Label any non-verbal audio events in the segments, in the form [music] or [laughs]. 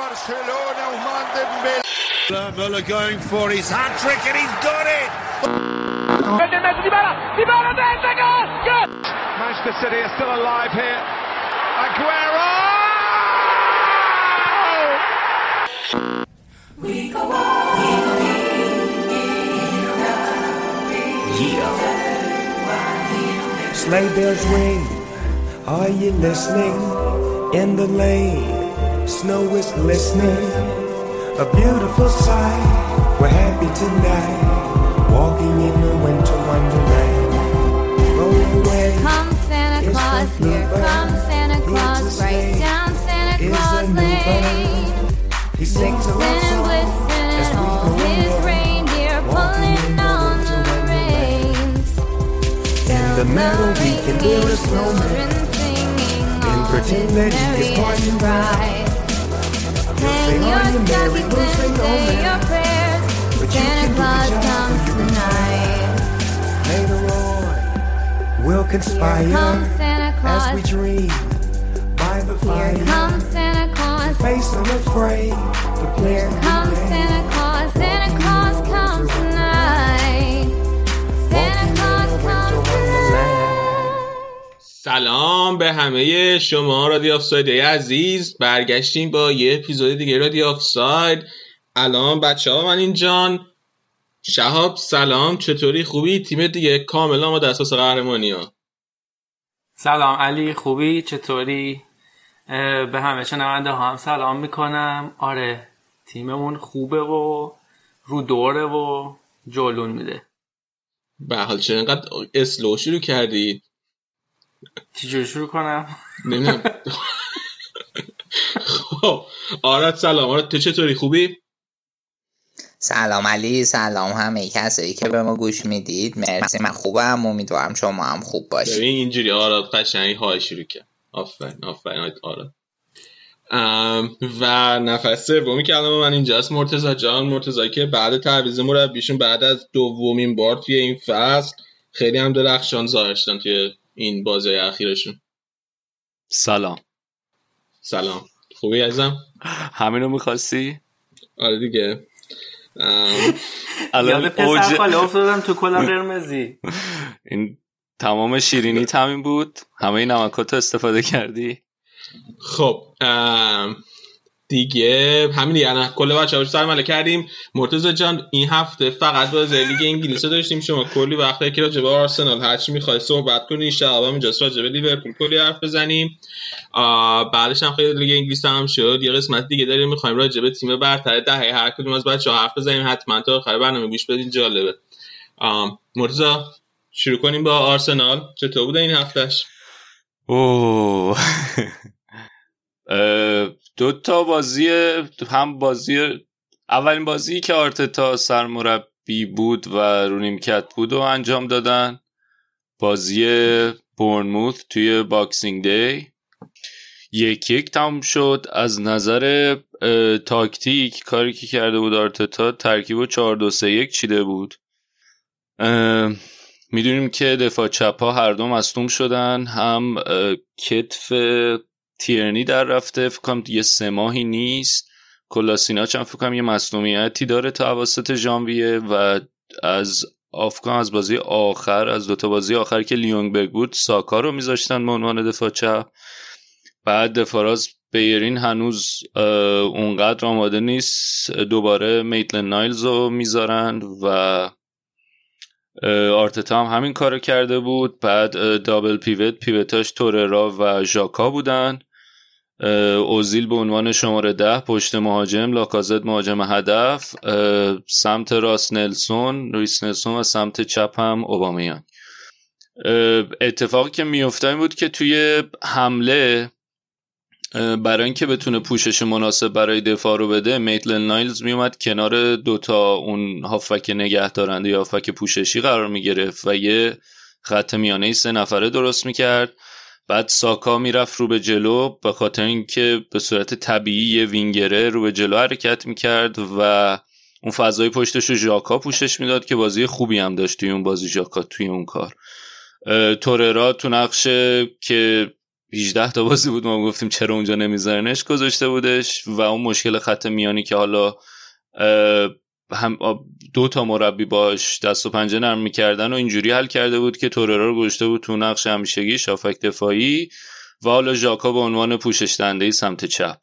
Barcelona, Ousmane Dembélé. Muller going for his hat trick and he's got it. Manchester City are still alive here. Aguero! We go on, we go Yeah. Sleigh bells ring. Are you listening? In the lane, snow is glistening. A beautiful sight. We're happy tonight. Walking in the winter wonderland. Roll away. Come Santa Claus, here comes Santa Claus, right down Santa Claus Lane. He sings a love song as we all go his reindeer pulling on the reins. In the meadow we can build a snowman singing and pretend that it's quite and bright hang your stockings and say your prayers. Santa Claus comes tonight. Later on, we'll conspire as we dream by the fire. Here comes Santa Claus. Face unafraid. The place Here comes Santa سلام به همه شما رادیو آفساید. عزیز برگشتیم با یه اپیزود دیگه رادیو آفساید. الان بچه ها من اینجان شهاب سلام. چطوری؟ خوبی؟ تیم دیگه کاملا ما در اساس قهرمانی ها سلام علی خوبی؟ چطوری؟ به همه شنونده هم سلام می‌کنم. آره تیممون خوبه و رو دوره و جلون میده. به حال چرا اینقدر اسلو شروع کردی؟ چجوری شروع کنم؟ نمی‌دونم. خب آراد سلام. آراد تو چطوری؟ خوبی؟ سلام علی سلام همه کسایی که به ما گوش می‌دید. مرسی من خوبم. امیدوارم شما هم خوب باشید. ببین اینجوری آراد قشنگی های شروع کرد. آفرین آفرین آراد. ام، و نفر سومی که الان من اینجاست مرتضی جان. مرتضی که بعد تعویض مربیشون بعد از دومین بار توی این فصل خیلی هم درخشان ظاهر شدن توی این بازی اخیرشون. سلام. سلام. خوبی ازم همینو می‌خواستی؟ آره دیگه. [laughs] یاد پسر خاله افتادم تو کلا قرمزی. [laughs] این تمام شیرینی همین بود؟ همه این نمکات رو استفاده کردی؟ خب ام، دیگه. همین دیگه. الان کل بچه ها سرماله کردیم. مرتضی جان این هفته فقط با لیگ انگلیس داشتیم. شما کلی وقتی که راجع آرسنال هرچی می‌خوای صحبت کنی شب هم اینجاست راجع لیورپول کلی حرف بزنیم. بعدش هم خیلی لیگ انگلیس هم شد. یه قسمت دیگه داریم می‌خوایم راجع تیم برتر دهه هر کدوم از بچه ها حرف بزنیم. حتما تا آخر برنامه گوش بدین جالبه. مرتضی شروع کنیم با آرسنال. چطور بوده این هفتهش اوه. [laughs] دو تا بازی هم بازی اولین بازی که آرتتا سرمربی بود و رو نیمکت بود و انجام دادن. بازی بورنموث توی Boxing Day. یک یک تموم شد. از نظر تاکتیک کاری که کرده بود آرتتا ترکیب و 4 2 3 1 چیده بود. می‌دونیم که دفاع چپ ها هر دو مصدوم شدن. هم کتف تیرنی در رفته فکر کنم یه سه ماهی نیست. کلاسیناچ هم فکر کنم یه مصدومیتی داره تا اواسط ژانویه و از آفکان از بازی آخر از دوتا بازی آخر که لیونگبرگ بود ساکا رو میذاشتن به عنوان دفاع چپ. بعد دفاراز بیرین هنوز اونقدر آماده نیست. دوباره میتلن نایلز رو می‌ذارن و آرتتا هم همین کارو کرده بود. بعد دابل پیوت پیوتاش توررا و ژاکا بودن. اوزیل به عنوان شماره ده پشت مهاجم لاکازت مهاجم هدف سمت راست نلسون رویس نلسون و سمت چپ هم اوبامیان. اتفاقی که میفته این بود که توی حمله برای اینکه بتونه پوشش مناسب برای دفاع رو بده میتلن نایلز میومد کنار دوتا اون هافک نگه دارنده یا هافک پوششی قرار می‌گرفت و یه خط میانه سه نفره درست می‌کرد. بعد ساکا می‌رفت رو به جلو به خاطر اینکه به صورت طبیعی یه وینگره رو به جلو حرکت می‌کرد و اون فضای پشتش رو ژاکا پوشش می‌داد که بازی خوبی هم داشت توی اون بازی ژاکا توی اون کار. توررا تو نقش که 18 تا بازی بود ما گفتیم چرا اونجا نمیذارنش گذاشته بودش و اون مشکل خط میانی که حالا هم دو تا مربی باش دست و پنجه نرم می‌کردن و اینجوری حل کرده بود که توررا رو گذاشته بود تو نقش همیشگی شافک دفاعی و حالا ژاکا به عنوان پوشش دنده سمت چپ.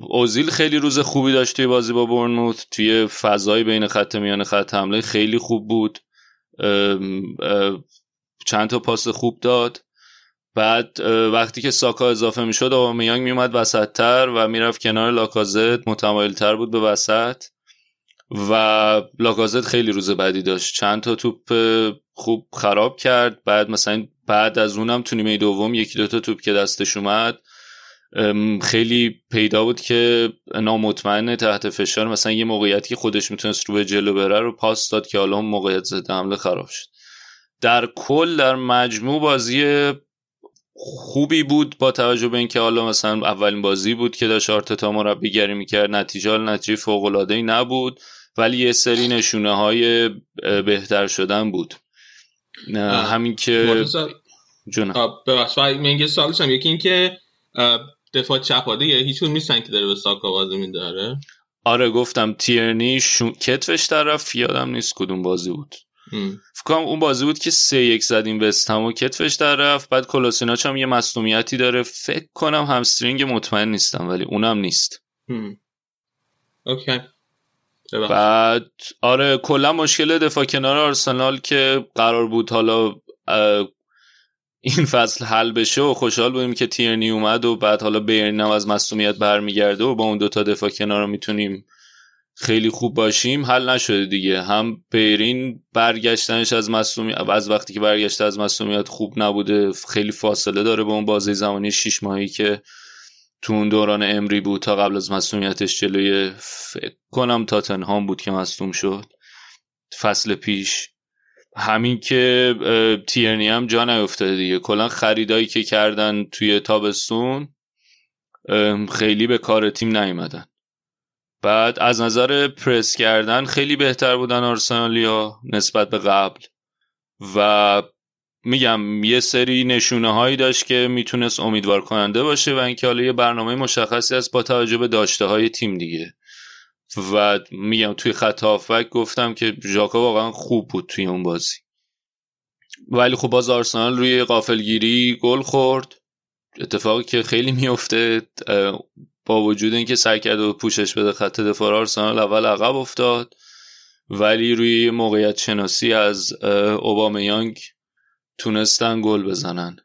اوزیل خیلی روز خوبی داشت توی بازی با برنموت توی فضای بین خط میان خط حمله خیلی خوب بود. چند تا پاس خوب داد. بعد وقتی که ساکا اضافه می‌شد آبامیانگ میومد وسط تر و می‌رفت کنار لاکازت. متمایل تر بود به وسط. و لاکازت خیلی روز بدی داشت. چند تا توپ خوب خراب کرد. بعد مثلا بعد از اونم تو نیمه دوم یکی دوتا توپ که دستش اومد خیلی پیدا بود که نامطمئن تحت فشار مثلا یه موقعیتی که خودش می‌تونست رو به جلو بره رو پاس داد که حالا اون موقعیت زده حمله خراب شد. در کل در مجموع بازی خوبی بود با توجه به اینکه حالا مثلا اولین بازی بود که داشت آرتتا مربیگری می‌کرد. نتیجه نتیجه فوق العاده نبود. ولی یه سری نشونه های بهتر شدن بود. نه همین که جون ببخش من یه سوالش هم یکی این که دفاع چپاده یا هیچون نیستن که داره به ساکا بازی میداره. آره گفتم تیرنی شو... کتفش طرف یادم نیست کدوم بازی بود. فکر اون بازی بود که سه یک زدیم وستهم و کتفش در رفت بعد کلاسیناچ هم یه مصومیتی داره. فکر کنم همسترینگ مطمئن نیستم ولی اونم نیست. اوکی. بعد آره کلا مشکل دفاع کنار آرسنال که قرار بود حالا این فصل حل بشه و خوشحال بودیم که تیرنی اومد و بعد حالا بیرین هم از مصومیت برمیگرده و با اون دوتا دفاع کنار رو می‌تونیم خیلی خوب باشیم. حل نشده دیگه. هم بیرین برگشتنش از مصومیت از وقتی که برگشته از مصومیت خوب نبوده خیلی فاصله داره با اون بازی زمانی 6 ماهی که تو اون دوران امری بود تا قبل از مصومیتش جلوی فکر کنم تاتنهام بود که مصوم شد. فصل پیش. همین که تیرنی هم جا نیفتاده دیگه. کلا خریدایی که کردن توی تابستون خیلی به کار تیم نیومدن. بعد از نظر پرس کردن خیلی بهتر بودن آرسنالیا نسبت به قبل. و میگم یه سری نشونه هایی داشت که می‌تونست امیدوار کننده باشه و اینکه حالا یه برنامه مشخصی از با توجه به داشته های تیم دیگه. و میگم توی خط هافبک گفتم که ژاکا واقعا خوب بود توی اون بازی. ولی خب باز آرسنال روی قافلگیری گل خورد. اتفاقی که خیلی میفته با وجود اینکه سعی کرد و پوشش بده خط دفاع آرسنال اول عقب افتاد. ولی روی موقعیت شناسی از اوبامیانگ تونستن گل بزنن.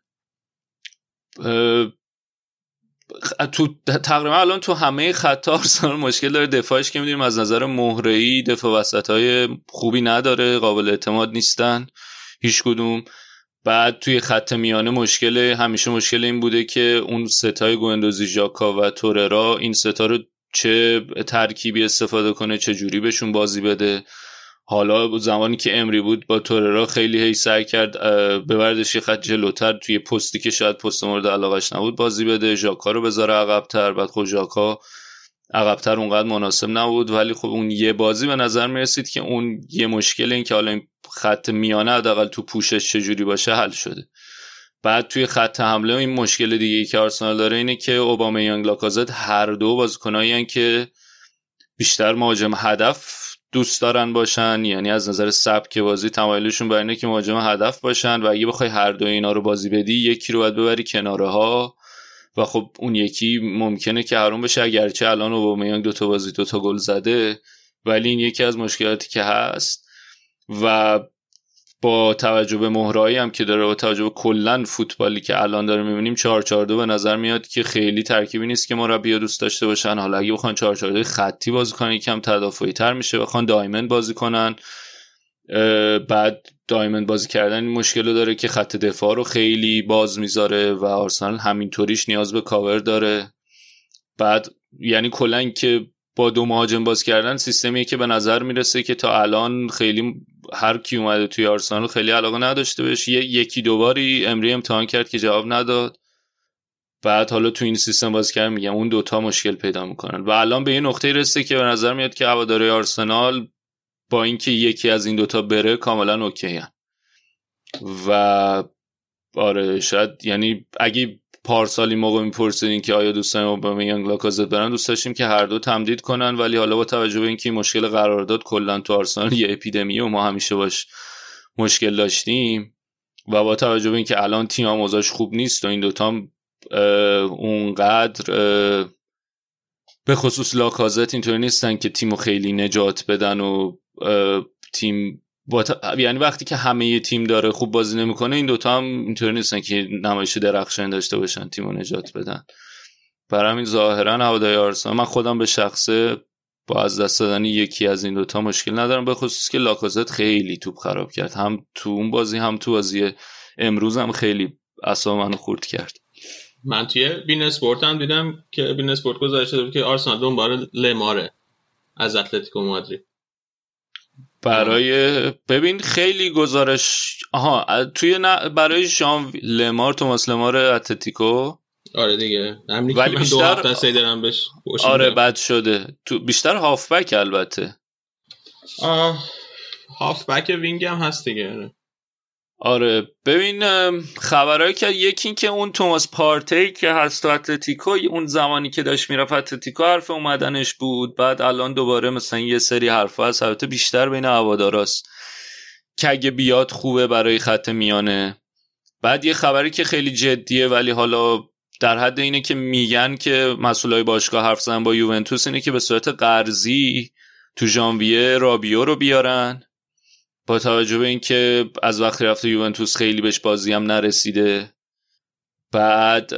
تو تقریبا الان تو همه خط آرسنال مشکل داره. دفاعش که می‌دونیم از نظر مهره‌ای دفاع وسط های خوبی نداره قابل اعتماد نیستن هیچ کدوم. بعد توی خط میانه مشکل همیشه مشکل این بوده که اون ستای گوندوزی ژاکا و توررا این ستا رو چه ترکیبی استفاده کنه چه جوری بهشون بازی بده. حالا زمانی که امری بود با توررا خیلی هی سعی کرد ببردش یه خط جلوتر توی پستی که شاید پست مورد علاقش نبود بازی بده. ژاکا رو بذاره عقبتر. بعد خب ژاکا عقبتر اونقدر مناسب نبود. ولی خب اون یه بازی به نظر می‌رسید که اون یه مشکل این که حالا این خط میانه حداقل تو پوشش چجوری باشه حل شده. بعد توی خط حمله این مشکل دیگه ای که آرسنال داره اینه که اوبامیانگ لاکازت هر دو بازیکنایی که بیشتر مهاجم هدف دوست دارن باشن یعنی از نظر سبک بازی تمایلشون بر اینه که مهاجم هدف باشن و اگه بخوای هر دو اینا رو بازی بدی یکی رو باید ببری کناره ها و خب اون یکی ممکنه که حروم بشه. اگرچه الان اوبامیانگ دو تا بازی دو تا گل زده ولی این یکی از مشکلاتی که هست و با توجه به مهرایی هم که داره با توجه به کلا فوتبالی که الان داره می‌بینیم 4 4 2 به نظر میاد که خیلی ترکیبی نیست که مربی دوست داشته باشن. حالا اگه بخوان 4 4 2 خطی بازی کنن یکم تدافعی تر میشه بخوان دایمن بازی کنن. بعد دایمن بازی کردن این مشکل رو داره که خط دفاع رو خیلی باز می‌ذاره و آرسنال همینطوریش نیاز به کاور داره. بعد یعنی کلا که با دو مهاجم باز کردن سیستمیه که به نظر می‌رسه که تا الان خیلی هر کی اومده توی آرسنال خیلی علاقه نداشته بهش. یکی دوباری امری امتحان کرد که جواب نداد. بعد حالا تو این سیستم باز کردن میگم اون دوتا مشکل پیدا می‌کنن. و الان به این نقطه رسه که به نظر میاد که هواداری آرسنال با اینکه یکی از این دوتا بره کاملا اوکی هن. و آره شاید یعنی اگه پارسال این موقع میپرسیدین که آیا دوست داریم اوبامیانگ لاکازت برن دوست داشتیم که هر دو تمدید کنن ولی حالا با توجه به اینکه این مشکل قرارداد کلا تو آرسنال یه اپیدمی و ما همیشه باش مشکل داشتیم و با توجه به اینکه الان تیم هم اوضاعش خوب نیست و این دوتا هم اونقدر به خصوص لاکازت اینطوری نیستن که تیمو خیلی نجات بدن و تیم با یعنی وقتی که همه تیم داره خوب بازی نمی‌کنه این دوتا هم اینطوری نیستن که نمایش درخشان داشته باشن تیمو نجات بدن. برای همین ظاهرا هواداری آرسنال من خودم به شخصه با از دست دادن یکی از این دوتا مشکل ندارم به خصوص که لاکازت خیلی توپ خراب کرد. هم تو اون بازی هم تو بازی امروز هم خیلی اصلا منو خورد کرد. من توی beIN Sports هم دیدم که beIN Sports گذاشته بود که آرسنال دنبال لماره از اتلتیکو مادرید. برای ببین خیلی گزارش آها توی ن... برای شام لمار توماس لمار اتلتیکو. آره دیگه. ولی من دو بیشتر- هفته سه دارم بهش گوش آره میدم. بد شده. تو بیشتر هافبک البته. آه، هافبک wing هم هست دیگه. آره. ببین ام، خبرهایی که یکی این که اون توماس پارتی که هست تو اتلتیکو اون زمانی که داشت می‌رفت اتلتیکو حرف اومدنش بود. بعد الان دوباره مثلا یه سری حرف هست. البته بیشتر بین هواداراست که اگه بیاد خوبه برای خط میانه. بعد یه خبری که خیلی جدیه ولی حالا در حد اینه که میگن که مسئولای باشگاه حرف زدن با یوونتوس اینه که به صورت قرضی تو ژانویه رابیو رو بیارن. توجه به اینکه از وقتی رفته یوونتوس خیلی بهش بازی هم نرسیده. بعد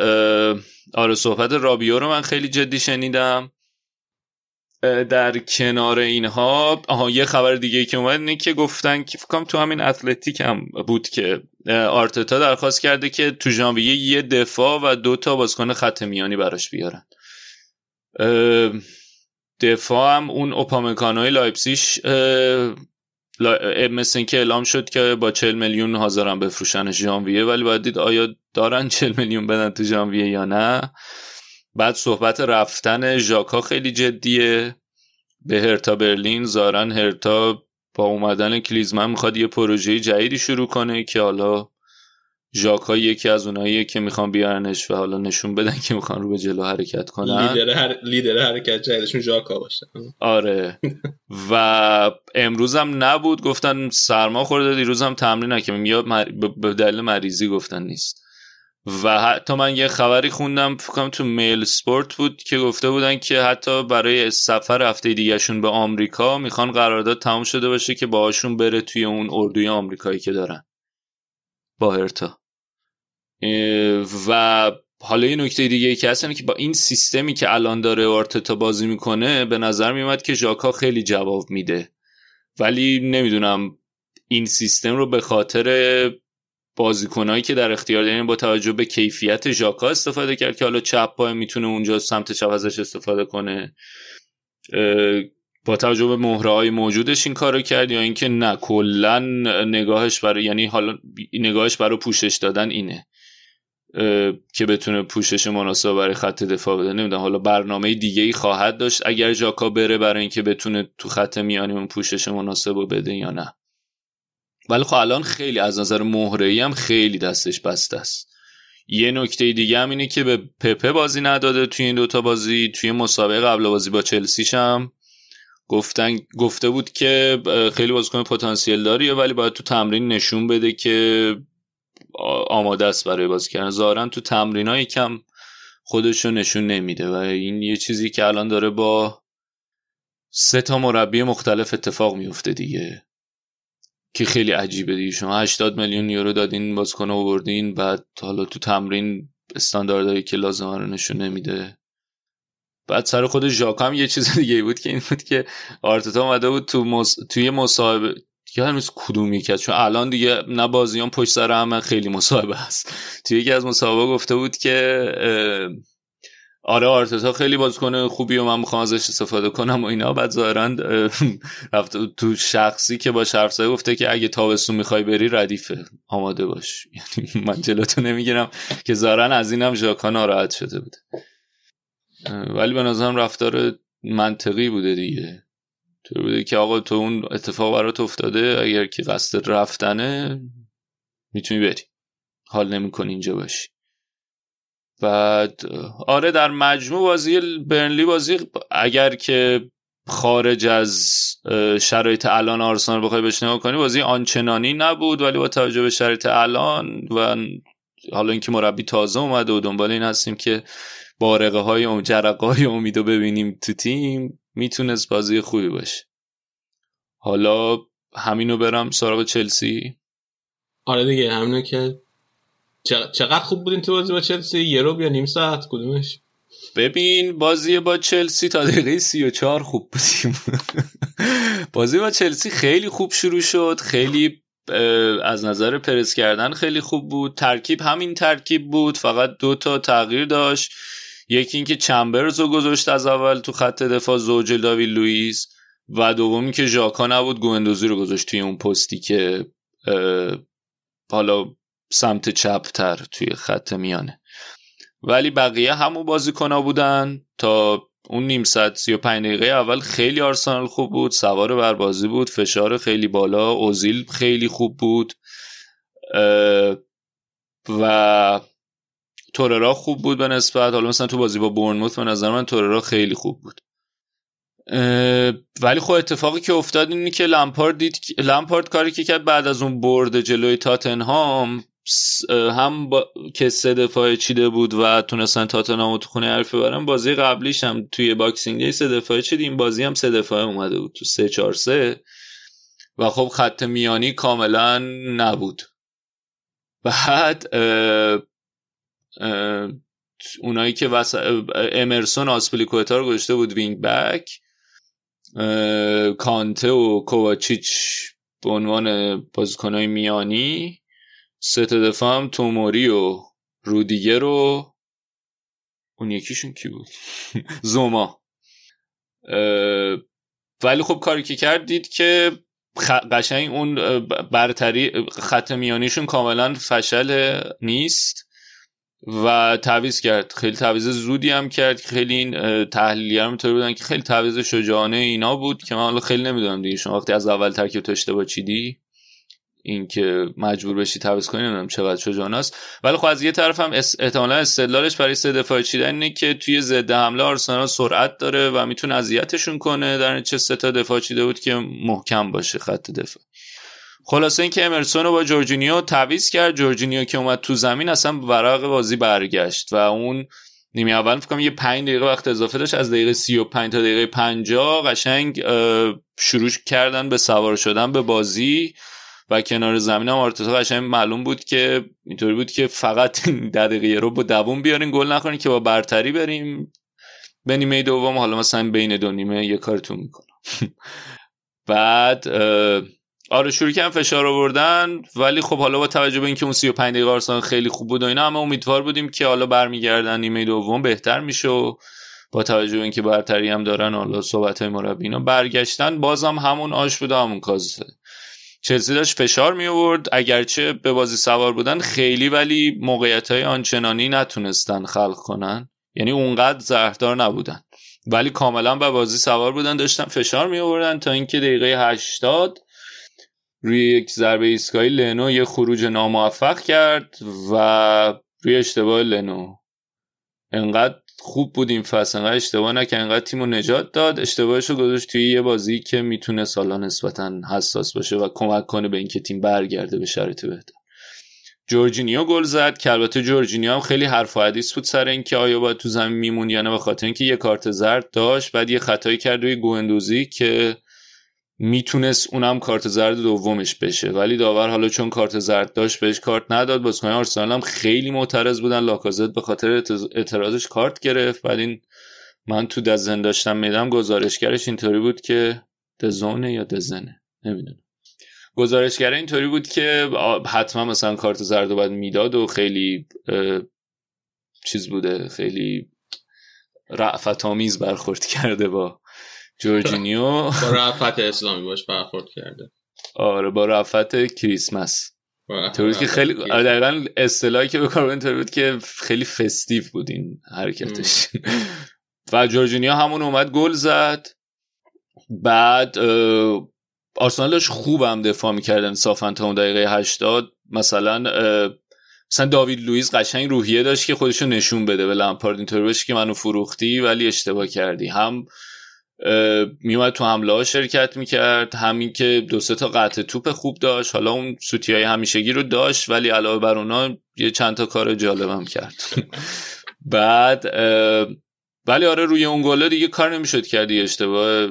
آره صحبت رابیو رو من خیلی جدی شنیدم. در کنار اینها آها یه خبر دیگه که اومد اینه که گفتن که فکر کنم تو همین اتلتیک هم بود که آرتتا درخواست کرده که تو ژانویه یه دفاع و دو تا بازیکن خط میانی براش بیارن. دفاع هم اون اوپامکانوی لایپسیش مثل اینکه اعلام شد که با 40 میلیون حاضرن بفروشن ژانویه ولی باید دید آیا دارن 40 میلیون بدن تو ژانویه یا نه. بعد صحبت رفتن ژاکا خیلی جدیه. به هرتا برلین زارن هرتا با اومدن کلیزمن می‌خواد یه پروژه جدیدی شروع کنه که حالا ژاکا یکی از اوناییه که می‌خوان بیارنش و حالا نشون بدن که می‌خوان رو به جلو حرکت کنن. لیدر هر... لیدر حرکت جدیدشون ژاکا باشه. آره. [laughs] و امروز هم نبود. گفتن سرما خورده. دیروز هم تمرین نکردم. یا مر... به دلیل مریضی گفتن نیست. و حتی من یه خبری خوندم. فکر کنم تو میل سپورت بود که گفته بودن که حتی برای سفر هفته دیگهشون به آمریکا می‌خوان قرارداد تمام شده باشه که باهاشون بره توی اون اردوی آمریکایی که دارن. با هرتا. و حالا یه نکته دیگه که هست که با این سیستمی که الان داره آرتتا بازی می‌کنه به نظر میومد که ژاکا خیلی جواب میده. ولی نمی‌دونم این سیستم رو به خاطر بازیکنایی که در اختیار داریم با توجه به کیفیت ژاکا استفاده کرد که حالا چپ پای می‌تونه اونجا سمت چپ ازش استفاده کنه. با توجه به مهره های موجودش این کارو کرد یا اینکه نه کلا نگاهش برای یعنی حالا نگاهش برای پوشش دادن اینه. که بتونه پوشش مناسب برای خط دفاع بده. نمی‌دونم حالا برنامه دیگه ای خواهد داشت اگر ژاکا بره برای اینکه بتونه تو خط میانی اون پوشش مناسب رو بده یا نه. ولی خب الان خیلی از نظر مهره هم خیلی دستش بسته است. یه نکته دیگه هم اینه که به پپه بازی نداده توی این دوتا بازی. توی مسابقه قبل بازی با چلسیش هم گفتن گفته بود که خیلی بازیکن پتانسیل داریه ولی باید تو تمرین نشون بده که آماده است برای بازی کردن. ظاهرا تو تمرینای کم خودش رو نشون نمیده و این یه چیزی که الان داره با سه تا مربی مختلف اتفاق میفته دیگه که خیلی عجیبه دیگه. شما 80 میلیون یورو دادین بازیکن آوردین بعد حالا تو تمرین استانداردهایی که لازمه رو نشون نمیده. بعد سر خود ژاکا هم یه چیز [laughs] دیگه بود که این بود که آرتتا اومده بود تو مص... توی مصاحبه یادم نیست کدوم یکی از چون الان دیگه نه بازیان پشت سر هم خیلی مصاحبه هست. توی یکی از مصاحبه گفته بود که آره آرتتا خیلی بازیکن خوبی و من می‌خوام ازش استفاده کنم و اینا. بعد ظاهرا [laughs] بود تو شخصی که با حرف زده گفته که اگه تابستون می‌خوای بری ردیفه. آماده باش. [laughs] یعنی من جلوتو نمی‌گیرم. که ظاهرا از اینم ژاکا ناراحت شده بود. ولی به نظرم رفتار منطقی بوده دیگه. تو بوده که آقا تو اون اتفاق برات افتاده اگر که قصد رفتنه می‌تونی بری. حال نمی‌کنی اینجا باشی. بعد آره در مجموع بازی برنلی بازی اگر که خارج از شرایط الان آرسنال بخوای بهش نگاه کنی بازی آنچنانی نبود ولی با توجه به شرایط الان و حالا اینکه مربی تازه اومده و دنبال این هستیم که بارقه های جرقه های امیدو ببینیم تو تیم می‌تونست بازی خوبی باشه. حالا همینو برم سراغ چلسی؟ آره دیگه همینو که چق- چقدر خوب بودین تو بازی با چلسی؟ یه رو یا نیم ساعت کدومش؟ ببین بازی با چلسی تا دقیقه 34 خوب بودیم. بازی با چلسی خیلی خوب شروع شد خیلی از نظر پرس کردن خیلی خوب بود. ترکیب همین ترکیب بود. فقط دو تا تغییر داشت. یکی اینکه چمبرز رو گذاشت از اول تو خط دفاع زوج داوید لوئیس. و دومی که ژاکا نبود گوندوزی رو گذاشت توی اون پستی که حالا سمت چپ تر توی خط میانه. ولی بقیه همون بازیکنها بودن. تا اون نیم ساعت 35 دقیقه اول خیلی آرسنال خوب بود. سوار بر بازی بود. فشار خیلی بالا. اوزیل خیلی خوب بود. و توریرا خوب بود به نسبت. حالا مثلا تو بازی با بورنموث به نظر من توریرا خیلی خوب بود. ولی خب اتفاقی که افتاد اینه که لمپارد دید لمپارد کاری که کرد بعد از اون برد جلوی تاتنهام هم با... که سه دفاعه چیده بود و تونستن تاتنهام تو خونه حریف ببرن بازی قبلیش هم توی Boxing Day سه دفاعه چید این بازی هم سه دفاعه اومده بود تو سه چهار سه. و خب خط میانی کاملا نبود. بعد اونایی که وس... امرسون آسپلیکوتا رو گذاشته بود وینگ بک کانته و کوواچیچ به عنوان بازیکنهای میانی سه تا دفاع هم توموری و رودیگر رو اون یکیشون کی بود؟ [laughs] زوما. ولی خب کاری که کرد دید که قشنگ اون برتری خط میانیشون کاملا فشل نیست. و تعویض کرد. خیلی تعویض زودی هم کرد. خیلی این هم اینطوری بودن که خیلی تعویض شجاعانه اینا بود که من حالا خیلی نمی‌دونم دیگه. شما وقتی از اول ترکیب تو اشتباه چیدی؟ این که مجبور بشی تعویض کنی نمی‌دونم چقدر شجاعانه است. ولی خب از یه طرف هم احتمالا استدلالش برای سه دفاع چیدن اینه که توی ضد حمله آرسنال سرعت داره و می‌تونه اذیتشون کنه در چه سه تا دفاع چیده بود که محکم باشه خط دفاع. خلاصه اینکه امرسون رو با جورجینیو تعویض کرد. جورجینیو که اومد تو زمین اصلا ورق بازی برگشت و اون نیمه اول فکر یه 5 دقیقه وقت اضافه داشت. از دقیقه 35 تا دقیقه 50 قشنگ شروع کردن به سوار شدن به بازی و کنار زمین هم آرتتا قشنگ معلوم بود که اینطوری بود که فقط دقیقه رو با دووم بیارین گل نخورین که با برتری بریم. به نیمه دوم حالا مثلا بین دو نیمه یه کارتون می‌کنم. [laughs] بعد آره شروع کردن فشار آوردن ولی خب حالا با توجه به اینکه اون 35 دقیقه آرسنال خیلی خوب بود و اینا همه امیدوار بودیم که حالا برمیگردن نیمه دوم بهتر میشه و با توجه به اینکه برتری هم دارن حالا صحبت های مربی اینا برگشتن بازم همون آش بود همون کازه چلسی داشت فشار می آورد اگرچه به بازی سوار بودن خیلی ولی موقعیت های آنچنانی نتونستن خلق کنن. یعنی اونقدر زهردار نبودن. ولی کاملا به بازی سوار بودن داشتن فشار می آوردن تا اینکه دقیقه 80 روی یک ضربه ایستگاهی لنو یه خروج ناموفق کرد و روی اشتباه لنو. انقدر خوب بود این فصل انقدر اشتباه نکرد انقدر تیم رو نجات داد. اشتباهش رو گذاشت توی یه بازی که می‌تونه سالا نسبتا حساس باشه و کمک کنه به اینکه تیم برگرده به شرایط بهتر. جورجینیو گل زد. که البته جورجینیو هم خیلی حرف و حدیث بود سر اینکه آیا باید تو زمین میمون یا نه به خاطر اینکه یه کارت زرد داشت. بعد یه خطایی کرد روی گوندوزی که می‌تونست اونم کارت زرد دومش بشه. ولی داور حالا چون کارت زرد داشت بهش کارت نداد بازیکن آرسنال هم خیلی معترض بودن. لاکازت به خاطر اعتراض- اعتراضش کارت گرفت. بعد این من تو دزن داشتم میدم گزارشگرش اینطوری بود که دزونه یا دزنه؟ نمی‌دونم. گزارشگر اینطوری بود که حتما مثلا کارت زرد رو باید می‌داد و خیلی چیز بوده خیلی رعفت آمیز برخورد [laughs] کرده با جورجینیو. با رفت اسلامی باش برخورد کرده. آره با رفت کریسمس. طوری بود که خیلی. دقیقا اصطلاحی که به کار طوری بود که خیلی فستیو بود این حرکتش. و جورجینیا همون اومد گل زد. بعد اه، آرسنال داشت خوب هم دفاع می‌کردن صافن تا اون دقیقه 80 مثلا مثلا داوید لوئیس قشنگ روحیه داشت که خودشو نشون بده به لمپارد اینطوری که منو فروختی ولی اشتباه کردی. هم میومد تو حمله ها شرکت می‌کرد. همین که دو سه تا قطع توپ خوب داشت. حالا اون سوتی های همیشگی رو داشت ولی علاوه بر اونا یه چند تا کار جالبم کرد. [laughs] بعد ولی آره روی اون گله دیگه کار نمی‌شد کردی اشتباه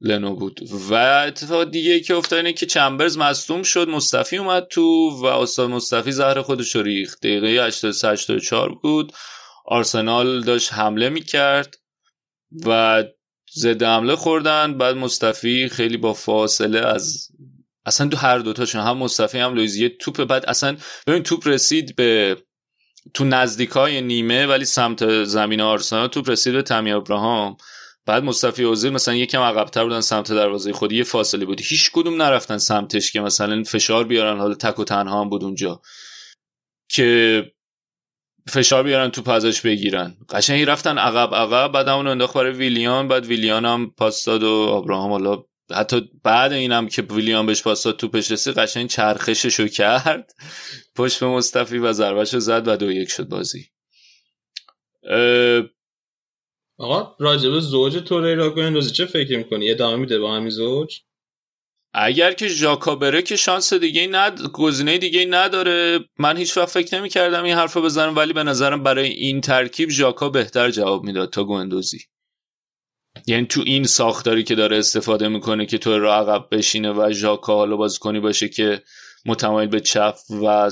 لنو بود. و اتفاق دیگه که افتاد اینه که چمبرز مصدوم شد مصطفی اومد تو و استاد مصطفی زهر خودش رو ریخت. دقیقه 84 بود. آرسنال داشت حمله می‌کرد. و ضد حمله خوردن. بعد مصطفی خیلی با فاصله از اصلا تو هر دوتاشون هم مصطفی هم لویزی توپ. بعد اصلا ببین توپ رسید به تو نزدیکای نیمه ولی سمت زمین آرسنال توپ رسید به تامی ابراهام. بعد مصطفی اوزیل مثلا یکم عقبتر بودن سمت دروازه خود. یه فاصله بود. هیچ کدوم نرفتن سمتش که مثلا فشار بیارن. حالا تک و تنها هم بود اونجا. که فشار بیارن تو ازش بگیرن. قشنگی رفتن عقب عقب بعد اون انداخت برای ویلیان بعد ویلیان هم پاس داد و ابراهام حالا حتی بعد اینم که ویلیان بهش پاس داد توپش رسید قشنگ چرخششو کرد. پشت به مصطفی و ضربهشو زد و دو یک شد بازی. آقا راجب زوج توریرا گوندوزی چه فکر می‌کنی؟ ادامه میده با همین زوج؟ اگر که ژاکا بره که شانس دیگه ند گزینه دیگه نداره. من هیچ وقت فکر نمی کردم این حرفو بزنم ولی به نظرم برای این ترکیب ژاکا بهتر جواب می‌داد تا گوندوزی. یعنی تو این ساختاری که داره استفاده می‌کنه که تو را عقب بشینه و ژاکا حالا بازیکنی باشه که متمایل به چپ و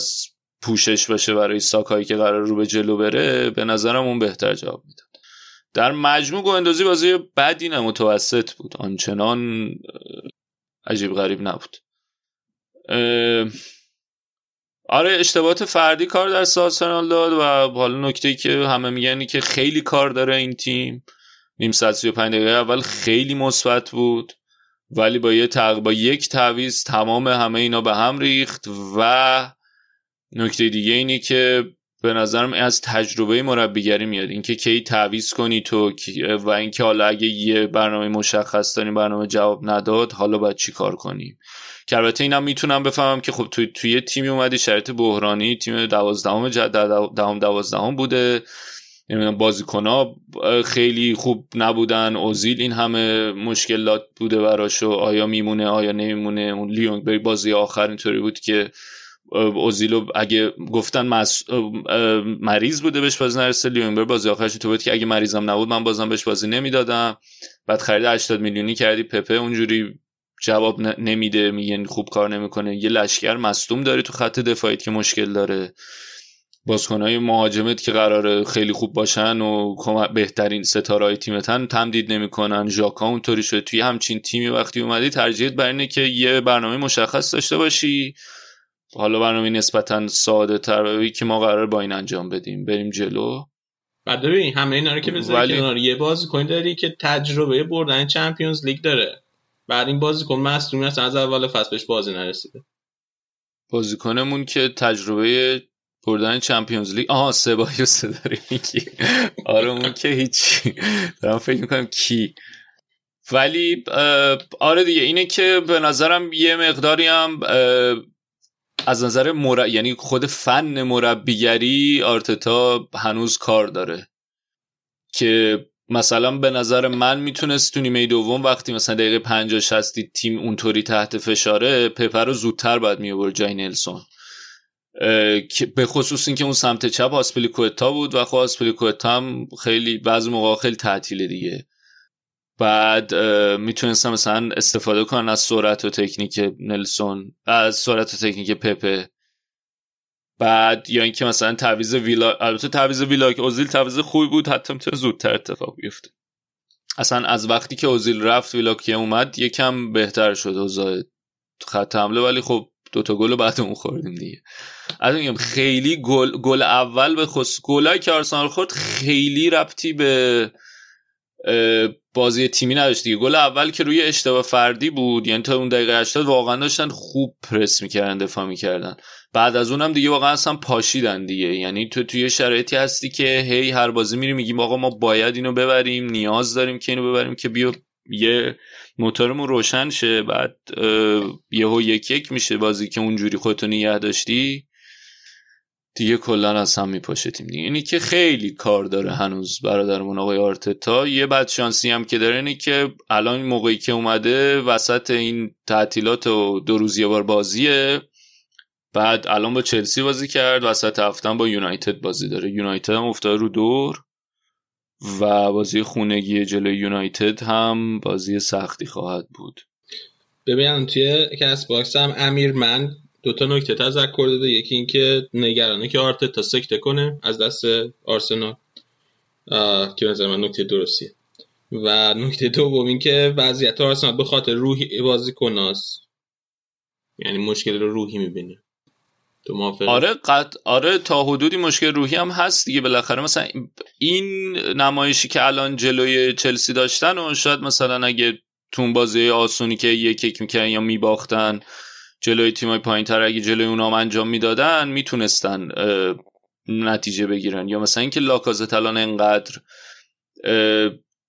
پوشش باشه برای ساکایی که قرار رو به جلو بره به نظرم اون بهتر جواب می‌داد. در مجموع گوندوزی بازی بدی نه متوسط بود. آنچنان عجیب غریب نبود. آره اشتباهات فردی کار در سارسنال داد و حالا نکته که همه میگن که خیلی کار داره این تیم. نیم ساعت 35 دقیقه اول خیلی مثبت بود ولی با یه تق... با یک تعویض تمام همه اینا به هم ریخت و نکته دیگه اینه که به نظرم از تجربه مربیگری میاد. اینکه کی تعویض کنی تو و اینکه حالا اگه یه برنامه مشخص داریم برنامه جواب نداد حالا باید چی کار کنیم که البته اینم می‌تونم بفهمم که خب توی توی تیمی اومدی شرط بحرانی تیم دوازدهم دهم دوازدهم بوده. نمی‌دونم بازیکن خیلی خوب نبودن. اوزیل این همه مشکلات بوده براش و آیا میمونه آیا نمیمونه. اون لیونگ بازی آخر اینطوری بود که اوزیلو اگه گفتن مس... مریض بوده بهش بازی نرسه لیونبر بازی آخرش تو بود که اگه مریضم نبود من بازم بهش بازی نمی‌دادم. بعد خرید 80 میلیونی کردی پپه اونجوری جواب نمیده میگن خوب کار نمی‌کنه. یه لشکر مصدوم داری تو خط دفاعیت که مشکل داره. بازیکنهای مهاجمت که قراره خیلی خوب باشن و بهترین ستاره تیمتن تمدید نمی‌کنن. ژاکا اونطوری شده توی همچین تیمی وقتی اومدی ترجیحت بر اینه که یه برنامه مشخص داشته باشی. حالا برنامه نسبتا ساده تر که ما قرار با این انجام بدیم. بریم جلو. بعد ببین همه اینا رو که بذاری ولی... کنار. یه بازیکن داری که تجربه بردن چمپیونز لیگ داره. بعد این بازیکن مصدوم است از اول فصل بهش بازی نرسیده. بازیکنمون که تجربه بردن چمپیونز لیگ آها سبایوس داره میگی. آره اون که هیچی. دارم فکر می‌کنم کی. ولی آره دیگه اینه که به نظرم یه مقداری هم از نظر مر... یعنی خود فن مربیگری آرتتا هنوز کار داره. که مثلا به نظر من می‌تونست تو نیمه دوم وقتی مثلا دقیقه 50 60 تیم اونطوری تحت فشاره پپر رو زودتر باید میآورد جای نلسون به خصوص اینکه اون سمت چپ آسپلیکوتا بود و خب آسپلیکوتا هم خیلی بعضی موقع خیلی تعطیل دیگه. بعد می‌تونستم مثلا استفاده کنن از سرعت و تکنیک نلسون از سرعت و تکنیک پپه. بعد یا اینکه مثلا تعویض ویلا البته تعویض ویلا که اوزیل تعویض خوبی بود حتی می‌تونه زودتر اتفاق بیفته. اصلا از وقتی که اوزیل رفت ویلا که اومد یکم بهتر شد اوضاع خط حمله. ولی خب دوتا گل بعد اون خوردیم دیگه. از میگم خیلی گل گل اول به خصوص گلایی که آرسنال خورد خیلی ربطی به بازی تیمی نداشت دیگه. گل اول که روی اشتباه فردی بود یعنی تا اون دقیقه 80 واقعا داشتن خوب پرس می‌کردن دفاع می‌کردن. بعد از اونم دیگه واقعا اصلا پاشیدن دیگه. یعنی تو توی شرایطی هستی که هی هر بازی میری میگیم آقا ما باید اینو ببریم نیاز داریم که اینو ببریم که بیا یه موتورمون روشن شه بعد یهو یک یک میشه بازی که اونجوری خودتو نگه داشتی. دیگه کلا از هم میپاشه تیم دیگه. اینی که خیلی کار داره هنوز برادرمون آقای آرتتا. یه بد شانسی هم که داره اینه که الان موقعی که اومده وسط این تعطیلات و دو روز یه بار بازیه. بعد الان با چلسی بازی کرد وسط هفته با یونایتد بازی داره. یونایتد هم افتاده رو دور و بازی خونگی جلوی یونایتد هم بازی سختی خواهد بود. ببینم توی Castbox هم امیر من دو تا نکته تذکر داده. یکی اینکه نگرانه که آرتتا سکته کنه از دست آرسنال. که نظر من نکته درستیه. و نکته دوم این که وضعیت آرسنال به خاطر روحی بازیکناست. یعنی مشکل رو روحی می‌بینه؟ آره قط... آره تا حدودی مشکل روحی هم هست دیگه. بالاخره مثلا این نمایشی که الان جلوی چلسی داشتن و شاید مثلا اگه تو اون بازی آسونی که یک یک می‌کردن یا میباختن جلوی تیمای پایین تر اگه جلوی اونام انجام می‌دادن می‌تونستن نتیجه بگیرن. یا مثلا اینکه لاکازت الان انقدر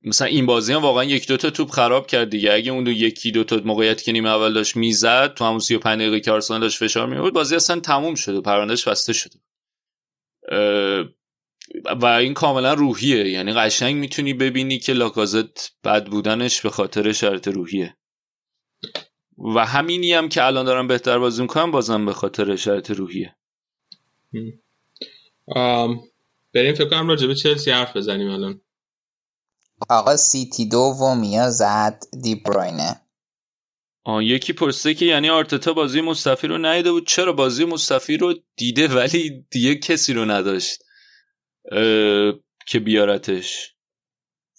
مثلا این بازی هم واقعا یک دوتا توپ خراب کرد دیگه. اگه اون دو یکی دوتا موقعیت که نیمه اول داشت می‌زد تو همون 35 دقیقه که آرسنال داشت فشار میورد بازی اصلا تموم و پروندهش بسته شد. و این کاملا روحیه. یعنی قشنگ می‌تونی ببینی که لاکازت بد بودنش به خاطر شرط روحیه. و همینی هم که الان دارم بهتر بازی می‌کنم بازم به خاطر شرط روحیه. آم، بریم فکر کنم راجع به چلسی حرف بزنیم الان. آقا سیتی دومیا زد دی بروینه. آه یکی پرسه که یعنی آرتتا بازی مصطفی رو ندیده بود. چرا بازی مصطفی رو دیده ولی دیگه کسی رو نداشت؟ اه، که بیارتش.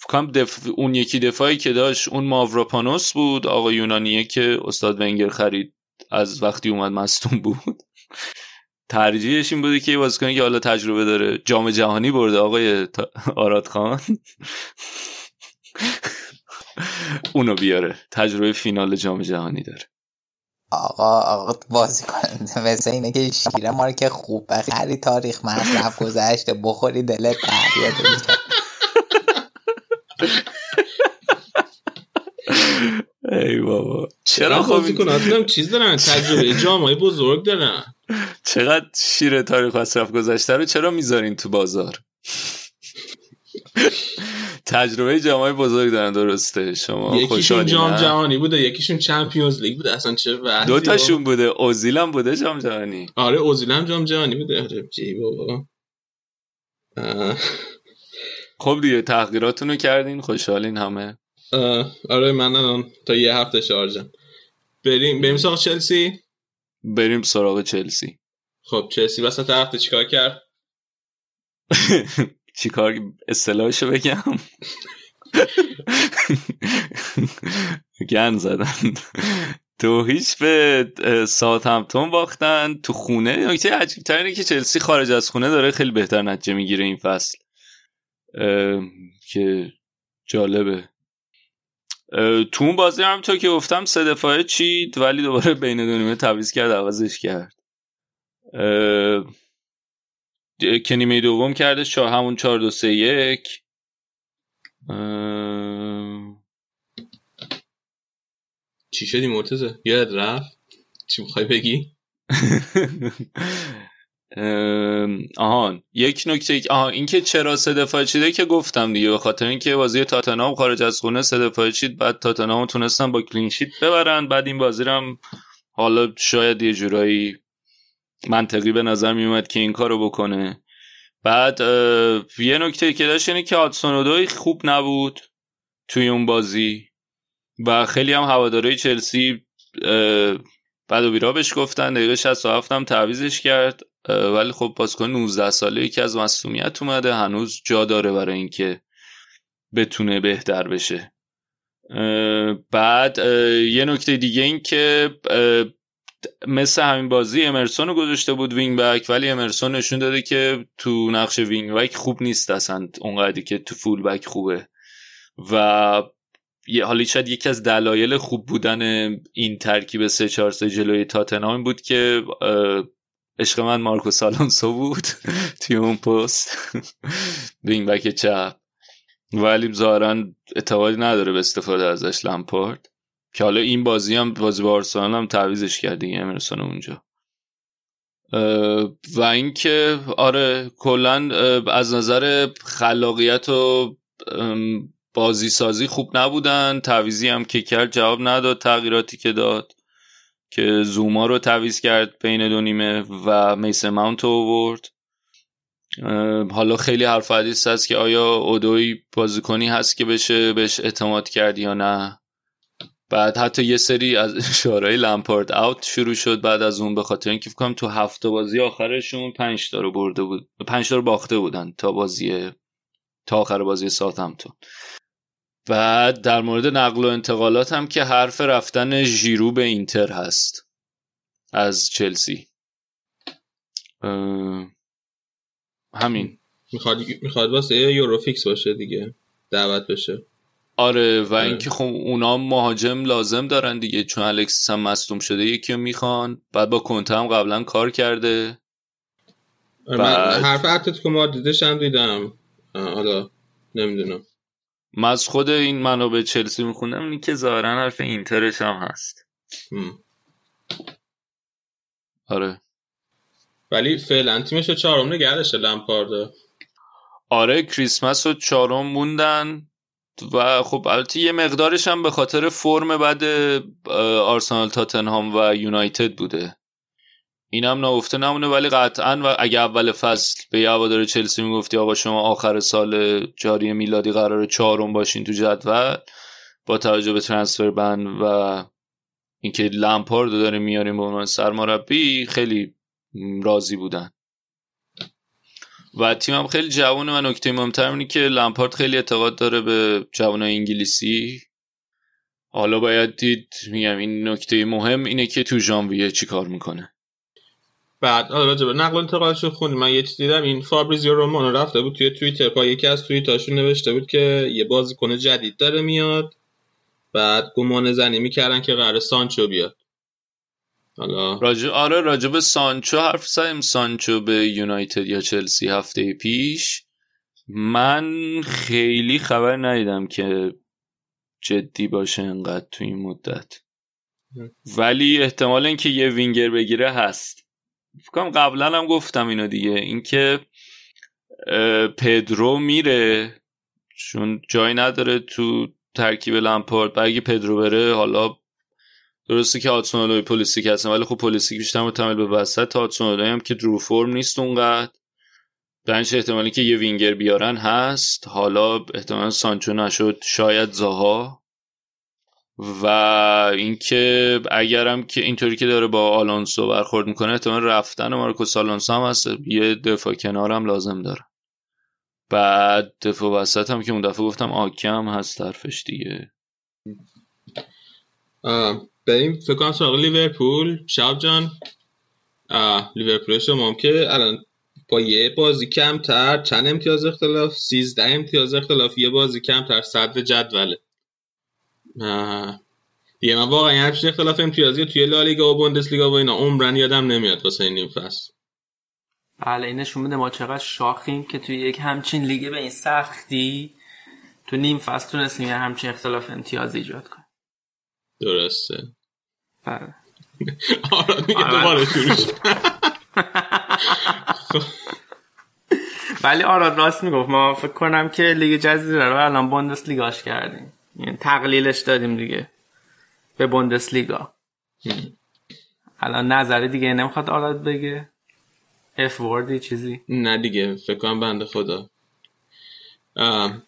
فکرم دف... اون یکی دفاعی که داشت اون ماوراپانوس بود آقا یونانیه که استاد ونگر خرید از وقتی اومد مستون بود. [laughs] ترجیحش این بوده که یه بازیکنی که حالا تجربه داره جام جهانی برده آقای [laughs] آراد خان. [laughs] اونو بیاره. تجربه فینال جام جهانی داره. آقا آقا بازی کننده مثل اینه که شیره ما رو که خوب بخری تاریخ مصرف گذشته بخوری دلت دریا ای بابا. چرا خب بازیکناتون چیز دارن تجربه جامعه بزرگ دارن. چقدر شیر تاریخ مصرف گذشته رو چرا می‌ذارین تو بازار؟ تجربه جامعه بزرگ دارن درسته. شما یکیشون جام؟ جهانی بوده یکیشون چمپیونز لیگ بوده. اصلا چه وضعی دو تاشون بوده. اوزیل هم بوده جام جهانی. آره اوزیل هم جام جهانی بوده. آره جی بابا. اه، خب دیگه تحقیراتونو رو کردین خوشحالین همه. آره من الان تا یه هفته شارژم. بریم بریم سراغ چلسی؟ بریم سراغ چلسی. خب چلسی وسط هفته چیکار کرد؟ [laughs] چیکار اصطلاحشو بگم؟ [laughs] گن زدن. تو هیچ به ساعت همتون باختن تو خونه؟ نکته عجیب اینه که چلسی خارج از خونه داره خیلی بهتر نتیجه می‌گیره این فصل. که جالبه. تو اون بازی هم تو که گفتم سه دفاعه چید ولی دوباره بین دو نیمه تعویض کرد عوضش کرد. که نیمه دوم کرده چهار همون چهار دو سه یک. اه، چی شدی مرتزه یاد رفت؟ چی می‌خوای بگی؟ [laughs] آهان یک نکته آها این که چرا سه دفاعه چیده که گفتم دیگه به خاطر اینکه بازی تاتنهام خارج از خونه سه دفاعه چید بعد تاتنهام تونستن با کلین شیت ببرن بعد این بازی هم حالا شاید یه جورایی منطقی به نظر میومد که این کارو بکنه. بعد یه نکته که داشت اینه که هاتسون خوب نبود توی اون بازی و خیلی هم هواداره چلسی بعد و بیرا بهش گفتن دقیقه 67 هم تعویضش کرد. ولی خب بازیکن 19 ساله که از مصدومیت اومده هنوز جا داره برای اینکه بتونه بهتر بشه. بعد یه نکته دیگه این که مثل همین بازی امرسون رو گذاشته بود wing back ولی امرسون نشون داده که تو نقش wing back خوب نیست اصلا اونقدری که تو full back خوبه. و حالا شاید یکی از دلایل خوب بودن این ترکیب 3 4 3 جلوی تاتنهام بود که عشق من مارکوس آلونسو بود. [laughs] توی اون پست. وینگ بک چپ ولی ظاهرا اعتقادی نداره به استفاده ازش لمپارد. که حالا این بازی هم بازی با آرسنال هم تعویزش کرد دیگه امرسون اونجا. و اینکه آره کلا از نظر خلاقیت و بازی سازی خوب نبودن. تعویزی هم که کرد جواب نداد تغییراتی که داد. که زوما رو تعویز کرد بین دو نیمه و میسن ماونت آورد. حالا خیلی حرف حدیث هست که آیا اودوی بازیکنی هست که بشه بهش اعتماد کرد یا نه؟ بعد حتی یه سری از [laughs] اشارهای لمپارد اوت شروع شد بعد از اون به خاطر اینکه فکر کنم تو هفته بازی آخرشون پنج تا رو برده بود پنج تا رو باخته بودن تا بازی تا آخر بازی ساوثهمپتون بعد در مورد نقل و انتقالات هم که حرف رفتن ژیرو به اینتر هست از چلسی. همین. می‌خواد می‌خواد واسه یورو فیکس باشه دیگه. دعوت بشه. آره و اینکه خب اونا مهاجم لازم دارن دیگه چون الکسیس هم مصدوم شده یکی رو می‌خوان. بعد با کنته هم قبلا کار کرده. آره، بعد- من حرف اتلتیکو مادریدش هم دیدم. حالا نمی‌دونم. من از خود این منابع چلسی میخوندم اینی که ظاهرا حرف اینترش هم هست. آره. ولی فعلا تیمش رو چهارم نگه داشته لمپارد. آره کریسمس رو چهارم موندن و خب البته یه مقدارش هم به خاطر فرم بعد آرسنال تاتنهام و یونایتد بوده. اینم نگفته نمونه ولی قطعا و اگه اول فصل به هوادار چلسی می‌گفتی آقا شما آخر سال جاری میلادی قرار چهارم باشین تو جدول با توجه به ترانسفر بند و اینکه لمپارد رو داره میاریم به عنوان سرمربی خیلی راضی بودن. و تیمم خیلی جوونه و نکته مهمتر اینه که لمپارد خیلی اعتقاد داره به جوانای انگلیسی. حالا باید دید میگم این نکته مهم اینه که تو ژانویه چی کار می‌کنه. بعد حالا راجع به نقل و انتقالش رو خوندیم. من یه چیز دیدم این فابریزیو رومانو رفته بود توی توییتر. پا یکی از توییتاشون نوشته بود که یه بازیکن جدید داره میاد. بعد گمان زنی می‌کردن که قرار سانچو بیاد. حالا راجب آره راجب سانچو حرف زدیم. سانچو به یونایتد یا چلسی هفته پیش. من خیلی خبر ندیدم که جدی باشه انقدر تو این مدت. ولی احتمال اینکه یه وینگر بگیره هست. فکر کنم قبلا هم گفتم اینو دیگه. اینکه پدرو میره چون جای نداره تو ترکیب لمپارد. و اگه پدرو بره حالا درسته که هادسون اودوی و پولیسیک هستن ولی خب پولیسیک بیشتر متمایل به وسط. هادسون اودوی هم که رو فرم نیست اونقدر. درنش احتمالی که یه وینگر بیارن هست. حالا احتمال سانچو نشد. شاید زاها. و اینکه اگرم که اینطوری که داره با آلونسو برخورد می‌کنه احتمال رفتن مارکوس آلونسو هم هست. یه دفاع کنار هم لازم داره. بعد دفاع وسط هم که اون دفعه گفتم آکی هم هست طرفش دیگه. بریم فکر کنم سراغ لیورپول. شاب جان لیورپول شما که الان با یه بازی کمتر چند امتیاز اختلاف؟ سیزده امتیاز اختلاف. یه بازی کمتر صدر جدوله. دیگه من واقعا همچین اختلاف امتیازی توی لالیگا و بوندسلیگا و اینا عمرن یادم نمیاد واسه این نیم فصل. بله این نشون میده ما چقدر شاخیم که توی یک همچین لیگ به این سختی تو نیم فصل تونستیم یه همچین اختلاف امتیاز ایجاد کنیم. درسته. بله. [laughs] آره میگه آره. دوباره شروع شد. ولی [laughs] آراد راست می‌گفت. ما فکر کنم که لیگ جزیره رو الان بوندس لیگاش کردیم. یعنی تقلیلش دادیم دیگه به بوندس لیگا الان نظری دیگه نمی‌خواد آراد بگه؟ اف وردی چیزی؟ نه دیگه فکر کنم بنده خدا.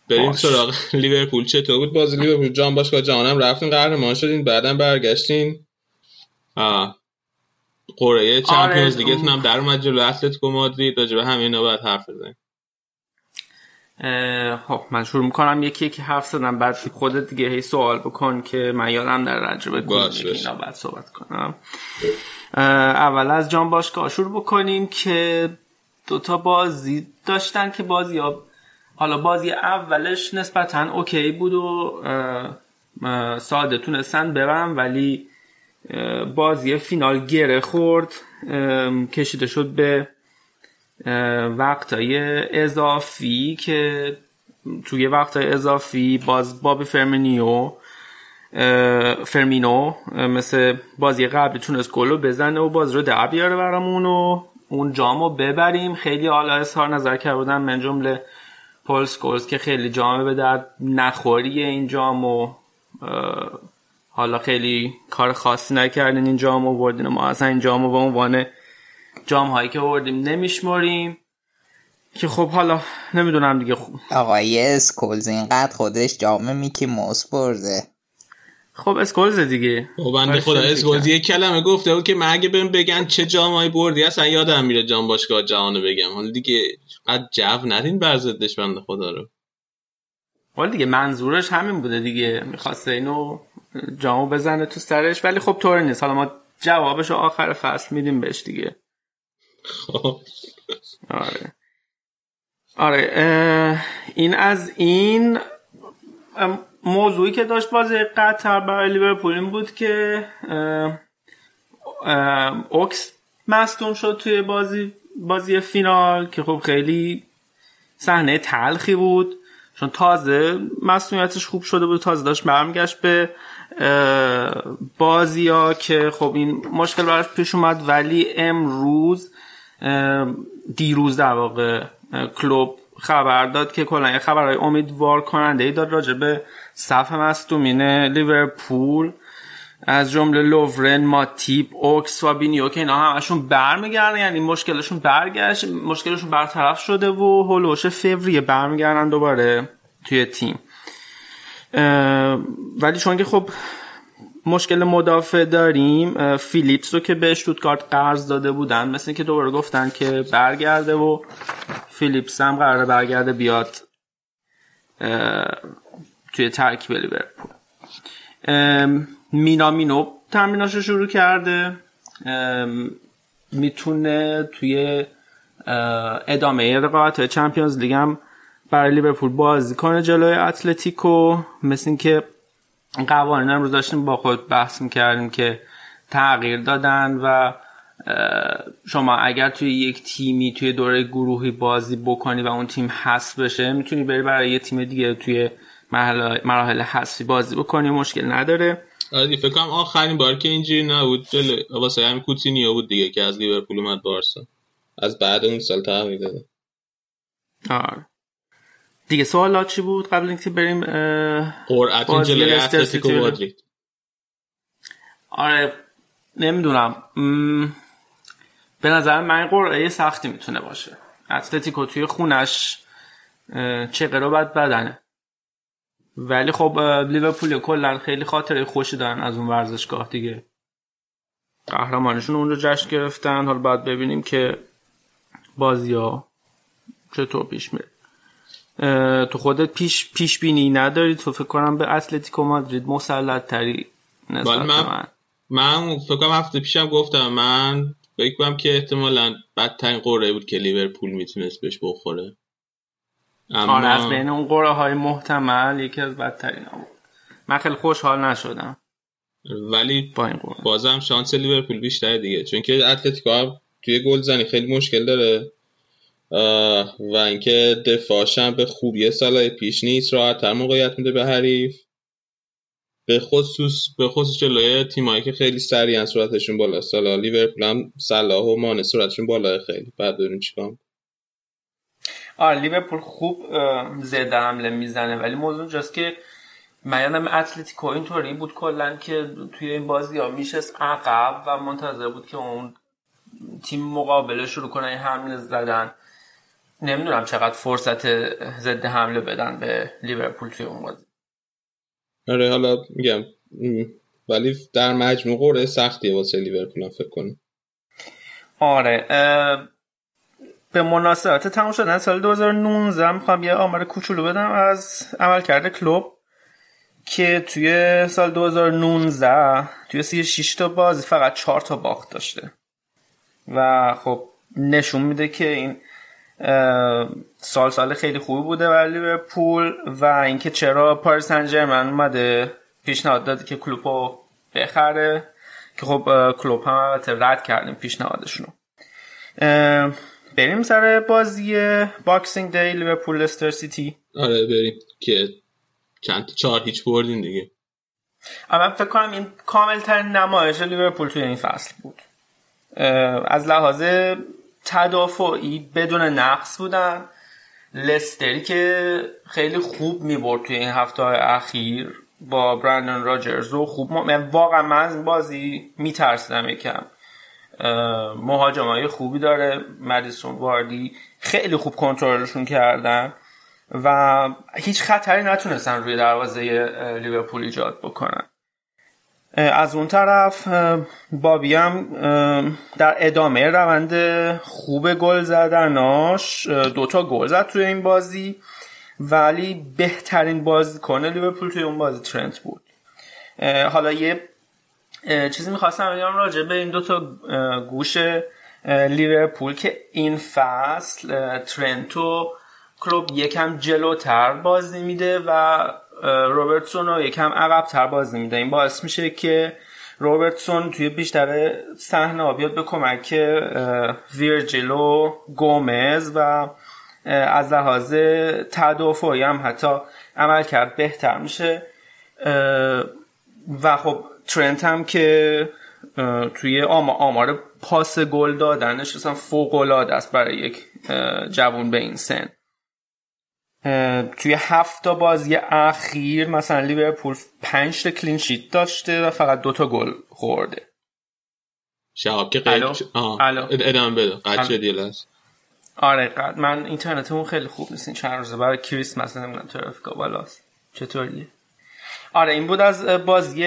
بریم باش. سراغ لیورپول. چطور بود بازی لیورپول؟ جام باشگاه جهانم رفتین قهرمان شدین بعدم برگشتین. قرعه چمپیونز آره، لیگتون هم در اومد جلو اتلتیکو مادرید راجع به همه اینا باید حرف بزنیم. خب من شروع می‌کنم. یکی یکی حرف زدم. بعد خودت دیگه هی سوال بکن که من یادم در رجبه کنم. اینا بعد صحبت کنم. اول از جان باشگاه شروع بکنیم که دوتا بازی داشتن که بازی ها حالا بازی اولش نسبتا اوکی بود و ساده تونستن ببرن ولی بازی فینال گره خورد. کشیده شد به وقتای اضافی که توی وقتای اضافی باز بابی فرمینیو فرمینو مثل بازی قبلی تونست گل رو بزنه و بازی رو در بیاره برامون و اون جام رو ببریم. خیلی حالا اظهار نظر کرده بودن من جمله پول که خیلی جامه به درد نخوریه این جام و حالا خیلی کار خاصی نکردین این جام و ما اصلا این جام به عنوان جام هایی که بردیم نمیشمریم که خب حالا نمی‌دونم دیگه خب, آقای اسکولز اینقدر خودش جام میکی موس برده. خب اسکولز دیگه. با بنده خدا اسکولز یک کلمه گفته بود که من اگه بهم بگن چه جامایی بردی اصلا یادم میره جام باشگاه جهانو بگم. حالا دیگه انقدر جو ندین بر ضدش بنده خدا رو. ولی دیگه منظورش همین بوده دیگه. می‌خواسته اینو جامو بزنه تو سرش ولی خب طوری نیست. حالا ما جوابش رو آخر فصل میدیم بهش دیگه. خب آره. آره این از این موضوعی که داشت بازی قطر برای لیورپول این بود که اوکس مصدوم شد توی بازی بازی فینال که خب خیلی صحنه تلخی بود. چون تازه مسئولیتش خوب شده بود تازه داشت برمیگشت به بازی ها که خب این مشکل براش پیش اومد. ولی امروز دیروز در واقع کلوب خبر داد که کلا یه خبرهای امیدوار کننده ای داد راجع به صف مصدومین لیورپول. از جمله لوورن ماتیپ اوکس و بینیو که اینا همشون برمیگردن یعنی مشکلشون برگشت مشکلشون برطرف شده و هولوش فوریه برمیگردن دوباره توی تیم. ولی چون که خب مشکل مدافع داریم فیلیپس رو که به شتوتگارت قرض داده بودن مثل که دوباره گفتن که برگرده و فیلیپس هم قراره برگرده بیاد توی ترکیب لیورپول. ام، مینامینو تمریناشو شروع کرده. می‌تونه توی ادامه رقابت Champions League هم برای لیورپول بازی کنه جلوی اتلتیکو مثل اینکه قوانین امروز داشتیم با خود بحث می‌کردیم که تغییر دادن و شما اگر توی یک تیمی توی دوره گروهی بازی بکنی و اون تیم حذف بشه می‌تونی بری برای یه تیم دیگه توی مراحل حذفی بازی بکنی مشکل نداره. آره فکر کنم آخرین بار که اینجوری نبود. جلو واسه همین کوتینیو بود دیگه که از لیورپول اومد بارسا. از بعد اون سال تغییر داده. آره. دیگه سوالات چی بود قبل اینکه بریم قرعت جلوی اتلتیکو مادرید. آره نمی‌دونم. م، به نظر من قرعه سختی می‌تونه باشه. اتلتیکو توی خونش رو بد بدنه. ولی خب لیورپول کلا خیلی خاطره خوشی دارن از اون ورزشگاه دیگه. قهرمانشون اونجا جشن گرفتن. حالا باید ببینیم که بازی ها چطور پیش میره. تو خودت پیش پیش بینی نداری؟ تو فکر کنم به اتلتیکو مادرید مسلط تری نسبت من- من. من فکر کنم هفته پیشم گفتم من فکر کنم که احتمالا بدترین قرعه بود که لیورپول می‌تونست بهش بخوره. اما آره از بین اون قرعه های محتمل یکی از بدترین ها بود. من خیلی خوشحال نشدم. ولی با این بازم شانس لیورپول بیشتره دیگه. چون که اتلتیکو توی گلزنی خیلی مشکل داره. و اینکه دفاعش هم به خوبی سالهای پیش نیست راحت‌تر موقعیت میده به حریف. به خصوص به خصوص جلوی تیمایی که خیلی سریعا سرعتشون بالا. سالا لیورپول هم صلاح و مانع سرعتشون بالا خیلی. بعد ببینیم چیکار. آره لیورپول خوب ضد حمله می‌زنه. ولی موضوع اینجاست که من یادم اتلتیکو اینطوری بود کلا که توی این بازی ها میشست عقب و منتظر بود که اون تیم مقابله شروع کنه حمله زدن. نمی‌دونم چقدر فرصت ضد حمله بدن به لیورپول توی اون بازی. آره حالا میگم ولی در مجموع قرعه سختیه واسه لیورپول فکر کنم. آره به مناسبت تموم شدن سال 2019 می‌خوام یه آمار کوچولو بدم از عملکرد کلوب که توی سال 2019 توی 36 تا بازی فقط 4 تا باخت داشته. و خب نشون میده که این سال سال خیلی خوبی بوده برای لیورپول و اینکه چرا پاریس سن ژرمن اومده پیشنهاد داده که کلوب رو بخره که خب اه، کلوپ هم البته رد کردیم پیشنهادشون رو بریم سر بازی Boxing Day لیورپول لستر سیتی آره بریم که چند چهار هیچ بردیم دیگه. اما فکر کنم این کامل ترین نمایش لیورپول توی این فصل بود. از لحاظ تدافعی بدون نقص بودن. لستری که خیلی خوب می‌برد توی این هفته های اخیر با برندن راجرز و خوب م... من واقعا من از بازی میترسیدم یکم. مهاجم های خوبی داره. مدیسون واردی خیلی خوب کنترلشون کردن و هیچ خطری نتونستن روی دروازه لیورپول ایجاد بکنن. از اون طرف بابی هم در ادامه روند خوب گل زدناش دوتا گل زد توی این بازی. ولی بهترین بازیکن لیورپول توی اون بازی ترنت بود. حالا یه چیزی می‌خواستم بگم راجع به این دوتا گوش لیورپول که این فصل ترنتو کلوب یکم جلوتر بازی میده و روبرتسون رو یکم عقبتر بازی میده این باعث میشه که روبرتسون توی بیشتر صحنه بیاد به کمک اه، ویرجیل و گومز و از لحاظ تدافعی هم حتی عمل کرد بهتر میشه. و خب ترنت هم که توی آما- آمار پاس گل دادنش اصلا فوق العاده است برای یک جوون به این سن. توی هفت تا بازی اخیر مثلا لیورپول پنج تا کلین شیت داشته و فقط دوتا گل خورده شهاب که. الو؟ ادامه بده قد الو. شد یه لحظه. آره قد- من اینترنتمون خیلی خوب نیست این چند روزه برای کریسمس نمی‌دونم ترافیکا بالاست چطوریه آره این بود از بازی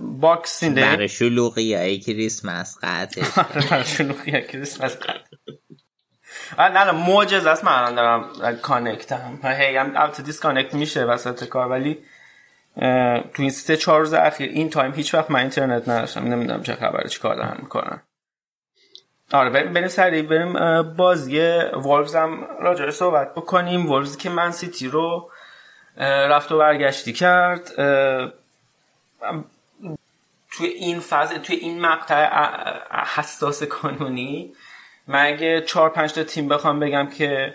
Boxing Day برای شلوغی های کریسمس قطعه [laughs] آره شلوغی کریسمس قد آره نه نه معجزه است من. دارم connect هم هی هم البته disconnect میشه وسط کار ولی تو این سه چهار روز اخیر این تایم هیچ وقت من اینترنت نداشتم. نمی‌دونم چه خبره چی کار دارن می‌کنن. آره بریم بریم سریع بریم بازی وولفز هم راجعش صحبت بکنیم. وولفزی که من سیتی رو رفت و برگشتی کرد. توی این فاز توی این مقطع حساس کانونی من اگه چهار پنج تا تیم بخوام بگم که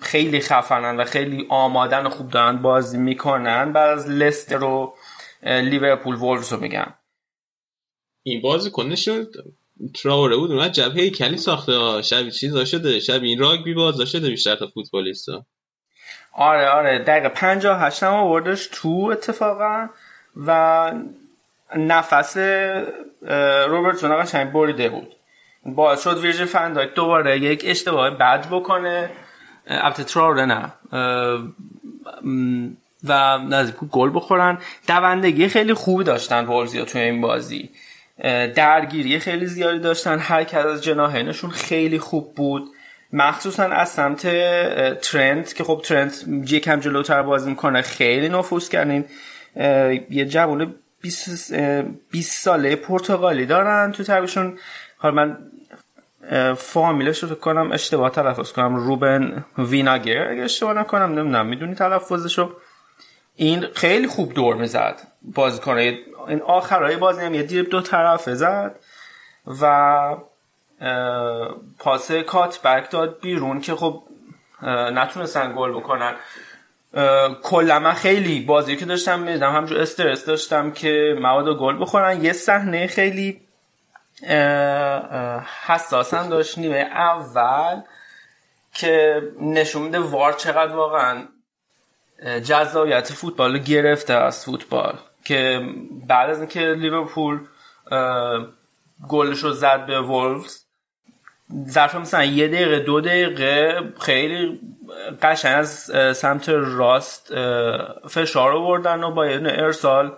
خیلی خفنن و خیلی آمادن و خوب دارن بازی می‌کنن بعد از لستر و لیورپول وولفز رو میگم. این بازی کنشون تراوره بود اومد جبهه کلی ساخته. شبیه چیز شده؟ شبیه این راگبی باز شده بیشتر تا فوتبالیست آره آره. دقیقه 58 هم آوردش تو اتفاقا و نفس روبرتسون قشنگ بریده بود. باعث شد ویرجیل فنداک دوباره یک اشتباه بد بکنه. البته تراوره نه. و نزدیک گل بخورن. دوندگی خیلی خوبی داشتن وولزیا توی این بازی. درگیری خیلی زیادی داشتن. حرکت از جناحینشون خیلی خوب بود. مخصوصا از سمت ترنت که خب ترنت یکم جلوتر بازی می‌کنه خیلی نفوذ کردین. یه جوون 20 اه، 20 ساله پرتغالی دارن تو تربیشون حالا من فامیلش رو فکر کنم اشتباه تلفظ کنم روبن ویناگر. اگه اشتباه نکنم نمی‌دونم. می‌دونی تلفظش رو این خیلی خوب دور می‌زد بازیکن این آخرهای بازی هم یه دیر دو طرفه زد و پاس کات بک داد بیرون که خب نتونستن گل بکنن. کلا من خیلی بازی که داشتم میدم همجور استرس داشتم که مواد گل بخورن. یه صحنه خیلی حساس داشت نیمه اول که نشون میده وار چقدر واقعا جذابیت فوتبال رو گرفته از فوتبال. که بعد از اینکه لیورپول گلش رو زد به وولفز ظرف مثلا یه دقیقه دو دقیقه خیلی قشنگ از سمت راست فشار آوردن و با یه ارسال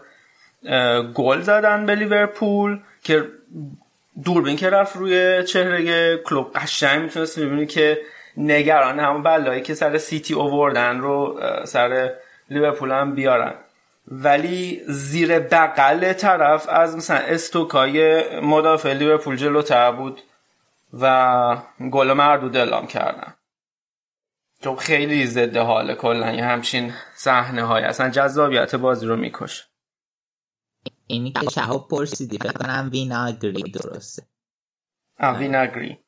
گل زدن به لیورپول که دوربین که رفت روی چهره کلوب قشنگ می‌تونست ببینی که نگران همون بلایی که سر سیتی اووردن رو سر لیورپول هم بیارن. ولی زیر بغل طرف از مثلا استوکای مدافع لیورپول جلوتر بود و گل مردود اعلام کردن. تو خیلی ضد حال کلا همچین صحنه های اصلا جذابیت بازی رو می‌کشه. اینی که شهاب پرسیدی فکر کنم ویناگری درسته. وینگری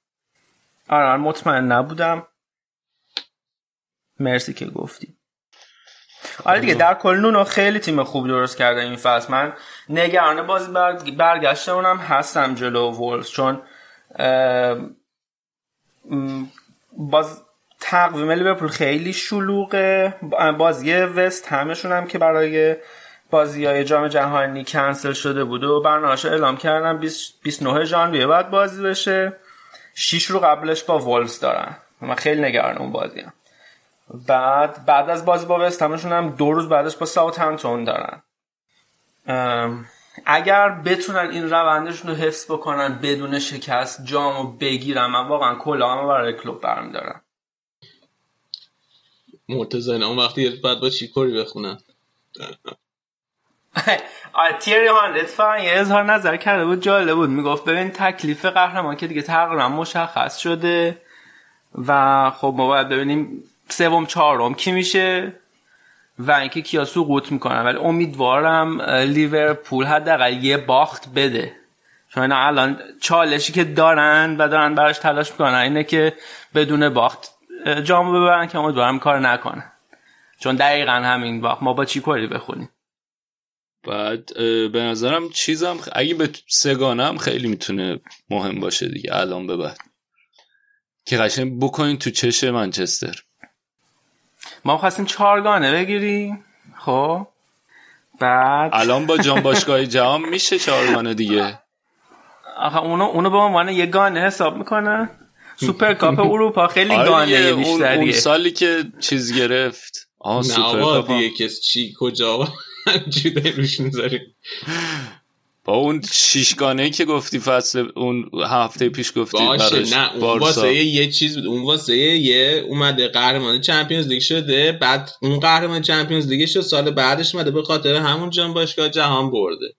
آره من مطمئن نبودم. مرسی که گفتی. آره دیگه در کل نونو خیلی تیم خوب درست کرده این فصل. من نگران بازی بر... برگشته اونم هستم جلو وولز چون اه، باز تقویم لیورپول خیلی شلوغه. بازی وست همشون هم که برای بازی های جام جهانی کنسل شده بود و برنامه‌اش اعلام کردن 20 29 ژانویه باید بازی بشه. 6 رو قبلش با وولز دارن. من خیلی نگران اون بازی هم. بعد بعد از بازی با وست همشون هم دو روز بعدش با ساوت همتون دارن اگر بتونن این روندشون رو حفظ بکنن بدون شکست جامو بگیرن من واقعا کلا برای کلوب برمیدارم. مرتضی اون وقتی بعد با چیکوری بخونن؟ آره [laughs] تیری هانرد فقط یه اظهار نظر کرده بود جالب بود. می‌گفت ببین تکلیف قهرمان که دیگه تقریبا مشخص شده و خب ما باید ببینیم سوم چهارم کی میشه و اینکه کیا سقوط می‌کنن. ولی امیدوارم لیورپول حداقل یه باخت بده. چون الان چالشی که دارن و دارن براش تلاش می‌کنن اینه که بدون باخت جامو ببرن که امیدوارم کار نکنن. چون دقیقا همین باخت. ما با چی کاری بخونیم؟ بعد به نظرم چیزم خ- اگه به سگانه هم خیلی می‌تونه مهم باشه دیگه. الان به بعد. که قشنگ بکنین تو چش منچستر. ما خواستیم چهارگانه بگیریم. خب. بعد الان با جام [laughs] باشگاه جهان میشه چهارگانه دیگه. آخه اونو اونو به عنوان یه گانه حساب می‌کنه. سوپر کاپ [laughs] اروپا خیلی آره گانه دیگه، اون, اون بیشتریه سالی که چیز گرفت. نه سوپر کاپ. دیگه کس چی کجا؟ جوده روش می‌ذاریم با اون شیشگانه که گفتی فصل اون هفته پیش گفتی باشه نه اون بارسا. واسه یه چیز بود. اون واسه یه اومده قهرمان Champions League شده بعد اون قهرمان Champions League شد سال بعدش اومده به خاطر همون جام باشگاه جهان برده.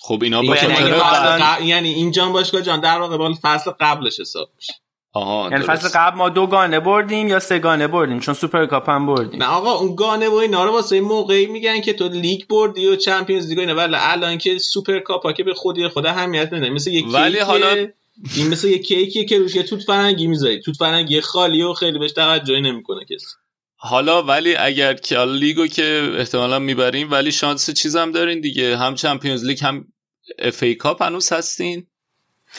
خب اینا این با یعنی یعنی این جام باشگاه جهان در واقع فصل قبلش حساب میشه. آها یعنی. فصل قبل ما دو گانه بردیم یا سه گانه بردیم؟ چون سوپر کاپ هم بردیم. نه آقا اون گانه و اینا رو واسه این موقعی میگن که تو لیگ بردی و Champions League اینا. ولی الان که سوپر کاپ ها که به خودی خود اهمیت نمیده مثل یه ولی حالا- این مثل یه کیکیه که روش یه توت فرنگی می‌ذاری. توت فرنگی خالی و خیلی بهش توجهی نمی‌کنه کسی. حالا ولی اگر که لیگو که احتمالا می‌بریم ولی شانس چیزم دارین دیگه. هم Champions League هم FA Cup هنوز هستین.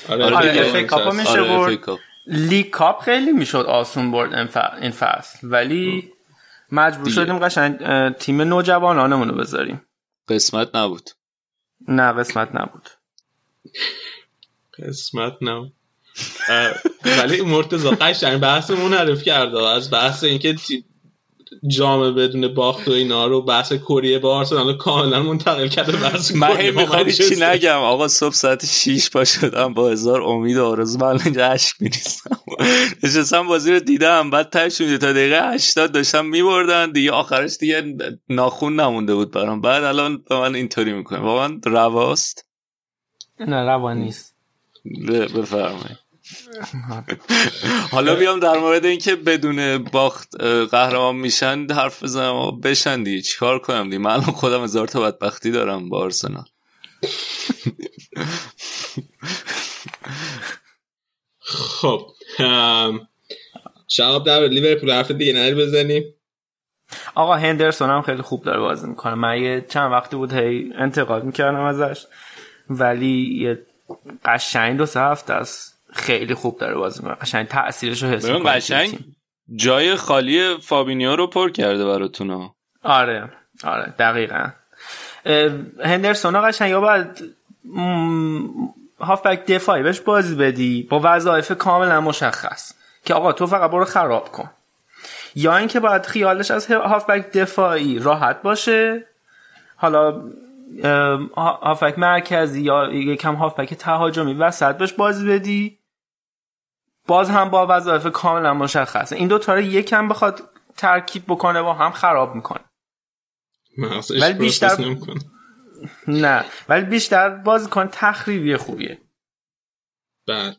آره, آره، دیگه. FA Cup هم میشه آره برد. League Cup خیلی می‌شد آسون برد این فصل. ولی مجبور دیگه. شدیم قشنگ تیم نوجوانانمون رو بذاریم. قسمت نبود. نه قسمت نبود. قسمت نه. ولی مرتضی قشنگ بحث منحرف کرده. از بحث اینکه جام بدون باخت و اینا رو بحث کره با آرسنال کاملا منتقل کرده بحث من هی می‌خوام چی. نگم. آقا صبح ساعت 6 پا شدم با هزار امید و آرزو. من اینجا اشک میریزم نشستم بازی رو دیدم. بعد میده تا دقیقه 80 داشتم میبردن. دیگه آخرش دیگه ناخون نمونده بود برام. بعد الان به من اینطوری می‌کنه. واقعا رواست. نه روان نیست. بفرمایید. حالا بیام در مورد اینکه بدون باخت قهرمان میشن حرف بزنم و بشن دیگه چیکار کنم دیگه؟ من الان خودم هزار تا بدبختی دارم با آرسنال. خب ام، شهاب در لیورپول حرف دیگه نداری بزنیم آقا هندرسون هم خیلی خوب داره بازی می‌کنه. من یه چند وقتی بود هی انتقاد می‌کردم ازش ولی یه قشنگ دو سه هفته است. خیلی خوب داره بازی می‌کنه. قشنگ تاثیرش رو حس توی قشنگ. جای خالی فابینیو رو پر کرده براتون ها آره آره دقیقا. هندرسون ها قشنگ یا باید م، هافبک دفاعی بهش بازی بدی با وظایف کاملا مشخص که آقا تو فقط برو خراب کن. یا اینکه باید خیالش از هافبک دفاعی راحت باشه. حالا هافبک مرکزی یا یکم هافبک تهاجمی وسط بهش بازی بدی. باز هم با وظایف کاملا مشخصه. این دو تا رو یکم بخواد ترکیب بکنه با هم خراب می‌کنه. ولی بیشتر- نمی‌کنه. نه. ولی بیشتر بازیکن تخریبی خوبیه. بعد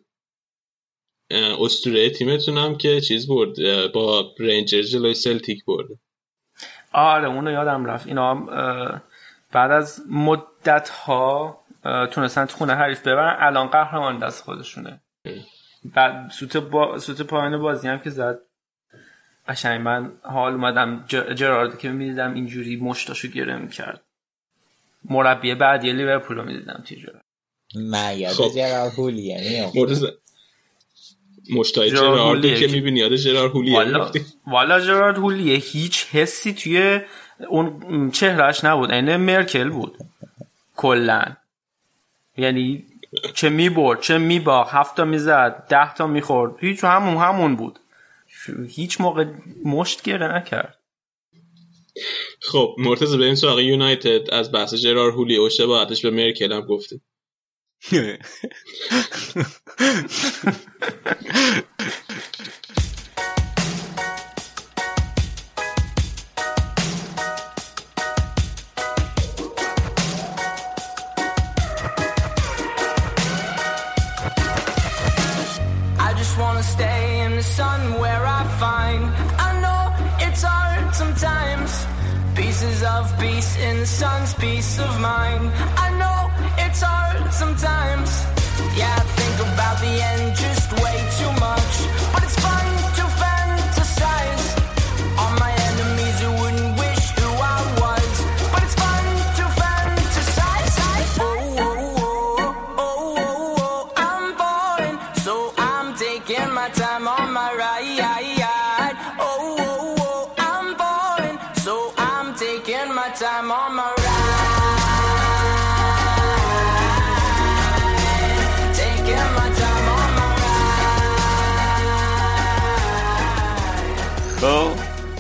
اه، اسطوره تیمتونم که چیز برد با رنجرز جلوی سلتیک برده آره اونو یادم رفت. اینا بعد از مدت ها تونستن تو خونه حریف ببرن الان قهرمان دست خودشونه. بعد سوت, با... سوت پایان بازی هم که زد. قشنگ من حال اومدم جرارد که می‌دیدم اینجوری مشتاشو گره می‌کرد مربی بعدی لیورپول رو می‌دیدم توی جرارد. من یاد خب. جرار هولیه مرتضی مشتای جرار جرارد هولیه که می‌بینی یاد جرار هولیه. والا والا جرارد هولیه هیچ حسی توی اون چهرهش نبود. عین مرکل بود. کلا. یعنی چه می‌برد چه میباخت هفت تا می‌زد ده تا می‌خورد هیچ همون همون بود. هیچ موقع مشت گره نکرد. خب مرتضی بریم سراغ یونایتد. از بحث جرار هولی و شباهتش به مرکل هم گفتیم. [laughs] sun where I find. I know it's hard sometimes. Pieces of peace in the sun's peace of mind. I know it's hard sometimes. Yeah, I think about the end just way too much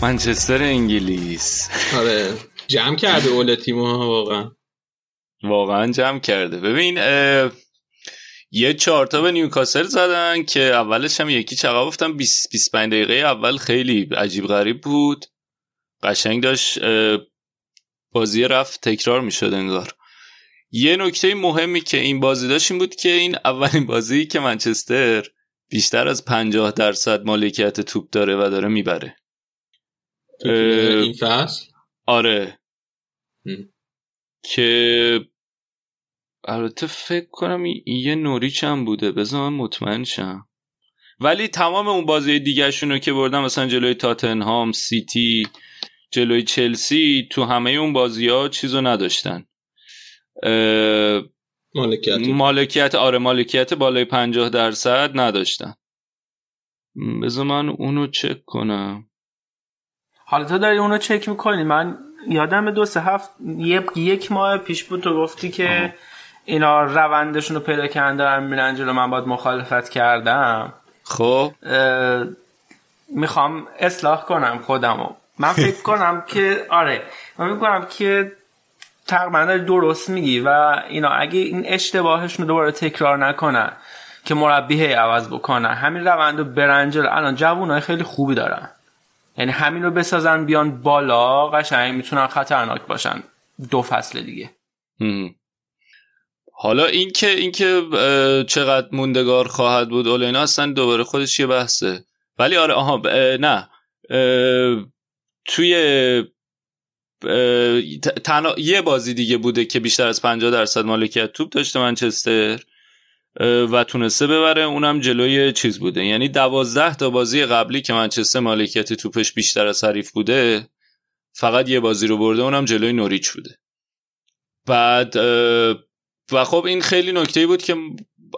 منچستر انگلیس. آره. جمع کرده اول تیمو ها واقعا. واقعا جمع کرده. ببین اه، یه چهارتا به نیوکاسل زدن که اولش هم یکی چقدر گفتم 20 25 دقیقه اول خیلی عجیب غریب بود. قشنگ داشت بازی رفت تکرار می‌شد انگار. یه نکته مهمی که این بازی داشت این بود که این اولین بازی که منچستر بیشتر از 50 درصد مالکیت توپ داره و داره می‌بره. این فصل؟ آره. هم. که البته فکر کنم یه نوریچ هم بوده. بذار من مطمئن شم. ولی تمام اون بازی دیگه رو که بردن مثلا جلوی تاتنهام سیتی جلوی چلسی تو همه اون بازی ها چیزو نداشتن. مالکیت. مالکیت آره مالکیت بالای پنجاه درصد نداشتن. بذار من اونو چک کنم. حالا تو داری اونو چک می‌کنی؟ من یادم دو سه هفت یک ماه پیش بود تو گفتی که اینا روندشون رو پیدا کردن دارن میرن جلو من باید مخالفت کردم. خب. می‌خوام اصلاح کنم خودمو. من فکر [laughs] کنم که آره. من فکر کنم که تقریبا داری درست میگی و اینا اگه این اشتباهشون رو دوباره تکرار نکنن که مربی عوض بکنن. همین روند رو برن جلو. الان جوونای خیلی خوبی دارن. یعنی همین رو بسازن بیان بالا قشنگ می‌تونن خطرناک باشن. دو فصل دیگه. هم. حالا اینکه اینکه چقدر موندگار خواهد بود اولینا اصلا دوباره خودش یه بحثه. ولی آره آها اه، نه. اه، توی تنها یه بازی دیگه بوده که بیشتر از 50 درصد مالکیت توپ داشته منچستر. و تونسته ببره اونم جلوی چیز بوده. یعنی دوازده تا بازی قبلی که منچستر مالکیت توپش بیشتر از حریف بوده فقط یه بازی رو برده اونم جلوی نوریچ بوده. بعد و خب این خیلی نکته بود که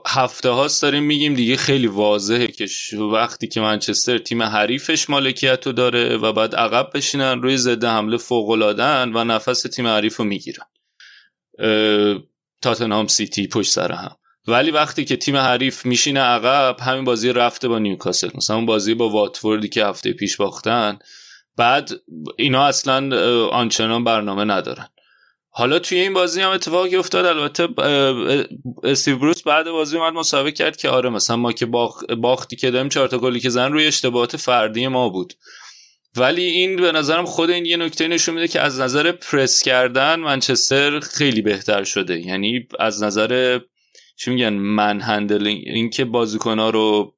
هفته هاست داریم میگیم دیگه خیلی واضحه که وقتی که منچستر تیم حریفش مالکیت رو داره و بعد عقب بشینن روی ضد حمله فوق و نفس تیم حریف رو می‌گیرن تاتنهام سیتی پشت سر هم. ولی وقتی که تیم حریف میشینه عقب همین بازی رفته با نیوکاسل. مثلا اون بازی با واتفوردی که هفته پیش باختن بعد اینا اصلا آنچنان برنامه ندارن. حالا توی این بازی هم اتفاقی افتاد. البته استیو بروس بعد بازی اومد مصاحبه کرد که آره مثلا ما که باخ... باختی که داریم چهار تا گلی که زدن روی اشتباهات فردی ما بود. ولی این به نظرم خود این یه نکته نشون میده که از نظر پرس کردن منچستر خیلی بهتر شده. یعنی از نظر چی میگن man handling اینکه بازیکن‌ها رو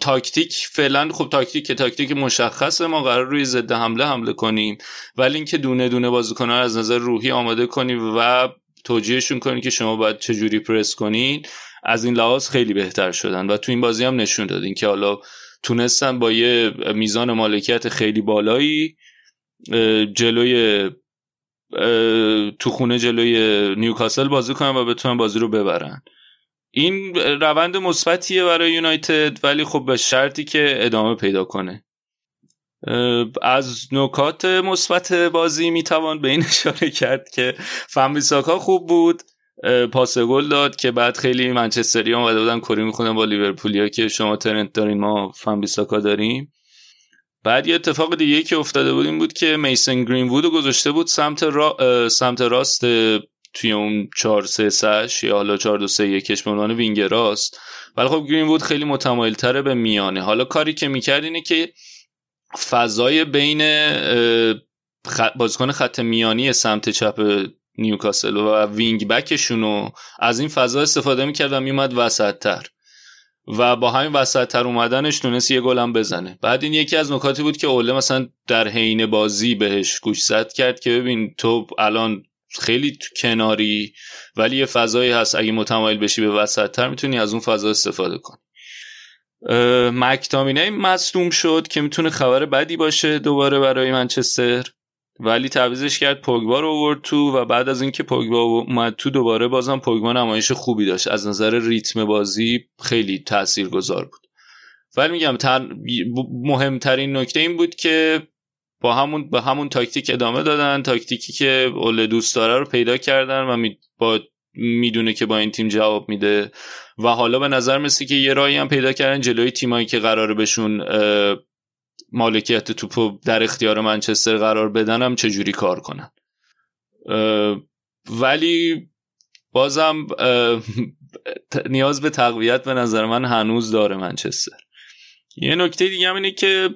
تاکتیک فعلا خب تاکتیک که تاکتیک مشخصه ما قرار روی ضد حمله حمله کنیم. ولی اینکه دونه دونه بازیکن‌ها رو از نظر روحی آماده کنیم و توجیهشون کنیم که شما باید چجوری پرس کنین از این لحاظ خیلی بهتر شدن. و تو این بازی هم نشون دادین که حالا تونستن با یه میزان مالکیت خیلی بالایی جلوی تو خونه جلوی نیوکاسل بازی کنن و بتونن بازی رو ببرن. این روند مثبتیه برای یونایتد ولی خب به شرطی که ادامه پیدا کنه. از نکات مثبت بازی می‌توان به این [laughs] اشاره کرد که فنبیساکا خوب بود. پاس گل داد که بعد خیلی منچستری اومده بودن کری می‌خونن با لیورپولیا که شما ترنت دارین ما فنبیساکا داریم. بعد یه اتفاق دیگه که افتاده بود این بود که میسن گرین وود رو گذاشته بود سمت, را... سمت راست توی اون 4 3 3 یا حالا 4 2 3 1 به عنوان وینگ راست. ولی خب گرین وود خیلی متمایل تره به میانه. حالا کاری که می‌کرد اینه که فضای بین بازیکن خط میانی سمت چپ نیوکاسل و wing back شون رو از این فضا استفاده می‌کرد و میومد وسط تر و با همین وسط تر اومدنش تونست یه گل هم بزنه. بعد این یکی از نکاتی بود که اوله مثلا در حین بازی بهش گوشزد کرد که ببین تو الان خیلی تو کناری ولی یه فضایی هست. اگه متمایل بشی به وسط تر می‌تونی از اون فضا استفاده کنی. مک‌تامینی مصدوم شد که می‌تونه خبر بدی باشه دوباره برای منچستر. ولی تعویزش کرد پوگبا رو آورد تو و بعد از اینکه پوگبا اومد تو دوباره بازم پوگبا نمایش خوبی داشت. از نظر ریتم بازی خیلی تاثیرگذار بود. ولی میگم تن... مهمترین نکته این بود که با همون با همون تاکتیک ادامه دادن. تاکتیکی که اول دوست داره رو پیدا کردن و می... با می‌دونه که با این تیم جواب میده. و حالا به نظر مثل که یه راهی هم پیدا کردن جلوی تیمایی که قراره بهشون مالکیت توپو در اختیار منچستر قرار بدن هم چجوری کار کنن؟ ولی بازم نیاز به تقویت به نظر من هنوز داره منچستر. یه نکته دیگه هم اینه که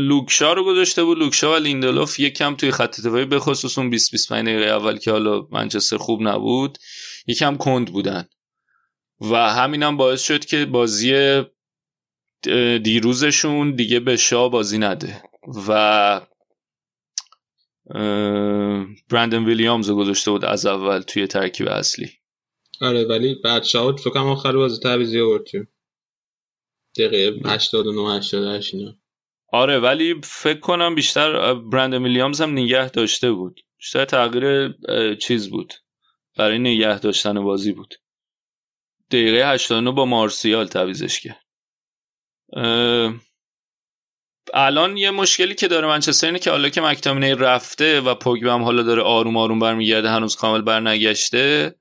لوکشا رو گذاشته بود. لوکشا و لیندلوف یکم توی خط دفاعی به خصوص اون 20 25 دقیقه اول که حالا منچستر خوب نبود یکم کند بودن. و همین هم باعث شد که بازی دیروزشون دیگه به شا بازی نده. و برندن ویلیامز رو گذاشته بود از اول توی ترکیب اصلی. آره ولی بعد شاید فکر کنم آخر بازی تعویضی آورد تو دقیقه 89 88 اینا. آره ولی فکر کنم بیشتر برندن ویلیامز هم نگه داشته بود. بیشتر تغییر چیز بود. برای نگه داشتن بازی بود. دقیقه 89 با مارسیال تعویزش کرد. الان یه مشکلی که داره منچستر اینه که حالا که مکتامینی رفته و پوگبا هم حالا داره آروم آروم برمیگرده هنوز کامل برنگشته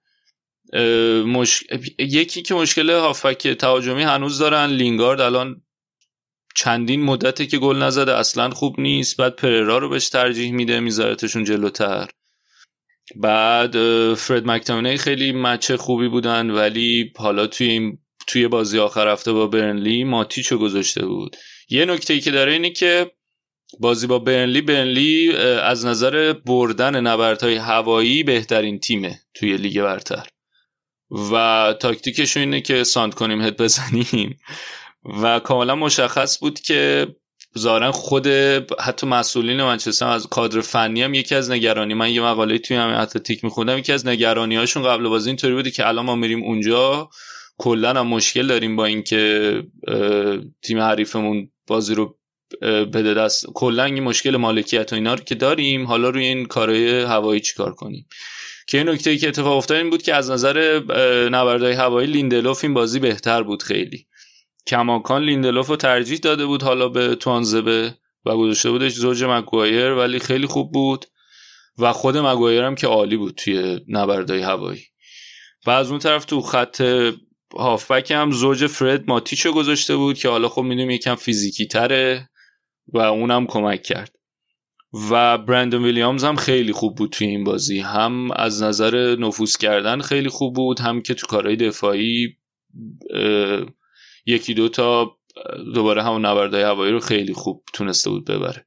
مش... یکی که مشکل هافک تهاجمی هنوز دارن لینگارد الان چندین مدته که گل نزده اصلا خوب نیست بعد پررا رو بهش ترجیح میده میذارتشون جلوتر. بعد فرد مکتامینی خیلی مچ خوبی بودن ولی حالا توی این توی بازی آخر هفته با برنلی ماتیچو گذاشته بود. یه نکته ای که داره اینه که بازی با برنلی برنلی از نظر بردن نبردهای هوایی بهترین تیمه توی لیگ برتر. و تاکتیکشون اینه که ساند کنیم هد بزنیم. و کاملا مشخص بود که ظاهرا خود حتی مسئولین منچستر از کادر فنی هم یکی از نگرانی. من یه مقاله توی همین اتلتیک میخوندم یکی از نگرانی هاشون قبل بازی اینطوری بوده که الان ما میریم اونجا کلا هم مشکل داریم با اینکه تیم حریفمون بازی رو بده دست. کلا این مشکل مالکیت و اینا رو که داریم حالا روی این کارهای هوایی چیکار کنیم؟ که این نکته ای که اتفاق افتاد این بود که از نظر نبردهای هوایی لیندلوف این بازی بهتر بود خیلی. کماکان لیندلوف رو ترجیح داده بود حالا به توانزبه و گذاشته بودش زوج مگوایر ولی خیلی خوب بود. و خود مگوایر هم که عالی بود توی نبردهای هوایی. و از اون طرف تو خط هافبک هم زوج فرد ماتیچو گذاشته بود که حالا خب می‌دونیم یکم فیزیکی تره و اونم کمک کرد. و برندن ویلیامز هم خیلی خوب بود توی این بازی. هم از نظر نفوذ کردن خیلی خوب بود هم که تو کارهای دفاعی یکی دو تا دوباره همون نبردهای هوایی رو خیلی خوب تونسته بود ببره.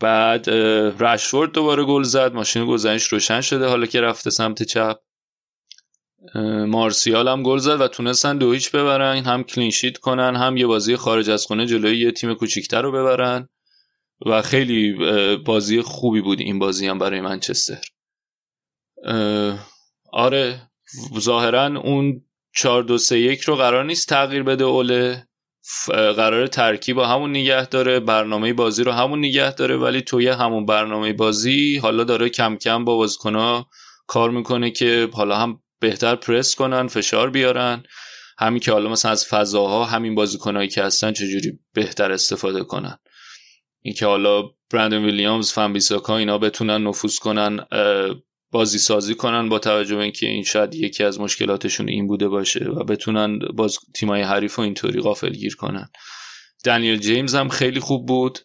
بعد رشفورد دوباره گل زد ماشین گلزنیش روشن شده حالا که رفته سمت چپ. مارسیال هم گل زد و تونستن دو هیچ ببرن هم کلینشیت کنن هم یه بازی خارج از خونه جلوی یه تیم کوچیکتر رو ببرن. و خیلی بازی خوبی بود این بازی هم برای منچستر. آره ظاهرا اون 4 2 3 1 رو قرار نیست تغییر بده اوله قرار ترکیب رو همون نگه داره برنامه بازی رو همون نگه داره ولی توی همون برنامه بازی حالا داره کم کم با بازیکنها کار می‌کنه که حالا هم بهتر پرس کنن فشار بیارن. همین که حالا مثلا از فضاها همین بازیکنهایی که هستن چجوری بهتر استفاده کنن. اینکه حالا برندن ویلیامز فن بیساکا اینا بتونن نفوذ کنن بازی سازی کنن با توجه به اینکه این شاید یکی از مشکلاتشون این بوده باشه و بتونن باز تیمای حریف رو اینطوری غافل گیر کنن. دنیل جیمز هم خیلی خوب بود.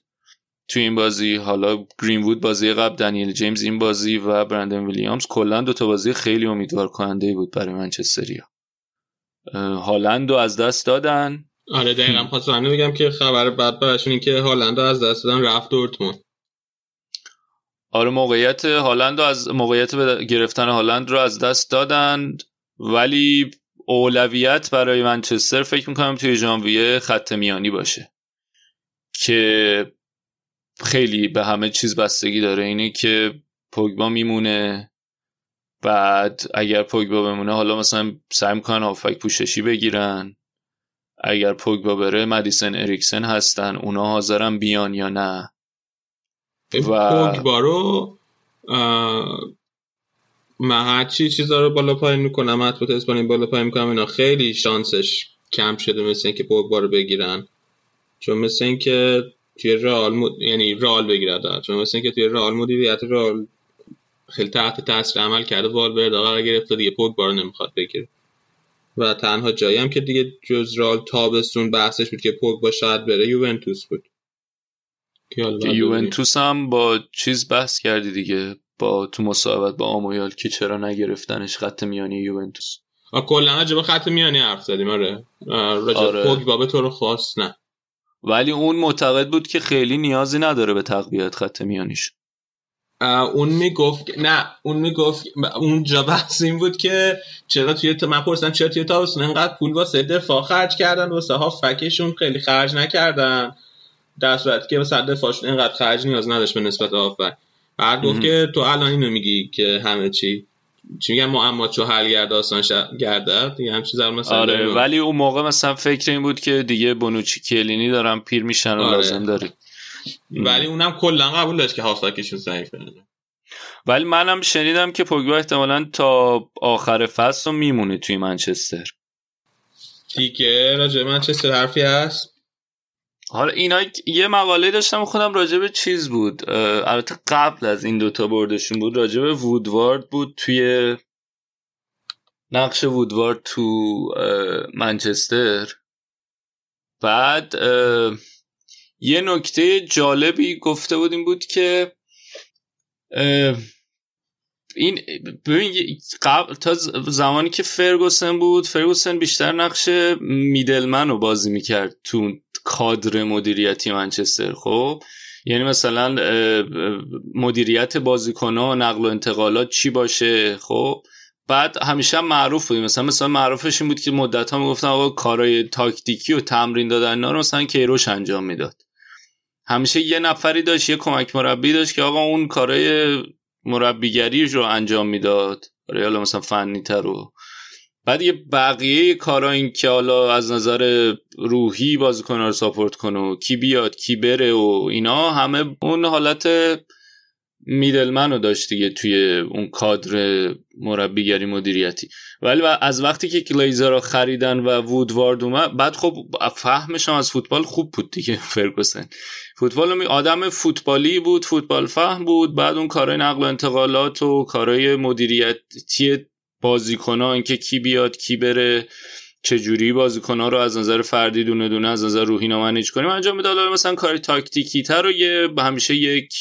توی این بازی حالا گرین وود بازی قبل دنیل جیمز این بازی و برندن ویلیامز کلا دو تا بازی خیلی امیدوار کننده بود برای منچستریا هالند رو از دست دادن. آره دقیقا. خواستم همین بگم که خبر بد براشون این که هالند رو از دست دادن رفت دورتموند. آره موقعیت هالند رو از موقعیت به گرفتن هالند رو از دست دادن. ولی اولویت برای منچستر فکر می‌کنم توی ژانویه خط میانی باشه. که خیلی به همه چیز بستگی داره. اینه که پوگبا میمونه بعد اگر پوگبا بمونه حالا مثلا سعی می‌کنن هافک پوششی بگیرن. اگر پوگبا بره مدیسن اریکسن هستن. اونا حاضرن بیان یا نه. و- پوگبا رو من هرچی چیزا رو بالا پایین می‌کنم مطبوعات اسپانیا بالا پایین می‌کنم اینا خیلی شانسش کم شده مثل اینکه پوگبا رو بگیرن. چون مثل اینکه توی رئال مد... یعنی رئال بگیرد چون مثل اینکه توی رئال مدیریت رئال خیلی تحت تاثیر عمل کرده والورد قرار گرفته دیگه پوگبا رو نمی‌خواد بگیره. و تنها جایی هم که دیگه جز رئال تابستون بحثش بود که پوگبا شاید بره یوونتوس بود. که. یوونتوس هم با چیز بحث کردی دیگه با تو مصاحبت با آمویال که چرا نگرفتنش خط میانی یوونتوس؟ آه، کلا راجع به خط میانی حرف زدیم آره. راجع به آره. پوگبا به طور خاص نه. ولی اون معتقد بود که خیلی نیازی نداره به تقویت خط میانیش. اون می‌گفت نه اون می‌گفت اونجا بحث این بود که چرا توی تا من پرسیدم چرا توی تابستون انقدر پول واسه دفاع خرج کردن واسه ها فکشون خیلی خرج نکردن. در صورتی که واسه دفاعشون انقدر خرج نیاز نداشت به نسبت هافک بعد گفت. که تو الان اینو میگی که همه چی چی میگن معما چو حل گرد آسان ش- گردد دیگه هم چیزا رو مثلا آره داریم. ولی اون موقع مثلا فکر این بود که دیگه بونوچی کلینی دارن پیر میشن و آره. لازم داری ولی اونم کلا قبول داشت که هافکشون ضعیفه ولی منم شنیدم که پوگبا احتمالا تا آخر فصل رو میمونه توی منچستر. دیگه راجع منچستر حرفی هست؟ حالا اینا یه مقاله داشتم خودم راجع به چیز بود. البته قبل از این دوتا بردشون بود راجع به وودوارد بود توی نقش وودوارد تو منچستر. بعد یه نکته جالبی گفته بود این بود که این ببین قبل تا زمانی که فرگوسن بود فرگوسن بیشتر نقش میدلمن رو بازی می‌کرد تو کادر مدیریتی منچستر خب؟ یعنی مثلا مدیریت بازیکنها نقل و انتقالات چی باشه؟ خب؟ بعد همیشه هم معروف بودیم مثلا مثلا معروفش این بود که مدت ها می‌گفتن آقا کارهای تاکتیکی و تمرین دادن اینا رو مثلا کیروش انجام می‌داد. همیشه یه نفری داشت یه کمک مربی داشت که آقا اون کارهای مربیگری رو انجام می‌داد. برای حالا مثلا فنی تر و بعد یه بقیه کارا این که حالا از نظر روحی بازیکن‌ها رو ساپورت کنه و کی بیاد کی بره و اینا همه اون حالت میدلمن رو داشت دیگه توی اون کادر مربیگری مدیریتی. ولی از وقتی که گلیزر رو خریدن و وودوارد اومد بعد خب فهمش هم از فوتبال خوب بود دیگه [laughs] فرگوسن. فوتبال می- آدم فوتبالی بود فوتبال فهم بود بعد اون کارهای نقل و انتقالات و کارهای مدیریتی بازیکنها اینکه کی بیاد کی بره چجوری بازیکنها رو از نظر فردی دونه دونه از نظر روحی نامنیج کنیم؟ انجام می‌داد. حالا مثلا کار تاکتیکی تر رو یه همیشه یک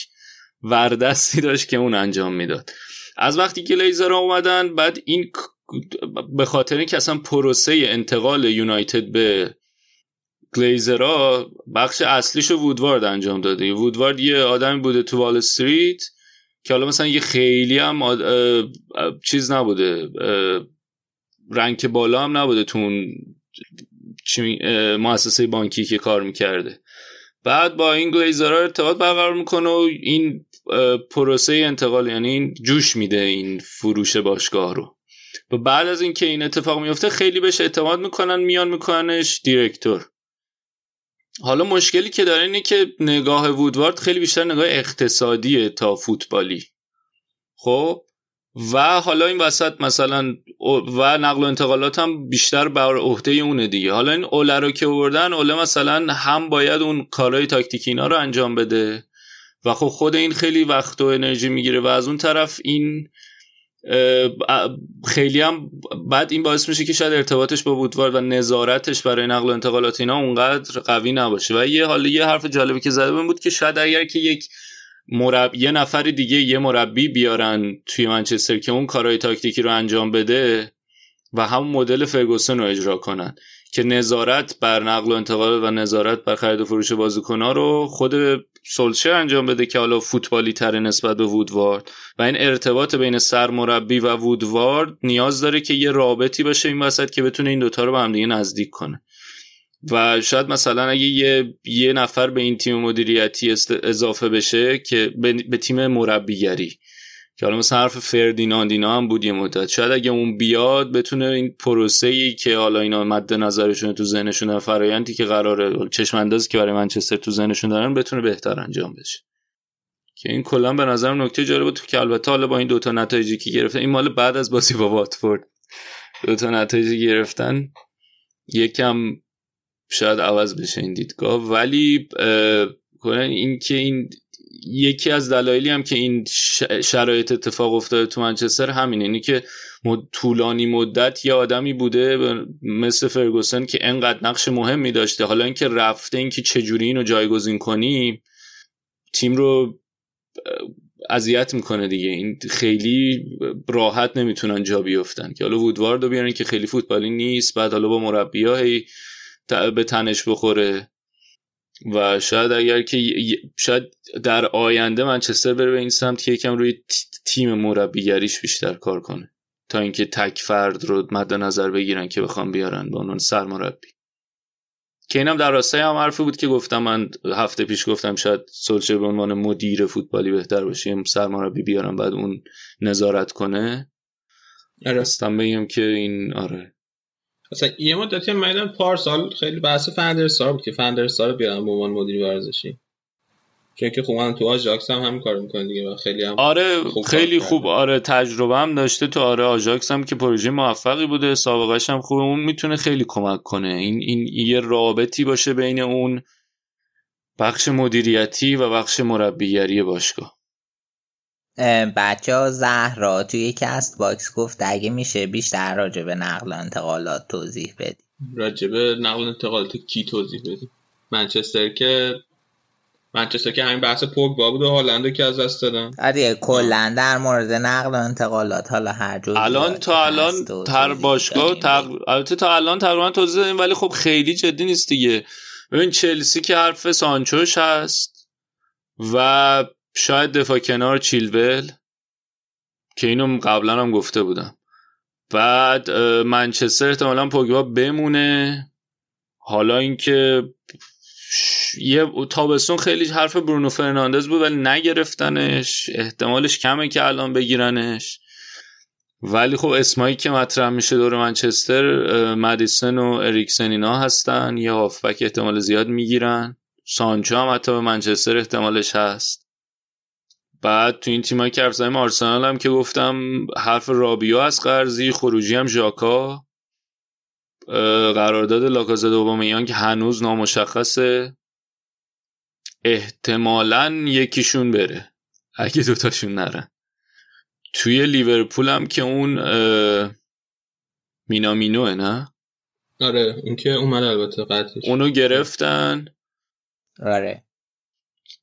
وردستی داشت که اون انجام می‌داد. از وقتی گلیزر اومدن بعد این به خاطر اینکه اصلا پروسه انتقال یونایتد به گلیزرها بخش اصلیشو وودوارد انجام داده وودوارد یه آدمی بوده تو وال استریت. که حالا مثلا یه خیلی هم آد... اه... چیز نبوده اه... رنگ بالا هم نبوده تو اون چی... مؤسسه بانکی که کار می‌کرده. بعد با این گلیزرها ارتباط برقرار می‌کنه و این پروسه انتقال یعنی این جوش میده این فروش باشگاه رو. و بعد از اینکه این اتفاق میفته خیلی بهش اعتماد می‌کنن میان میکننش دیرکتور. حالا مشکلی که داره اینه که نگاه وودوارد خیلی بیشتر نگاه اقتصادیه تا فوتبالی. خب؟ و حالا این وسط مثلا و نقل و انتقالات هم بیشتر بر عهده اونه دیگه. حالا این اوله رو که بردن اوله مثلا هم باید اون کارهای تاکتیکی اینا رو انجام بده. و خب خود این خیلی وقت و انرژی می‌گیره و از اون طرف این خیلی هم بعد این باعث میشه که شاید ارتباطش با وودوارد و نظارتش برای نقل و انتقالات اینا اونقدر قوی نباشه. و یه حالا یه حرف جالبی که زده بود که شاید اگر که یک مرب... یه نفر دیگه یه مربی بیارن توی منچستر که اون کارهای تاکتیکی رو انجام بده و هم مدل فرگوسن رو اجرا کنن. که نظارت بر نقل و انتقال و نظارت بر خرید و فروش بازیکن‌ها رو خود سولشر انجام بده که حالا فوتبالی تر نسبت به وودوارد. و این ارتباط بین سرمربی و وودوارد نیاز داره که یه رابطی باشه این وسط که بتونه این دوتا رو به هم دیگه نزدیک کنه. و شاید مثلا اگه یه, یه نفر به این تیم مدیریتی اضافه بشه که به, به تیم مربیگری. که حالا مثلا حرف فردیناند اینا هم بود یه مدت. شاید اگه اون بیاد بتونه این پروسه ای که حالا اینا مد نظرشون تو ذهنشون در فرایندی که قراره چشم اندازی که برای منچستر تو ذهنشون دارن بتونه بهتر انجام بشه. که این کلا به نظرم نکته جالب بود که البته حالا با این دوتا نتایجی که گرفتن این مال بعد از بازی با واتفورد. دوتا نتایجی گرفتن. یکم شاید عوض بشه این دیدگاه. ولی این که این یکی از دلایلی هم که این شرایط اتفاق افتاده تو منچستر همینه. اینی که طولانی مدت یه آدمی بوده مثل فرگوسن که انقدر نقش مهمی داشته. حالا اینکه رفته اینکه چجوری اینو جایگزین کنی تیم رو اذیت می‌کنه دیگه. این خیلی راحت نمی‌تونن جا بیفتن. که حالا وودوارد رو بیارن که خیلی فوتبالی نیست بعد حالا با مربی به تنش بخوره. و شاید اگر که شاید در آینده منچستر بره به این سمت که یکم روی تیم مربیگریش بیشتر کار کنه. تا اینکه تک فرد رو مد نظر بگیرن که بخوام بیارن به عنوان سرمربی. که اینم در راستای هم حرفی بود که گفتم من هفته پیش گفتم شاید سولچر به عنوان مدیر فوتبالی بهتر باشه سرمربی بیارم بعد اون نظارت کنه. آره. بگم که این آره. مثلا یه مدتی من پارسال خیلی بحث فندرسار بود که فندرسار بیارن به عنوان مدیر ورزشی. چون که خوب تو آژاکس هم هم کار می‌کنه دیگه و خیلی هم آره خوب خیلی خوب. آره تجربه هم داشته تو آره آژاکس هم که پروژه موفقی بوده سابقش هم خوبه اون می‌تونه خیلی کمک کنه. این این یه رابطی باشه بین اون بخش مدیریتی و بخش مربیگری باشگاه. بچه ها زهرا توی Castbox گفت اگه میشه بیشتر راجع به نقل و انتقالات توضیح بدی. راجبه نقل و انتقالات کی توضیح بدیم منچستر که منچستر که همین بحث پوگبا بود و هالند که از دست دادن. آره کلا در مورد نقل و انتقالات حالا هر جور الان تا الان تر باشگاه تق... البته تا الان تقریبا توضیح دادیم ولی خب خیلی جدی نیست دیگه. ببین چلسی که حرف سانچوش هست و شاید دفاع کنار چیلول که اینو قبلا هم گفته بودم. بعد منچستر احتمالا پوگبا بمونه. حالا اینکه یه تابستون خیلی حرف برونو فرناندز بود ولی نگرفتنش. احتمالش کمه که الان بگیرنش. ولی خب اسمایی که مطرح میشه دور منچستر مدیسن و اریکسن اینا هستن. یه هافبک احتمال زیاد می‌گیرن. سانچو هم حتی به منچستر احتمالش هست. بعد تو این تیمایی که حرف زدیم آرسنال هم که گفتم حرف رابیو از قرضی خروجی هم ژاکا. قرارداد لاکازت اوبامیان که هنوز نامشخصه. احتمالا یکیشون بره اگه دوتاشون نرن. توی لیورپول هم که اون مینامینوه نه؟ آره اون که اومد البته قطعش اونو گرفتن. آره.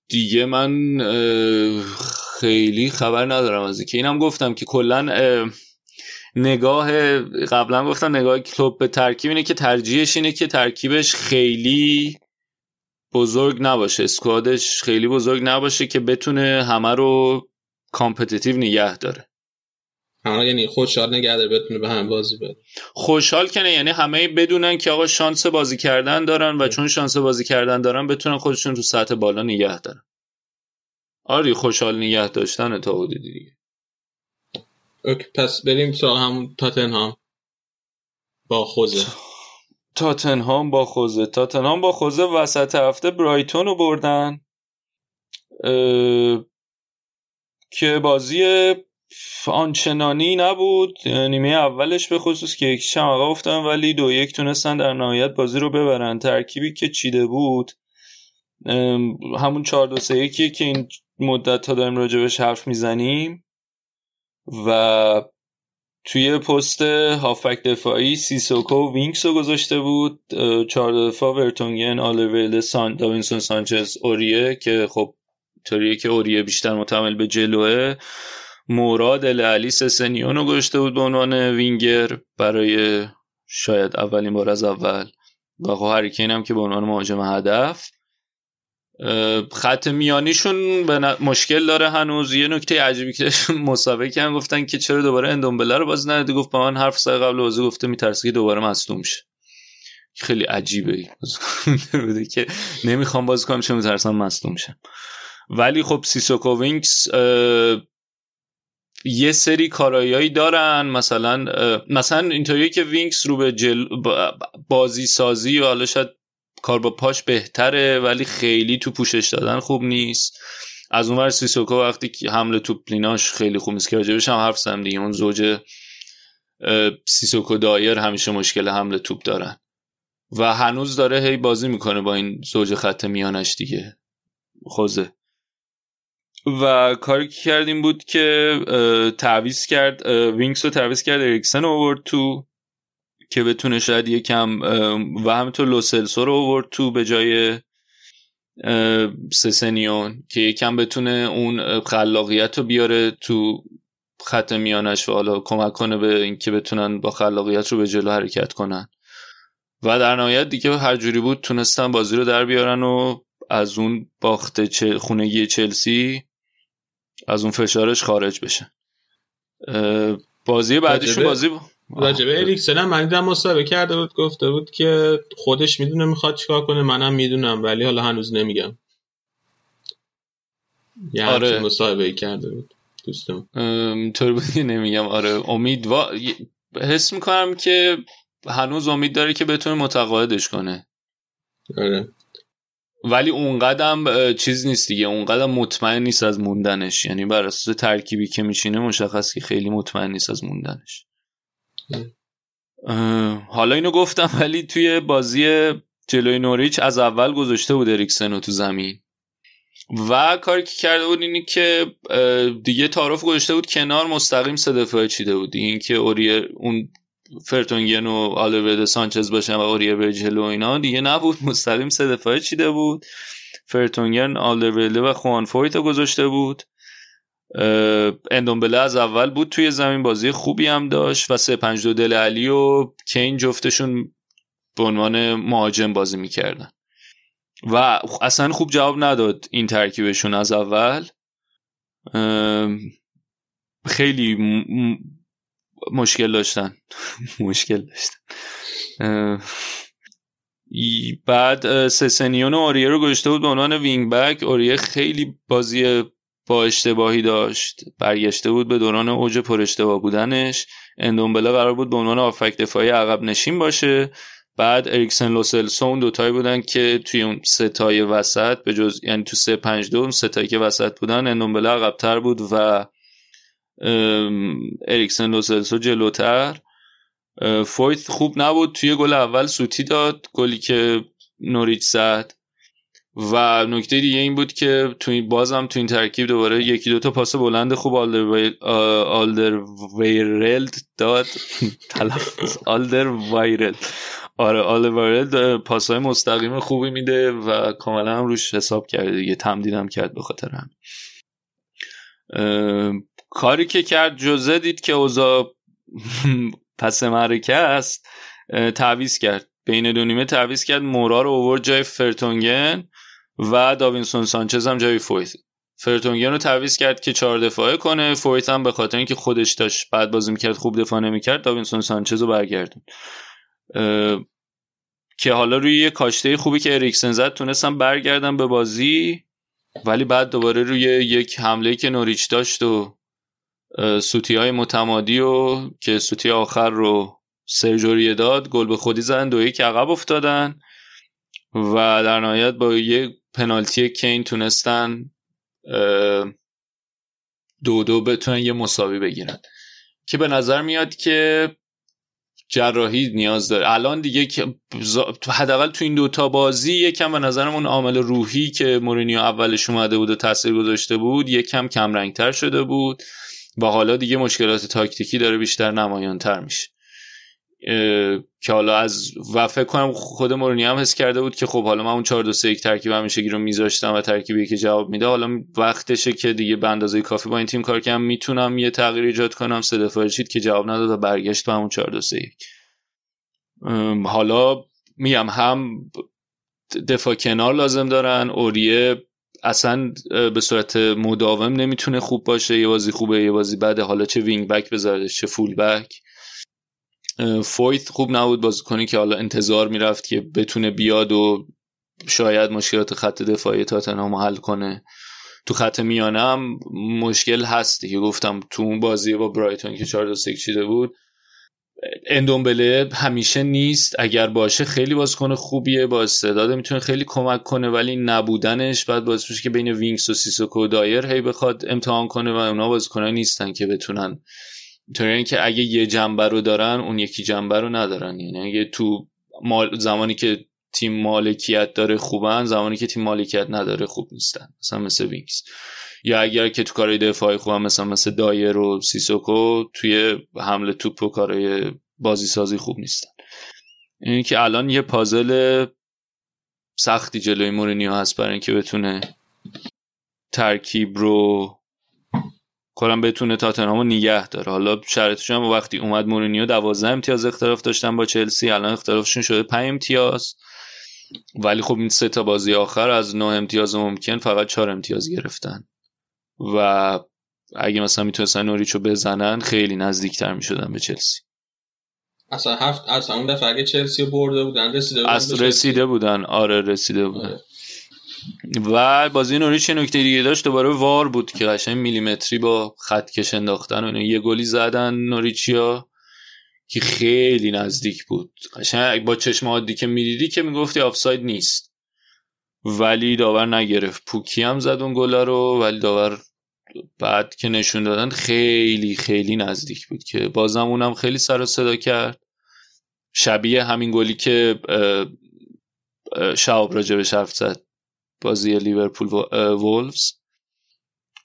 دیگه من خیلی خبر ندارم از که اینم گفتم که کلا اه، نگاه قبلا گفتم نگاه کلوپ به ترکیب اینه که ترجیحش اینه که ترکیبش خیلی بزرگ نباشه. squad ش خیلی بزرگ نباشه که بتونه همه رو competitive نگه داره. همه یعنی خودشاد نگه داره بتونه به هم بازی بده. خوشحال کنه یعنی همه بدونن که آقا شانس بازی کردن دارن و چون شانس بازی کردن دارن بتونن خودشون تو سطح بالا نگه دارن. آری خوشحال نگه داشتن تا حدودی دیگه. اوکی پس بریم سراغ همون تاتنهام. با خوزه. تاتنهام با خوزه. تاتنهام با خوزه وسط هفته برایتون رو بردن اه، که بازی آنچنانی نبود. نیمه اولش به خصوص که یکیش هم عقب افتادن ولی دو یک تونستن در نهایت بازی رو ببرن. ترکیبی که چیده بود همون چهار دو سه یکیه که این مدت تا داریم راجبش حرف می‌زنیم. و توی پست هافبک دفاعی سیسوکو و وینکس رو گذاشته بود. چهار دفاع ورتونگن آلویل سان داوینسون سانچز اوریه که خب طوریه که اوریه بیشتر متمایل به جلوئه. مورا دلی علی سسنیون رو گذاشته بود به عنوان وینگر برای شاید اولین بار از اول. و خب هری کین هم که به عنوان مهاجم هدف. خط میانیشون به مشکل داره هنوز. یه نکته عجیبی که [laughs] مصاحبه کردن گفتن که چرا دوباره اندومبله رو بازی نداده گفت با من حرف زد قبل بازی گفته میترسه که دوباره مصدوم شه. خیلی عجیبه [laughs] بوده که نمی‌خوام بازی کنم چون میترسم مصدوم شم. ولی خب سیسوکو وینکس یه سری کارایایی دارن مثلا مثلا اینطوریه که وینکس رو به جل... با- بازی سازی و حالا شاید کار با پاش بهتره ولی خیلی تو پوشش دادن خوب نیست. از اونور سیسوکو وقتی که حمل توپ و ایناش خیلی خوب نیست که راجبش هم حرف زدم دیگه. اون زوج سیسوکو دایر همیشه مشکل حمل توپ دارن. و هنوز داره هی بازی می‌کنه با این زوج خط میانش دیگه. خوزه. و کاری که کرد این بود که اه، تعویض کرد وینکس رو تعویض کرد اریکسن آورد تو که بتونه شاید یکم و همینطور لوسلسو رو آورد تو به جای سسنیون که یکم بتونه اون خلاقیت رو بیاره تو خط میانش و حالا کمک کنه به اینکه بتونن با خلاقیت رو به جلو حرکت کنن. و در نهایت دیگه هر جوری بود تونستن بازی رو در بیارن و از اون باخت خونگی چلسی از اون فشارش خارج بشن اه، بازی بعدیشون بازی راجبه اریکسن هم من مصاحبه کرده بود گفته بود که خودش می‌دونه می‌خواد چیکار کنه منم می‌دونم ولی حالا هنوز نمیگم. یه آره. مصاحبه کرده بود دوستم. طور بودی نمیگم. آره امیدوار حس می‌کنم که هنوز امید داره که بتونه متقاعدش کنه. آره. ولی اونقدم چیز نیست دیگه. اونقدم مطمئن نیست از موندنش. یعنی بر اساس ترکیبی که میچینه مشخص که خیلی مطمئن نیست از موندنش. حالا اینو گفتم ولی توی بازی جلوی نوریچ از اول گذاشته بود اریکسن تو زمین. و کاری که کرده بود اینی که دیگه تعارف گذاشته بود کنار مستقیم سه دفاعه چیده بود. این که اوریه اون فرتونگن و آلورد سانچز باشن و اوریه بر جلو و اینا دیگه نبود. مستقیم سه دفاعه چیده بود. فرتونگن آلورده و خوان فویت گذاشته بود. اندومبله از اول بود توی زمین بازی خوبی هم داشت و سه پنج دو دل علی و کین جفتشون به عنوان مهاجم بازی می‌کردن. و اصلا خوب جواب نداد این ترکیبشون از اول. خیلی مشکل داشتن. مشکل داشتن. بعد سسنیون و اوریه رو گذاشته بود به عنوان وینگ بک اوریه خیلی بازی با اشتباهی داشت. برگشته بود به دوران اوج پر اشتباه بودنش. اندومبله قرار بود به عنوان هافبک دفاعی عقب نشین باشه. بعد اریکسن لوسلسو اون دوتایی بودن که توی اون ستای وسط به جز یعنی تو سه پنج دو ستایی که وسط بودن اندومبله عقبتر بود و اریکسن لوسلسو جلوتر. فویت خوب نبود توی گل اول سوتی داد گلی که نوریچ زد. و نکته دیگه این بود که تو این بازم تو این ترکیب دوباره یکی دو تا پاس بلند خوب آلدر, آلدر ویرلد داد. [laughs] تلفظ آلدر وایرلد آره آلدر وایرلد پاس های مستقیم خوبی میده و کاملا هم روش حساب کرده دیگه. تمدیدم کرد به خاطر هم کاری که کرد ژوزه دید که اوضاع [laughs] پس معرکه است اه، تعویض کرد. بین دو نیمه تعویض کرد. مورا رو اوورد جای فرتونگن و داوینسون سانچز هم جای فویت. فرتونگن رو تعویض کرد که چهار دفاعه کنه. فویت هم به خاطر اینکه خودش داشت بعد بازی می‌کرد خوب دفاع نمی‌کرد داوینسون سانچز رو برگردون که حالا روی یه کاشته خوبی که اریکسن زد تونستم برگردم به بازی ولی بعد دوباره روی یک حمله که نوریچ داشت و سوتی های متمادی و که سوتی آخر رو سرجوری داد گل به خودی زدن دو یک عقب افتادن و در نهایت با یه پنالتی کین تونستن دو دو بتونن یه مساوی بگیرن. که به نظر میاد که جراحی نیاز داره. الان دیگه حداقل تو این دوتا بازی یکم به نظرمون عامل روحی که مورینیو اولش اومده بود و تاثیر گذاشته بود یکم کم رنگتر شده بود. و حالا دیگه مشکلات تاکتیکی داره بیشتر نمایانتر میشه. که حالا از و فکر کنم خود مورینیو هم حس کرده بود که خب حالا من اون 4 2 3 1 ترکیب همیشگی رو میذاشتم و ترکیبی که جواب میده. حالا وقتشه که دیگه به اندازه کافی با این تیم کار کنم. می‌تونم یه تغییر ایجاد کنم. سه دفاعه چید که جواب نداد و برگشت به همون 4 2 3 1 ام، حالا میگم هم دفاع کنار لازم دارن. اوریه اصلا به صورت مداوم نمی‌تونه خوب باشه. یه بازی خوبه یه بازی بده. حالا چه وینگ بک بذاردش چه فول بک. فویت خوب نبود بازیکنی که حالا انتظار می‌رفت که بتونه بیاد و شاید مشکلات خط دفاعی تاتنهام حل کنه. تو خط میانه هم مشکل هست دیگه. گفتم تو اون بازی با برایتون که 4 2 چیده بود اندومبله همیشه نیست. اگر باشه خیلی بازیکن خوبیه با استعداد می‌تونه خیلی کمک کنه ولی نبودنش بعد باعث میشه که بین وینکس و سیسوکو دایر هی بخواد امتحان کنه و اونا بازیکنایی نیستن که بتونن. اینطوری که اگه یه جنبه رو دارن اون یکی جنبه رو ندارن. یعنی اگه تو زمانی که تیم مالکیت داره خوبن زمانی که تیم مالکیت نداره خوب نیستن. مثلا مثل وینکس. یا اگر که تو کارهای دفاعی خوبن مثلا مثل دایر و سیسوکو توی حمل توپ و کارهای بازی سازی خوب نیستن. این که الان یه پازل سختی جلوی مورینیو هست برای اینکه بتونه ترکیب رو کلا بتونه تاتنهامو نگه داره. حالا شرطش هم وقتی اومد مورینیو 12 امتیاز اختلاف داشتن با چلسی الان اختلافشون شده 5 امتیاز. ولی خب این سه تا بازی آخر از 9 امتیاز ممکن فقط 4 امتیاز گرفتن. و اگه مثلا می‌تونستن نوریچو بزنن خیلی نزدیکتر می‌شدن به چلسی اصلا هفت اصلا اون دفعه اگه چلسی برده بودن رسیده بودن از چلسی. رسیده بودن آره رسیده بودن آره. و بازی نوریچ یه نکته دیگه داشت دوباره وار بود که قشنگ میلیمتری با خط کش انداختن و. یه گلی زدن نوریچیا که خیلی نزدیک بود قشنگ با چشم عادی که می‌دیدی که می‌گفتی آفساید نیست ولی داور نگرفت. پوکی هم زد اون گلا رو ولی داور بعد که نشون دادن خیلی خیلی نزدیک بود که بازم اونم خیلی سر و صدا کرد. شبیه همین گلی که شعب راجبش حرف زد. بازی لیورپول وولفز.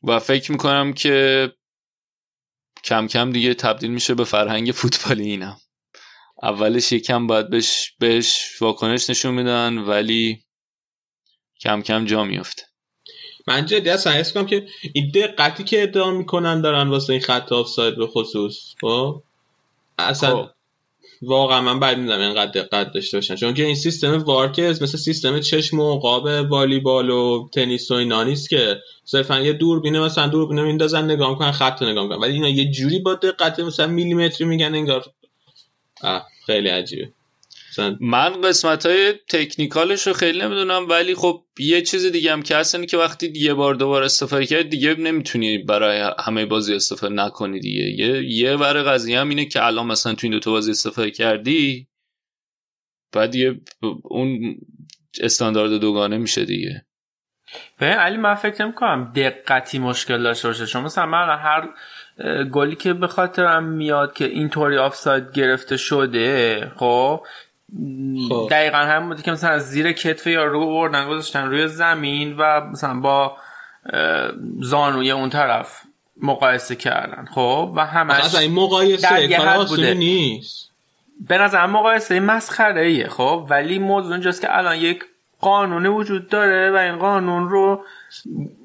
و فکر می‌کنم که کم کم دیگه تبدیل میشه به فرهنگ فوتبالی اینم. اولش یکم باید بهش واکنش نشون میدن ولی کم کم جا میفته من جدی اصلا حس کنم که این دقتی که ادعا می‌کنن دارن واسه این خط آفساید به خصوص. خب؟ اصلا خب. واقعا من بعد می‌دونم اینقدر دقت داشته باشن. چون که این سیستم وارکز مثل سیستم چشم و قاب والیبال و تنیس و اینا نیست که. صرفا یه دوربینه مثلا دوربینه میندازن نگاه می‌کنن خط رو نگاه می‌کنن. ولی اینا یه جوری با دقت مثلا میلیمتری میگن انگار. خیلی عجیبه. من قسمت های تکنیکالش رو خیلی نمی‌دونم ولی خب یه چیز دیگه هم که هست اینه که وقتی یه بار دوبار استفاده کرد دیگه نمی‌تونی برای همه بازی استفاده نکنی دیگه. یه یه ور قضیه هم اینه که الان مثلا تو این دوتا بازی استفاده کردی بعد دیگه اون استاندارد دوگانه میشه دیگه. به علی من فکر نمی کنم دقتی مشکل داشته باشه. چون مثلا من هر گلی که به خاطرم میاد که اینطوری آفساید گرفته شده خب خب. دقیقا هم بوده که مثلا از زیر کتف یا رو بردن گذاشتن روی زمین و مثلا با زانوی اون طرف مقایسه کردن خب؟ و همش اصلا این در مقایسه کار حد بوده. نیست. به نظر مقایسه مسخره ایه خب؟ ولی موضوع اینجاست که الان یک قانونی وجود داره و این قانون رو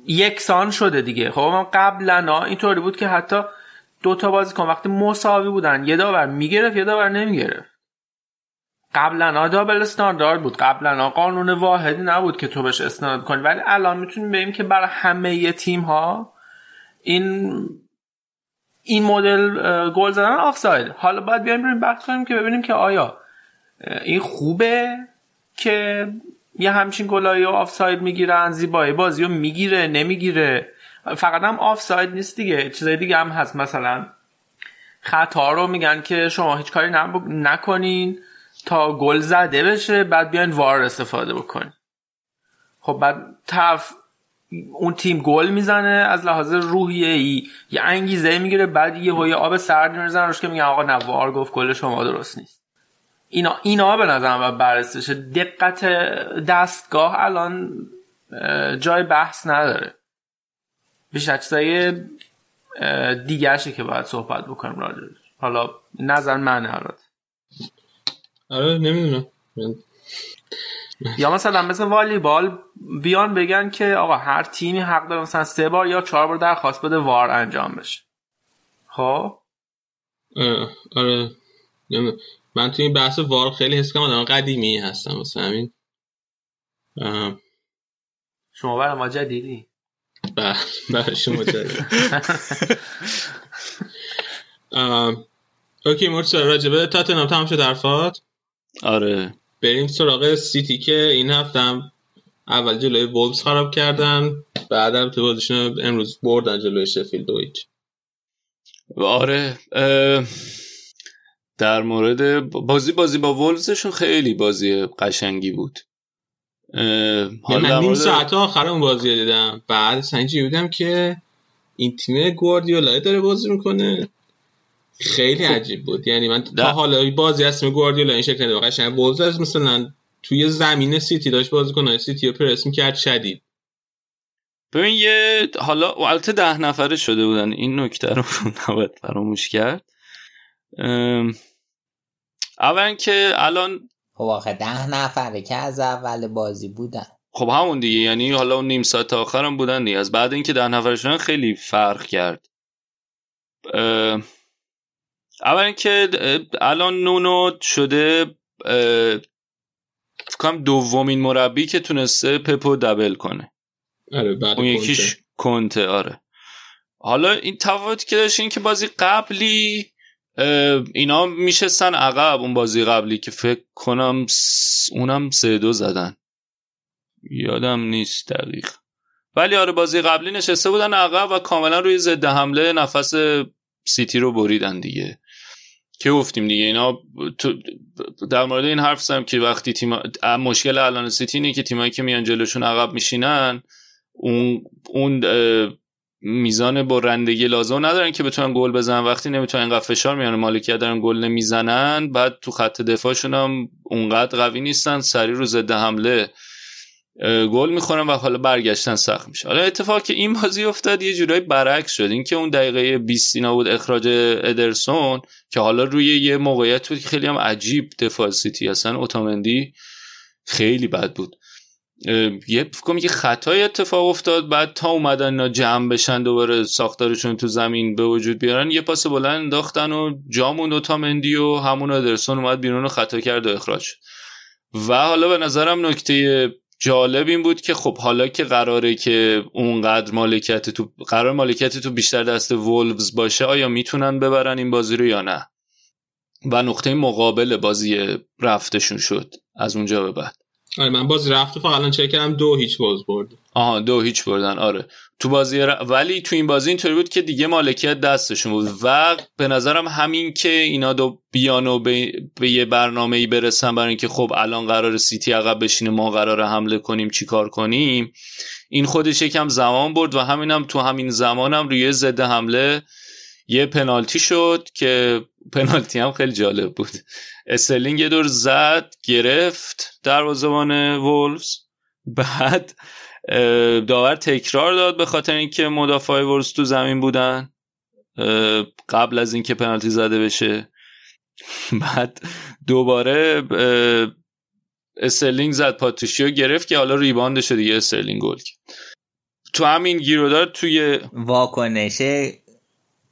یکسان شده دیگه. خب من قبلا اینطوری بود که حتی دو تا بازیکن وقتی مساوی بودن یه داور می‌گرفت یه داور نمی‌گرفت. قبلا دابل استاندارد بود. قبلا قانون واحدی نبود که تو بهش استناد کنی. ولی الان می‌تونیم بگیم که برای همه تیم ها این این مدل گل زدن آفساید. حالا باید بیایم بریم بحث کنیم که ببینیم که آیا این خوبه که یه همچین گلایی و آفساید می‌گیرن زیبایی بازی رو می‌گیره نمی‌گیره. فقط هم آفساید نیست دیگه. چیزای دیگه هم هست. مثلا خطا رو میگن که شما هیچ کاری نب- نکنین. تا گل زده بشه بعد بیاین وار استفاده بکنین خب بعد طرف اون تیم گل می‌زنه از لحاظ روحیه ای یه انگیزه می‌گیره بعد یه هوی آب سرد میرزن روش که میگن آقا نه وار گفت گل شما درست نیست. اینا اینا به نظرم باید بررسی دقت دستگاه الان جای بحث نداره. بیشتر چیزای اه، دیگرشه که باید صحبت بکنیم راجعش حالا نظر منه البته آره نمی‌دونم. یا مثلا مثل والیبال بیان بگن که آقا هر تیمی حق داره مثلا سه بار یا چهار بار درخواست بده وار انجام بشه. خب؟ آره. من توی این بحث وار خیلی حس کنم آدم قدیمی هستم واسه همین. شما برای ما جدیدی. بله برای شما. [laughs] اه، okay مرتضی راجبه تاتنهام تمام شد حرفات. آره. بریم سراغ سیتی که این هفته هم اول جلوی وولز خراب کردن بعدم تو بازیشون رو امروز بردن جلوی شفیلد دو هیچ آره در مورد بازی بازی با وولزشون خیلی بازی قشنگی بود. حالا من نیم ساعت آخر اون بازی رو دیدم. بعد سنجی بودم که این تیم گواردیولا داره بازی می‌کنه. خیلی عجیب بود. یعنی من تا. حالا بازی از تیم گواردیولا این شکل قشنگ وولز از مثلا توی زمین سیتی داشت بازی کنه سیتی رو پرس می‌کرد شدید. ببین یه حالا البته ده نفره شده بودن. این نکته رو [laughs] نباید فراموش کرد. ام، اولا که الان خب آخه ده نفره که از اول بازی بودن. خب همون دیگه. یعنی حالا اون نیم ساعت آخر هم بودن دیگه. از بعد اینکه ده نفره شدن خیلی فرق کرد. اه، اول اینکه الان نونو شده اه، فکر کنم دومین مربی که تونسته پپو دبل کنه. آره بعد اون کنته. یکیش کنته آره. حالا این تفاوتی که داشت این که بازی قبلی اینا میشستن عقب اون بازی قبلی که فکر کنم س- اونم سه دو زدن. یادم نیست دقیق ولی آره بازی قبلی نشسته بودن عقب و کاملا روی ضد حمله نفس سیتی رو بریدن دیگه. که گفتیم دیگه اینا در مورد این حرف زدم که وقتی تیم مشکل الان سیتی اینه که تیمایی که میان جلوشون عقب میشینن اون اون میزان برندگی لازم ندارن که بتونن گل بزنن. وقتی نمی‌تونن اینقدر فشار میارن مالکیت دارن گل نمی‌زنن بعد تو خط دفاعشون هم اونقدر قوی نیستن سری رو ضد حمله گل می‌خورن و حالا برگشتن سخت میشه. حالا اتفاق که این بازی افتاد یه جورایی برعکس شد. اینکه اون دقیقه 20 اینا بود اخراج ادرسون که حالا روی یه موقعیت بود که خیلی هم عجیب دفاع سیتی اصلا اوتامندی خیلی بد بود. یه فکر یه خطای اتفاق افتاد. بعد تا اومدن اینا جمع بشن دوباره ساختارشون تو زمین به وجود بیارن یه پاس بلند انداختن و جامون اوتامندی و همون ادرسون اومد بیرون و خطا کرد و اخراج. و حالا به نظرم نکته جالب این بود که خب حالا که قراره که اونقدر مالکیت تو قرار مالکیت تو بیشتر دست وولفز باشه آیا می‌تونن ببرن این بازی رو یا نه؟ و نقطه مقابل بازی رفتشون شد از اونجا به بعد. آره من بازی رفت و فقط الان چک کردم دو هیچ باز برد آها دو هیچ بردن آره. تو بازی ر- ولی تو این بازی اینطوری بود که دیگه مالکیت دستشون بود و به نظرم همین که اینا دو بیان و به, به یه برنامه ای برسن برای اینکه خب الان قرار سیتی عقب بشینه ما قرار حمله کنیم چیکار کنیم این خودش یکم زمان برد و همینم تو همین زمانم روی ضد حمله یه پنالتی شد که [laughs] پنالتی هم خیلی جالب بود. استرلینگ یه دور زد گرفت دروازه‌بان وولفز. بعد داور تکرار داد به خاطر اینکه مدافع وولفز تو زمین بودن. قبل از اینکه پنالتی زده بشه. [laughs] بعد دوباره استرلینگ زد پاتریسیو گرفت که حالا rebound ش دیگه استرلینگ گل کرد. تو همین گیرودار توی واکنش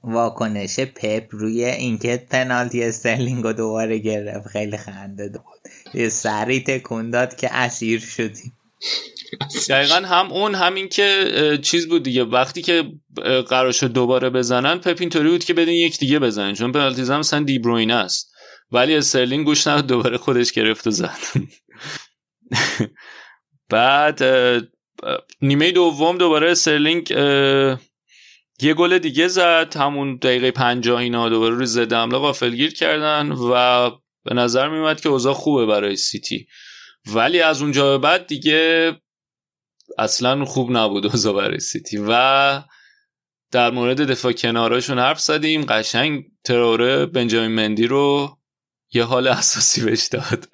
واکنش پپ روی اینکه پنالتی استرلینگ رو دوباره گرفت. خیلی خنده دار. یه سری تکون داد که اسیر شدیم. دقیقا هم اون همین که چیز بود دیگه. وقتی که قرار شد دوباره بزنن پپ اینطوری بود که بدین یک دیگه بزنن چون پنالتی زن مثلا دیبروینه است. ولی استرلینگ گوش نداد دوباره خودش گرفت و زد. [laughs] بعد نیمه دوم دوباره استرلینگ یه گل دیگه زد. همون دقیقه پنجاه اینا دوباره روی ضد حمله غافلگیر کردن و به نظر میومد که اوضاع خوبه برای سیتی. ولی از اونجا به بعد دیگه اصلا خوب نبود [laughs] اوضاع برای سیتی و در مورد دفاع کناراشون حرف زدیم. قشنگ تروره بنجامین مندی رو یه حال اساسی بهش داد.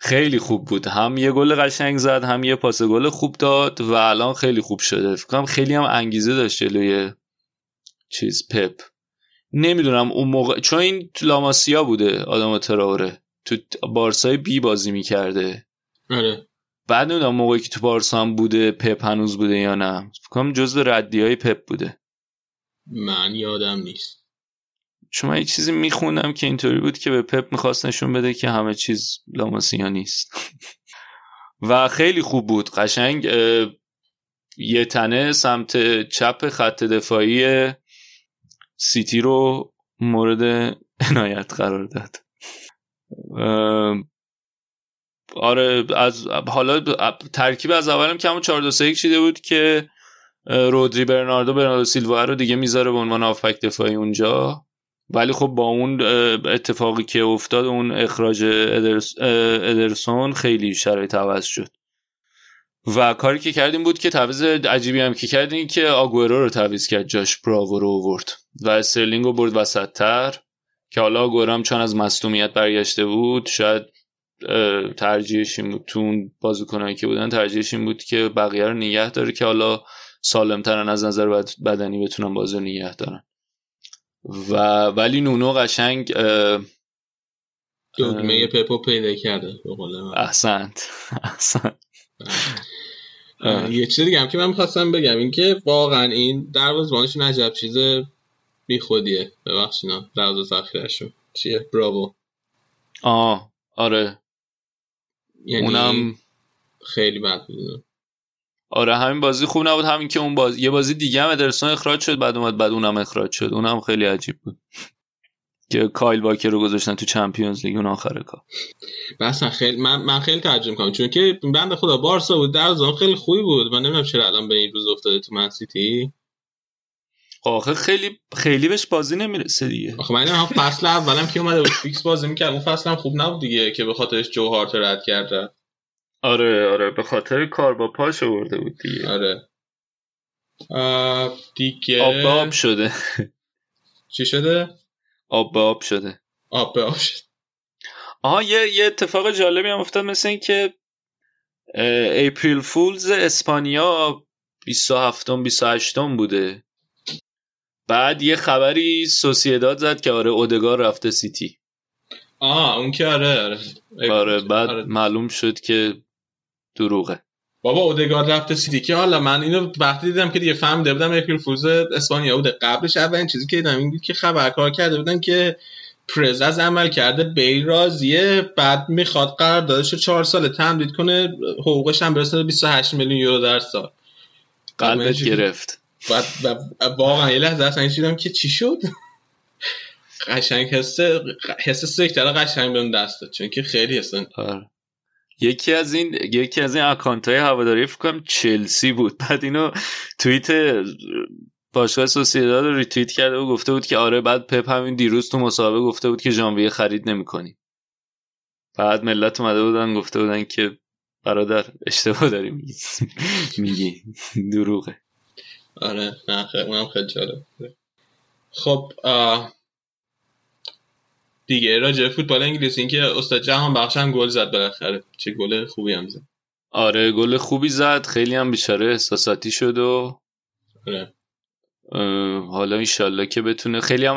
خیلی خوب بود. هم یه گل قشنگ زد هم یه پاس گل خوب داد و الان خیلی خوب شده. فکر کنم خیلی هم انگیزه داشت جلوی چیز پپ. نمی‌دونم اون موقع چون این لاماسیا بوده آدم تراوره تو بارسای بی بازی می‌کرده. آره. بعد نمی‌دونم موقعی که تو بارسا هم بوده پپ هنوز بوده یا نه. فکر کنم جزو ردی های پپ بوده. من یادم نیست. چون من یه چیزی میخوندم که اینطوری بود که به پپ می‌خواست نشون بده که همه چیز لاماسیا نیست. [laughs] و خیلی خوب بود. قشنگ یه تنه سمت چپ خط دفاعی سیتی رو مورد [laughs] عنایت قرار داد. آره از حالا ترکیب از اولم همون 4 2 3 چیده بود که رودری برناردو برناردو سیلوا رو دیگه می‌ذاره به عنوان هافبک دفاعی اونجا. ولی خب با اون اتفاقی که افتاد اون اخراج ادرس- ادرسون خیلی شرایط عوض شد. و کاری که کردیم بود که تعویض عجیبی هم که کردیم که آگورو رو تعویض کرد جاش براو رو آورد و استرلینگ رو برد وسط تر که حالا آگورو هم چون از مصدومیت برگشته بود شاید ترجیحش این بود تو اون بازیکنایی که بودن ترجیحش این بود که بقیه رو نگه داره که حالا سالمترن از نظر بد- بدنی بتونن بازی رو نگه دارن. و ولی نونو قشنگ دگمه پپو پیدا کرده. احسنت. [laughs] احسنت. یه چیز دیگه هم که من می‌خواستم بگم این که واقعا این دروازه‌بانشون عجب چیز بی خودیه ببخشینا دروازه ذخیره‌شون چیه؟ براوو آه آره. یعنی اونم خیلی بد بود آره همین بازی خوب نبود. همین که اون باز یه بازی دیگه هم ادرسون اخراج شد بعد اومد بعد اونم اخراج شد. اونم خیلی عجیب بود. که کایل واکر رو گذاشتن تو چمپیونز لیگ اون آخر کار. اصلا خیلی من, من خیلی تعجب می‌کنم. چون که بنده خدا بارسا بود در زمان خیلی خوبی بود. من نمی‌دونم چرا الان به این روز افتاده تو من سیتی. آخه خیلی خیلی بهش بازی نمی‌رسه دیگه. آخه من هم فصل اولم که اومده بود. فیکس بازی می‌کرد. اون فصل هم خوب نبود دیگه که به خاطرش جو هارت رد کرد. آره آره. به خاطر کار با پاش آورده بود دیگه. آره. آه، دیگه آب به آب شده. چی شده؟ آب به آب شده. آب به آب شد آها یه یه اتفاق جالبی هم افتاد مثل این که اه، April Fools اسپانیا 27 28 بوده. بعد یه خبری سوسیداد زد که آره اودگار رفته سیتی. آه اون که آره آره. آره بعد آره. معلوم شد که دروغه. بابا اودگارد رفته سیتی. که حالا من اینو وقتی دیدم که دیگه فهمیده بودم April Fools اسپانیا بوده. قبلش اولین چیزی که دیدم این بود که خبرکار کرده بودن که پرز از عمل کرده بیل راضیه بعد می‌خواد قراردادش رو چهار ساله تمدید کنه حقوقش هم برسه به 28 میلیون یورو در سال. قلبت چی- گرفت. بعد و- واقعا یه لحظه اصلا دیدم که چی شد؟ قشنگ حس حس سکتر قشنگ بهم دست داد چون که خیلی اصلا آره. یکی از این یکی از این اکانت های هواداری فکر کنم چلسی بود. بعد اینو توییت باشگاه سوسیداد رو ریتوییت کرده و گفته بود که آره بعد پپ همین دیروز تو مصاحبه گفته بود که ژانویه خرید نمی‌کنی. بعد ملت اومده بودن گفته بودن که برادر اشتباه داری میگی. دروغه. آره نه خیلی اونم خیلی جالب بوده. خب آه، دیگه راجع فوتبال انگلیسی این که استاد جهان بخش هم گل زد بالاخره چه گل خوبی هم زد آره گل خوبی زد خیلی هم بیچاره احساساتی شد و آره. حالا انشالله که بتونه خیلی هم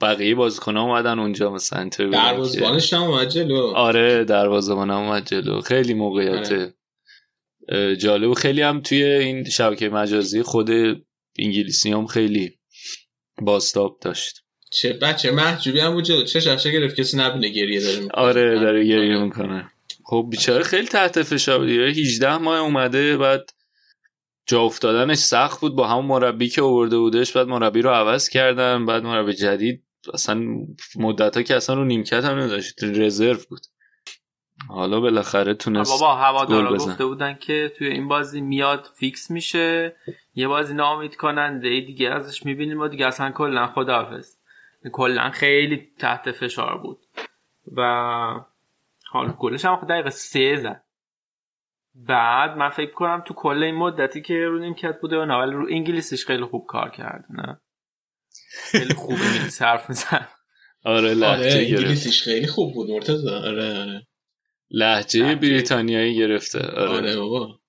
بقیه بازیکن اومدن اونجا مثلا دروازه‌بانش هم اومد جلو آره دروازه‌بان هم اومد جلو خیلی موقعیت آره. جالب. و خیلی هم توی این شبکه مجازی خود انگلیسی هم خیلی باستاب داشت. چه بچه محجوبی هم بود چه شخصه گرفت؟ کسی نبینه گریه داره می‌کنه. آره داره گریه آره. می‌کنه. خب بیچاره خیلی تحت فشار بود. دیگه 18 ماه اومده بعد جا افتادنش سخت بود. با همون مربی که آورده بودش بعد مربی رو عوض کردن. بعد مربی جدید اصلا مدت ها که اصلا رو نیمکت هم نداشت. رزرو بود. حالا بالاخره تونست بابا هوادارا. گفته بودن که توی این بازی میاد فیکس میشه یه بازی نامید کننده دیگه ازش می‌بینیم و دیگه اصلا کلا خداحافظ. کلا خیلی تحت فشار بود. و حالا گلش هم دقیقه سه زد. بعد من فکر کنم تو کل این مدتی که رو نیمکت بوده و نه ولی رو انگلیسیش خیلی خوب کار کرده نه؟ خیلی خوب انگلیسی حرف میزن آره آره انگلیسیش خیلی خوب بود مرتضی. آره آره. لهجه بریتانیایی گرفته آره آره بابا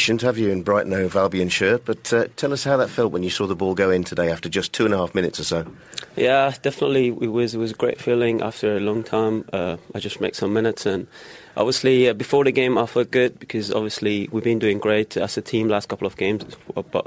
Shouldn't have you in Brighton Hove Albion shirt, but uh, tell us how that felt when you saw the ball go in today after just two and a half minutes or so. Yeah, definitely. It was it was a great feeling after a long time. Uh, I just make some minutes, and obviously uh, before the game I felt good because obviously we've been doing great as a team last couple of games, but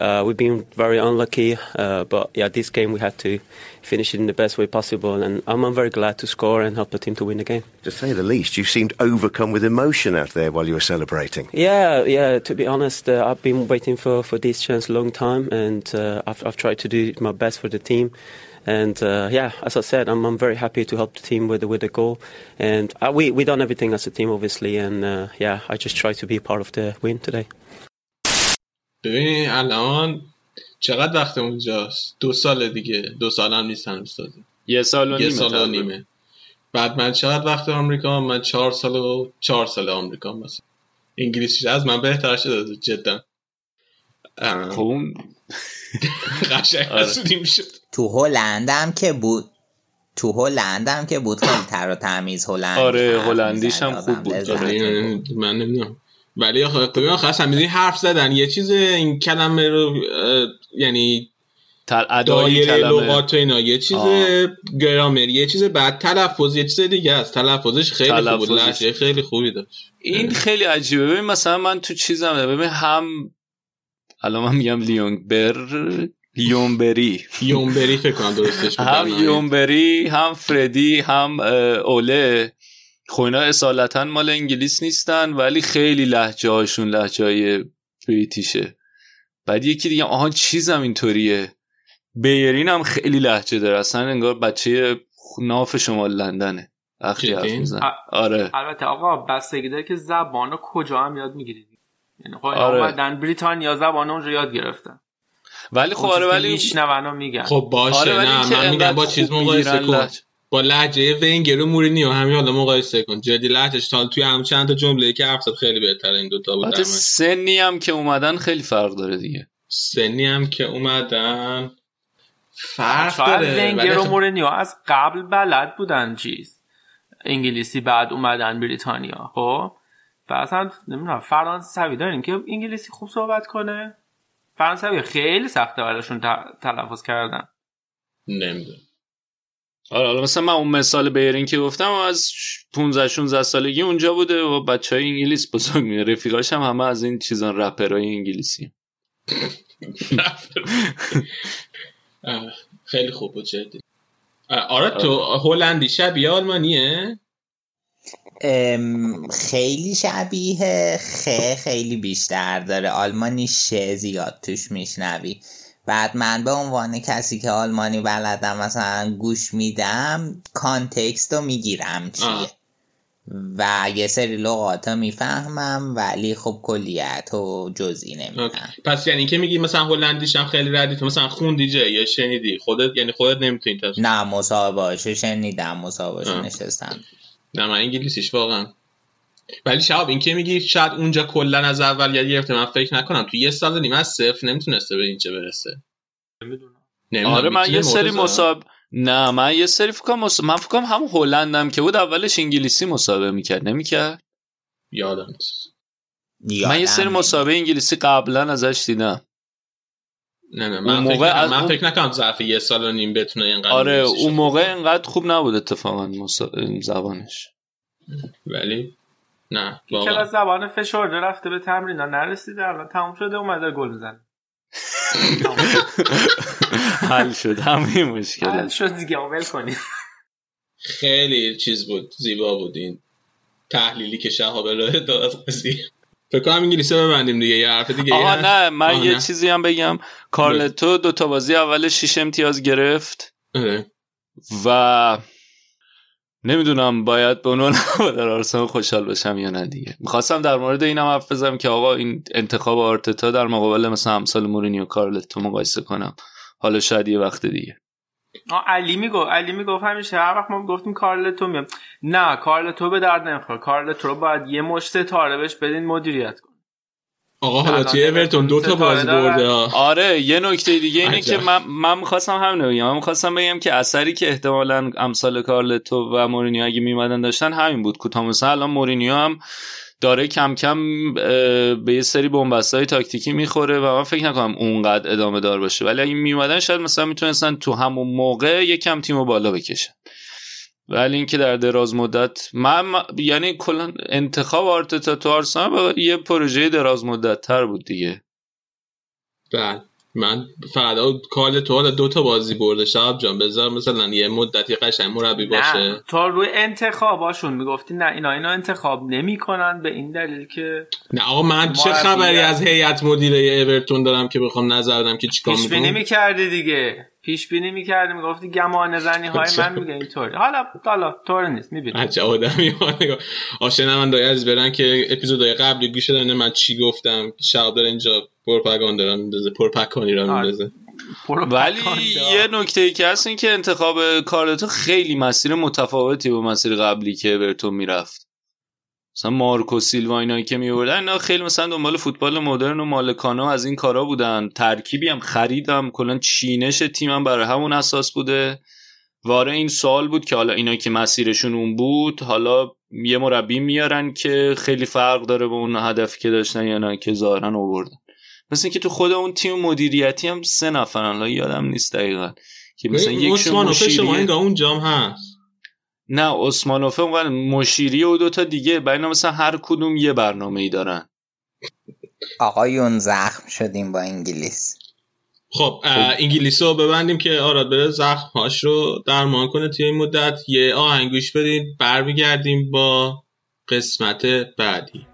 uh, we've been very unlucky. Uh, but yeah, this game we had to finish it in the best way possible, and I'm, I'm very glad to score and help the team to win the game. To say the least, you seemed overcome with emotion out there while you were celebrating. Yeah, yeah. To be honest, uh, I've been waiting for, for this chance a long time, and uh, I've, I've tried to do my best for the team. And uh, yeah, as I said, I'm, I'm very happy to help the team with the, with the goal. And uh, we we done everything as a team, obviously. And uh, yeah, I just try to be part of the win today. ببین الان چقدر وقت اونجاست؟ دو سال دیگه. دو سال هم نیست تازه یه سال و یه نیمه سال و. نیمه. بعد من چقدر وقت آمریکا؟ من چهار سال و چهار سال آمریکا مثلا. انگلیسی از من بهتر شده جدا. اه، خب اون [laughs] قشنگ آره. می‌شد تو هلند هم که بود. تو هلند هم که بود. خیلی تر و تمیز هلند آره، هلندیش هم خوب بود. آره، من نمی‌دونم. ولی آخه آخه می‌دونی حرف زدن. یه چیز این کلمه رو یعنی دایره کلمه. لغات و اینا. یه چیز. گرامر یه چیز بعد تلفظ یه چیز دیگه است. تلفظش خیلی خوب بود. تلفظش. لحجه خیلی خوبی داشت. این خیلی عجیبه. ببین مثلا من تو چیزم ببین هم الان من میگم لیونبر لیونبری. یونبری فکر کنم درستش. [laughs] هم یونبری هم فردی هم اوله. خب اینا اصالتا مال انگلیس نیستن ولی خیلی لحجه هاشون لحجه های بریتیشه. بعد یکی دیگه آهان چیزم اینطوریه. بیرین هم خیلی لحجه داره. اصلا انگار بچه ناف شمال لندنه. وقتی حرف جدی؟ میزن ا- آره. البته آقا بستگی داره که زبان رو کجا هم یاد می‌گیرید. یعنی خب آره. اومدن بریتانیا زبان اونجا یاد گرفتن. ولی خب آره ولی میشنون و میگن. خب باشه آره، ولی نه من میگم با چیز مقایسه کن. با لهجه ونگر و مورینیو همین حالا مقایسه کن. جدی لهجهش تا توی هم چند تا جمله که حرف خیلی بهتره این دوتا بود. سنی هم که اومدن خیلی فرق داره دیگه. سنی هم که اومدن فرق داره. ونگر ولی و خب- مورینیو از قبل بلد بودن چیز. انگلیسی بعد اومدن بریتانیا خب؟ و اصلا نمی‌دونم فرانسوی دارین که انگلیسی خوب صحبت کنه؟ فرانسوی خیلی سخته براشون تلفظ کردن. نمی‌دونم. آره حالا مثلا من اون مثال بیرین که گفتم از 15 16 سالگی اونجا بوده و بچه های انگلیس بزرگ میره رفیقاش هم همه از این چیزان رپرهای انگلیسی. [laughs] خیلی خوب بود جدی. آره تو هلندی شبیه آلمانیه؟ ام، خیلی شبیه خ خیلی بیشتر داره. آلمانی ش زیاد توش میشنوی. بعد من به عنوان کسی که آلمانی بلدم مثلا گوش میدم context رو می‌گیرم چیه آه. و یه سری لغات می‌فهمم ولی خب کلیت و جزئی نمیدم okay. پس یعنی که میگی مثلا هلندیش هم خیلی ردی تو مثلا خوندی جه یا شنیدی خودت یعنی خودت نمی‌تونی نه مصاحبهاشو شنیدم مصاحبهاشو. نشستم نه من انگلیسیش واقعا ولی شهاب این که میگی شاید اونجا کلا از اول یاد گرفته من فکر نکنم. تو یه سال و نیم از صفر نمی‌تونسته به اینجا برسه. نمی‌دونم. آره من یه سری؟ مصاب نه من یه سری فکر کنم مص- من فکر کنم هم هلندم که بود اولش انگلیسی مسابقه می‌کرد نمی‌کرد؟ یادم نیست. من یه سری مسابقه انگلیسی قبلا ازش دیدم. نه نه من موقع فکر از من اون- فکر نکنم ظرف یه سال و نیم بتونه اینقدر آره اون موقع. انقدر خوب نبود اتفاقا مسا... زبانش. ولی نه از زبان فشرده رفته به تمرین نرسیده الان تموم شده اومده گل [laughs] می‌زنه حل شد همه حل مشکل. شد دیگه ول کنید خیلی چیز بود زیبا بود این تحلیلی که شهاب ارائه داد. از قضیه فکر کنم انگلیسی رو ببندیم دیگه یه حرف دیگه آها نه من یه نه. چیزی هم بگم. کارلتو دو تا بازی اول شیش امتیاز گرفت آره. و نمی‌دونم باید به عنوان [laughs] هوادار آرسنال خوشحال باشم یا نه دیگه. می‌خواستم در مورد اینم حرف بزنم که آقا این انتخاب آرتتا در مقابل مثلا امثال مورینیو کارلتو مقایسه کنم. حالا شاید یه وقت دیگه. علی می‌گفت علی می‌گفت همیشه. هر وقت ما گفتیم کارلتو میام نه کارلتو به درد نمی‌خوره. کارلتو رو باید یه مشت ستاره بهش بدین مدیریت کنه آقا حالا توی اورتون دو تا بازی. برده. آره یه نکته دیگه اینه عجب. که من, من می‌خواستم همین بگم من می‌خواستم بگم که اثری که احتمالا امثال کارلتو و مورینیو اگه میمدن داشتن همین بود کوتاه مثلا الان مورینیو هم داره کم کم به یه سری بنبستای تاکتیکی می‌خوره و من فکر نکنم اونقدر ادامه دار باشه ولی اگه میومدن شاید مثلا می‌تونستن تو همون موقع یکم تیمو بالا بکشن ولی اینکه در دراز مدت من یعنی کلا انتخاب آرتتا تو آرسنال با یه پروژه دراز مدت تر بود دیگه. بله. من فقط کال تو حالا دو تا بازی برده. شب جان بذار مثلا یه مدتی قشنگ مربی باشه. نه تو روی انتخاباشون می‌گفتی نه اینا اینا انتخاب نمی‌کنن به این دلیل که نه آقا من چه خبری از- هیئت مدیره اورتون دارم که بخوام نظر بدم که چیکار پیش بینی می‌کنم می‌کردی دیگه. پیش بینی می‌کردی می‌گفتی گمان زنی های من میگه اینطوری. حالا حالا طور نیست می‌بینی عجب آدمی آشنوندای از برن که اپیزودهای قبلی گوش دادن من چی گفتم شب داره اینجا پروپاگاندا را میندازه پرپکانی را آره. میندازه. ولی یه نکته ای که هست این که انتخاب کارلتو خیلی مسیر متفاوتی با مسیر قبلی که اورتون می‌رفت. مثلا مارکو سیلوا اینایی که میوردن اینا خیلی مثلا دنبال فوتبال مدرن و مالکانه از این کارا بودن. ترکیبی هم خریدم. کلا چینش تیمم برای همون اساس بوده. واره این سوال بود که حالا اینا که مسیرشون اون بود حالا یه مربی میارن که خیلی فرق داره با اون هدفی که داشتن یا نه که ظاهرا آوردن. مثل اینکه تو خود اون تیم مدیریتی هم سه نفرن. حالا یادم نیست دقیقا. که مثلا عثمانوفه شما اینگاه اونجام هست. نه عثمانوفه اون مشیری و دوتا دیگه اینا مثلا هر کدوم یه برنامه ای دارن آقایون زخم شدیم با انگلیس. خب اه، انگلیس رو ببندیم که آراد بره زخمهاش رو درمان کنه توی این مدت. یه آهنگ گوش بدید برمیگردیم با قسمت بعدی.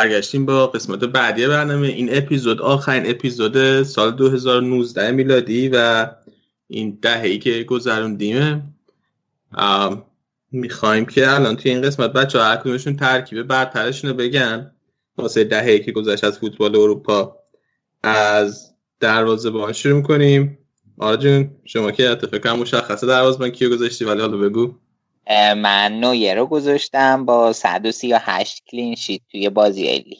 برگشتیم با قسمت بعدی برنامه. این اپیزود آخرین اپیزود سال 2019 میلادی و این دهه‌ای که گذروندیمه می‌خوایم که الان توی این قسمت بچه ها کدومشون ترکیب برترشون رو بگن. واسه دهه‌ای که گذشت از فوتبال اروپا از دروازه شروع می‌کنیم آرا جون شما که اتفاقا مشخصه دروازه کیو گذاشتی ولی حالا بگو. من نویر رو گذاشتم با 138 clean sheet توی بازی لیگ.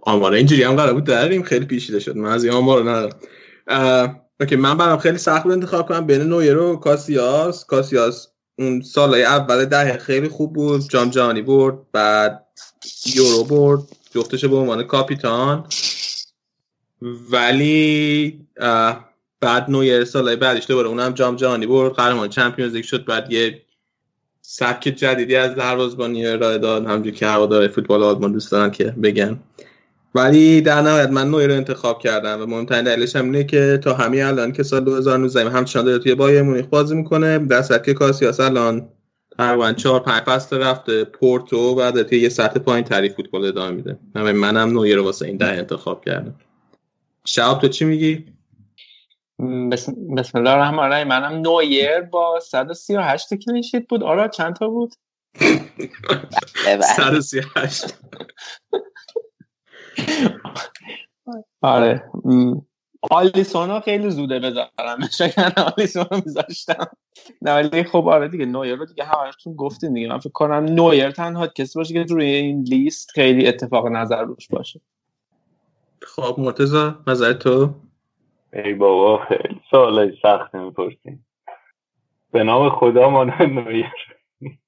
آمار اینجوری هم قرار بود داریم؟ خیلی پیچیده شد. من از این آمار رو ندارم. okay من برام خیلی سخت بود انتخاب کنم بین نویر و کاسیاس. کاسیاس اون سالهای اول دهه خیلی خوب بود. جام جهانی برد بعد یورو برد جفتش به عنوان کاپیتان. ولی بعد نویر سالهای بعدش دوباره اونم جام جهانی برد. قهرمان چمپیونز لیگ شد بعد یه سبک جدیدی از دروازه‌بانی ارائه داد. همونجوری که هوادار فوتبال آلمان دوست دارن که بگن. ولی در نهایت من نویر رو انتخاب کردم و مهمترین دلیلش هم اینه که تا همین الان که سال 2019 همچنان داره توی بایر مونیخ بازی می‌کنه. در صورتی که کاسیاس الان تقریبا چهار پنج فصل رفته پورتو بعد توی یه سطح پایین تعریف فوتبال ادامه میده. منم نویر رو واسه این ده انتخاب کردم. شهاب تو چی میگی؟ بسم, بسم الله الرحمن الرحیم. منم نویر با 138 clean sheet بود. آرا چند تا بود؟ 138 [laughs] آره. م، آلیسون ها خیلی زوده بذارم شاید آلیسون رو میذاشتم. نه ولی خب آره دیگه نویر رو دیگه همشتون گفتین دیگه. من فکر کنم نویر تنها کسی باشه که روی این لیست خیلی اتفاق نظر روش باشه. خب مرتضی نظر تو؟ ای بابا خیلی سوال سخت می‌پرسیم. به نام خدا مانوئل نویر.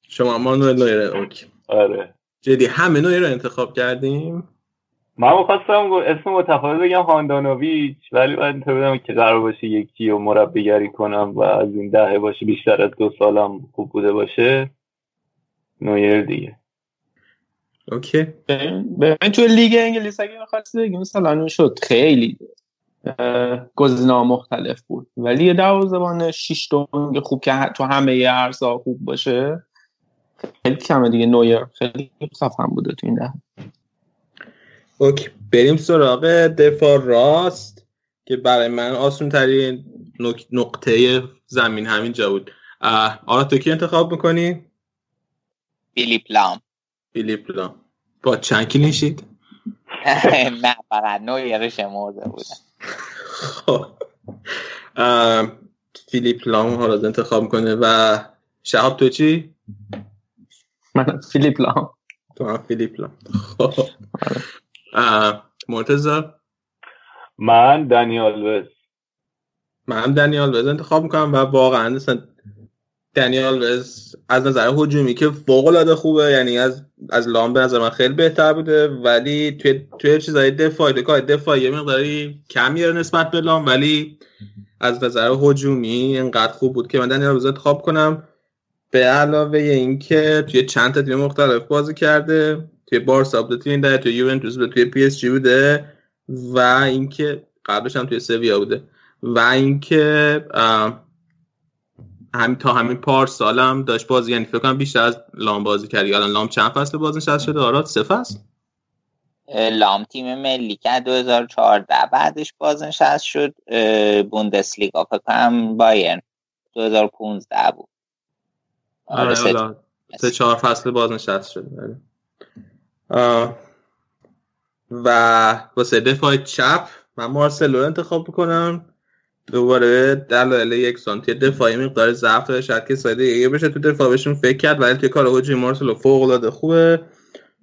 شما مانوئل نویر اوکی. آره. جدی همه نویر رو انتخاب کردیم؟ من می‌خواستم اسم متفاوت بگم هاندانوویچ ولی بعد اینطور بودم که قرار باشه یکی رو مربیگری کنم و از این دهه باشه بیشتر از دو سالم خوب بوده باشه. نویر دیگه. okay. ببین توی لیگ انگلیس اگه می‌خواستی بگی مثلا این شد. خیلی گزینه‌ها مختلف بود. ولی یه دروازه‌بان شیش دونگ خوب که تو همه ارزا خوب باشه خیلی کمه دیگه. نویر خیلی خفن بوده تو این دهه okay. بریم سراغ دفاع راست که برای من آسون ترین نق- نقطه زمین همینجا بود. آرا تو کی انتخاب می‌کنی؟ فیلیپ لام. فیلیپ لام. با چند clean sheet؟ [laughs] نه فقط نویر شمرده بودم. خب. فیلیپ لام حالا انتخاب می‌کنه و شهاب تو چی؟ من فیلیپ لام تو هم فیلیپ لام خب. مرتضی؟ من دنی آلوز. من هم دنی آلوز انتخاب می‌کنم و واقعا دنی آلوز از نظر هجومی که فوق العاده خوبه یعنی از از لام به نظر من خیلی بهتر بوده ولی توی توی چیزای دفاعی کار دفاعی یه مقداری کمیه نسبت به لام ولی از نظر هجومی اینقدر خوب بود که من دنی آلوز انتخاب کنم. به علاوه اینکه توی چند تا تیم مختلف بازی کرده توی بارسا بوده توی این دهه توی یوونتوس بوده توی پی اس جی بوده و اینکه قبلش هم توی سویا بوده و اینکه همین تا همین پار سالم داشت بازی یعنی فکر کنم بیشتر از لام بازی کرد الان لام چند فصل بازنشسته شده؟ آراد سه فصل؟ لام تیم ملی که 2014 بعدش بازنشست شد بوندسلیگا. فکر کنم بایرن 2015 بود. آره، آره سه- سه چهار فصل بازنشسته شده بله. آه، و واسه دفاع چپ من مارسلو انتخاب می‌کنم. دوباره دلایل یکسان توی دفاعی مقدار ضعف داره شاید که سایده یه بشه. تو دفاع بهشون فکر کرد. ولی توی کار هجومی مارسلو فوق العاده خوبه.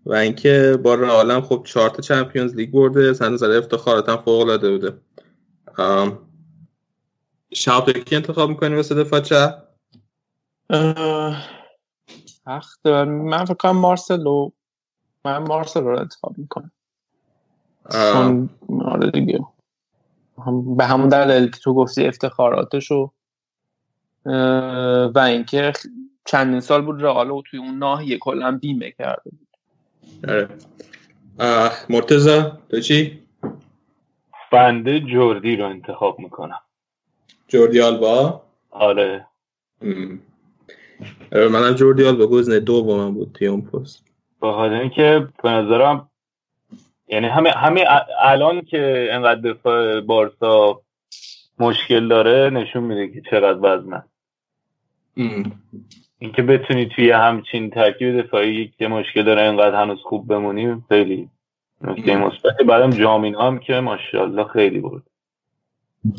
و اینکه با رئال هم خب چهار تا چمپیونز لیگ برده. از نظر افتخارات هم فوق العاده بوده. تو کی انتخاب می‌کنی واسه دفاع چپ اه، سخت من فکر کنم مارسلو من مارسلو رو انتخاب می‌کنم. چون آره دیگه. هم به همون دلیل که تو گفتی افتخاراتشو اه، و اینکه چندین سال بود رئال توی اون ناحیه کلا بیمه کرده بود. آره. مرتضی تو چی؟ بنده جوردی رو انتخاب می‌کنم. جوردی آلبا؟ آره. منم جوردی آلبا گزینه دومم بود توی اون پست. به خاطر اینکه به نظرم یعنی همه همه الان که انقدر دفاع بارسا مشکل داره نشون میده که چقدر وزنه. اینکه بتونی توی همچین ترکیب دفاعی که مشکل داره انقدر هنوز خوب بمونی خیلی نکته مثبت بعدم جامین هم که ماشاءالله خیلی بود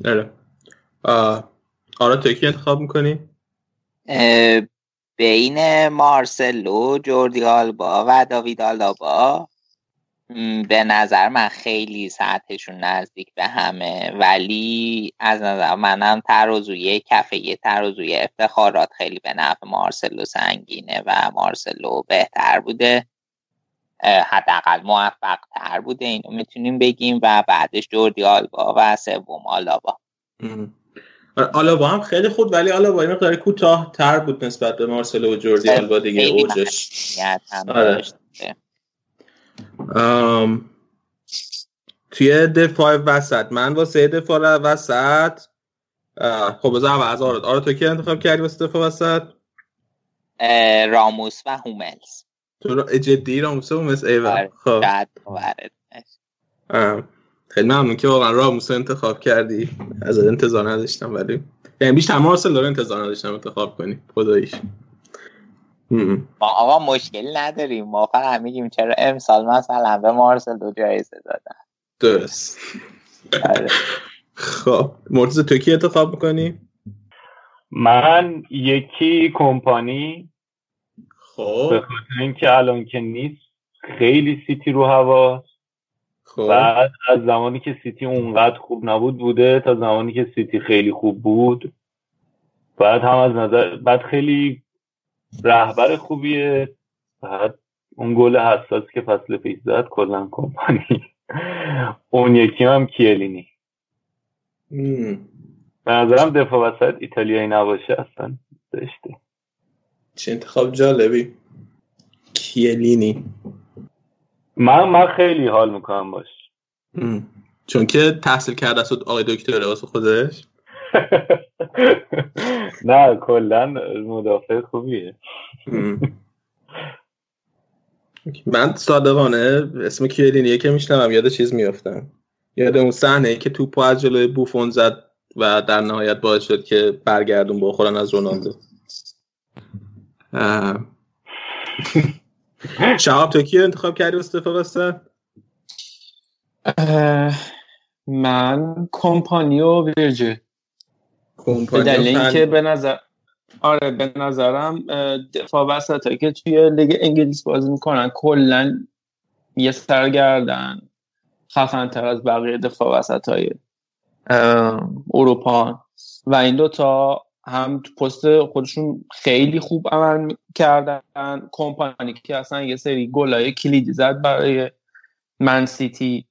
آره. آره تو کی انتخاب می‌کنی؟ بین مارسلو جوردی آلبا و داوید آلابا. به نظر من خیلی سطحشون نزدیک به همه ولی از نظر منم ترازوی کفه ترازوی افتخارات خیلی به نفع مارسلو سنگینه و مارسلو بهتر بوده. حداقل موفق تر بوده اینو می‌تونیم بگیم و بعدش جوردی آلبا و سوم آلابا. آلابا هم خیلی خوب ولی آلابا یه مقدار کوتاه تر بود نسبت به مارسلو و جوردی آلبا دیگه اوجش. آره. آم، توی دفاع وسط. من واسه دفاع وسط خب بذار از آراد آراد تو کی انتخاب کردی واسه دفاع وسط؟ راموس و هوملز. تو را جدی؟ راموس و مثل ایوه آره، خب. خیلی ممنون که واقعا راموس انتخاب کردی. از انتظار نداشتم ولی یعنی بیشتر مارسل رو انتظار نداشتم انتخاب کنی. خداییش. ام. ما آقا مشکلی نداریم. ما فقط میگیم چرا امسال مثلا به مارسل دو جایزه دادن. درست. آره. خب. مرتضی تو کی انتخاب می‌کنی؟ من یکی کمپانی. به خب خاطر اینکه الان که نیست خیلی سیتی رو هوا. خب. بعد از زمانی که سیتی اونقدر خوب نبود بوده تا زمانی که سیتی خیلی خوب بود. بعد هم از نظر بعد خیلی رهبر خوبیه. بعد اون گل حساس که فصل پیش زد کلا کمپانی. اون یکی هم کیلینی. ام. به نظرم دفاع وسط ایتالیایی نباشه اصلا زشته. چه انتخاب جالبی. کیلینی. من من خیلی حال می‌کنم باش. ام. چون که تحصیل کرده است آقای دکتر واسه خودش. [laughs] [laughs] نه کلا مدافع خوبیه. من صادقانه اسم کیلینیه که میشنوم یاد چیز میافتم. یاد اون صحنه که توپو از جلوی بوفون زد و در نهایت باعث شد که برگردون بخورن از رونالدو. [laughs] شهاب تو کی انتخاب کردی واسه؟ من کمپانی و ویرجیل به دلیل اینکه به نظر آره به نظرم دفاع وسط که توی لیگ انگلیس بازی می‌کنن کلا یه سرگردن خفن تر از بقیه دفاع وسط های اروپا. و این دوتا هم تو پست خودشون خیلی خوب عمل کردن. کمپانی که اصلا یه سری گلای کلیدی زد برای من سیتی.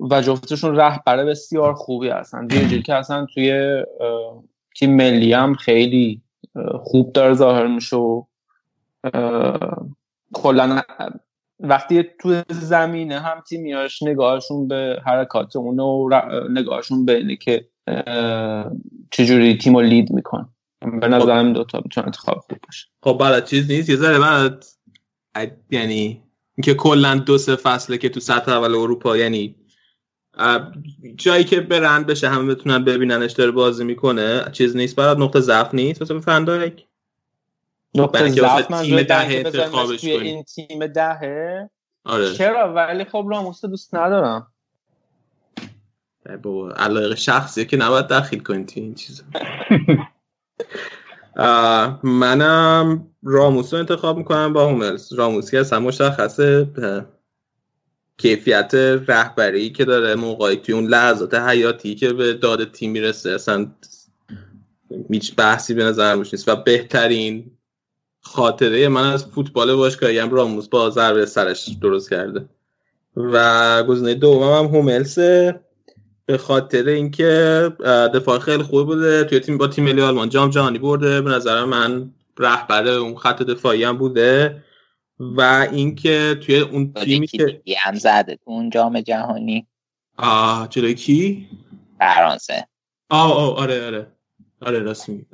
و جفتشون رهبر بسیار خوبی هستن. ویرجیل که اصلا توی تیم ملی هم خیلی خوب داره ظاهر میشه و کلا وقتی تو زمینه هم تیمیاش نگاهشون به حرکات اون و نگاهشون به اینه که چجوری تیم رو لید میکن. به نظرم دوتا می‌تونه انتخاب خوب باشه. خب بلد چیز نیست. یه ذره بعد یعنی اینکه کلا دو سه فصله که تو سطح اول اروپا یعنی جایی که برند بشه همه بتونن ببیننش داره بازی می‌کنه چیز نیست برات نقطه ضعف نیست مثلا فندایک نقطه ضعف تیم ده که بذاریمش انتخابش توی. این تیم دهه. آره. چرا؟ ولی خب راموس دوست ندارم. ای بابا علایق شخصیه که نباید دخیل کنی توی این چیزا. [laughs] منم راموس رو انتخاب می‌کنم با هوملز. راموس که اصلا مشخصه کیفیت رهبری که داره موقعی توی اون لحظات حیاتی که به داد تیم می‌رسه اصلا هیچ بحثی به نظر نیست. و بهترین خاطره من از فوتبال باشگاهی هم راموس با ضربه سرش درست کرده. و گزینه دومم هم هوملسه به خاطر اینکه دفاع خیلی خوب بوده. توی تیم با تیم ملی آلمان جام جهانی برده. به نظر من رهبر اون خط دفاعی هم بوده. و اینکه توی اون تیمی که هم زده؟ تو اون جام جهانی. آه جلوی کی؟ فرانسه. آه آه آره آره. آره راست میگی.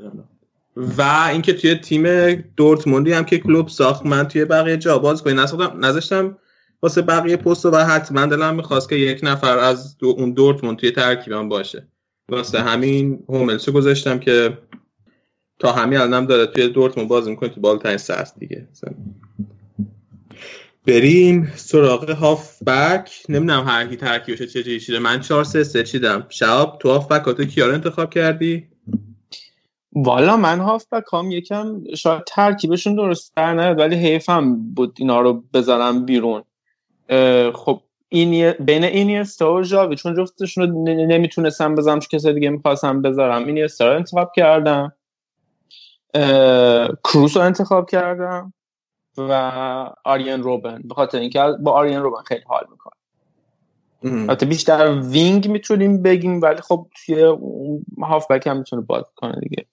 و اینکه توی تیم دورتموندی هم که کلوب ساخت من توی بقیه جا باز کنی. نذاشتم واسه بقیه پست و حتما دلم می‌خواست که یک نفر از دو اون دورتموند توی ترکیبم باشه. واسه همین هوملسو گذاشتم که تا همین الانم داره توی دورتموند بازی می‌کنه تو بالترین سطح دیگه. بریم سراغ هاف بک نمی‌دونم هر کی ترکیبش چجوری چیده. من 4 3 3 چیدم. شهاب تو هاف بک تو کیا رو انتخاب کردی؟ والا من هافبک هم یکم شاید ترکیبشون درست در نیاد ولی حیفم بود اینا رو بذارم بیرون. خب این بین اینیستا و ژاوی چون جفتشون رو نمی‌تونستم بذارم چون کسی دیگه می‌خواستم بذارم. اینیستا رو انتخاب کردم. کروس رو انتخاب کردم و آریان روبن. به خاطر اینکه با آریان روبن خیلی حال می‌کنم. البته بیشتر wing می‌تونیم بگیم ولی خب توی اون هافبک هم می‌تونه بازی کنه دیگه.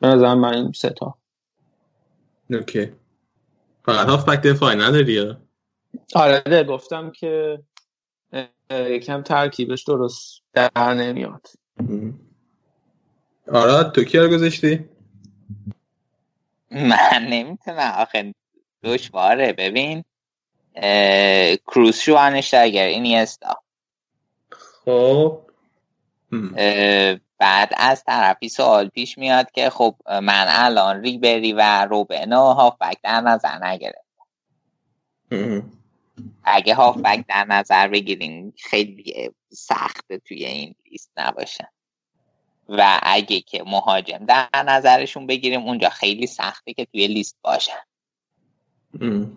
به نظر من این سه تا. okay. فقط هاف بک دفاعی نداری یا؟ آره ده گفتم که یکم ترکیبش درست در نمیاد. آراد تو کیا رو گذاشتی؟ من نمی‌تونم آخه دشواره ببین. کروز شوانشتاگر اینیستا خب. اه، بعد از طرفی سوال پیش میاد که خب من الان ریبری و روبن و هافبک در نظر نگرفت اگه هافبک در نظر بگیریم خیلی سخته توی این لیست نباشن و اگه که مهاجم در نظرشون بگیریم اونجا خیلی سخته که توی لیست باشن ام.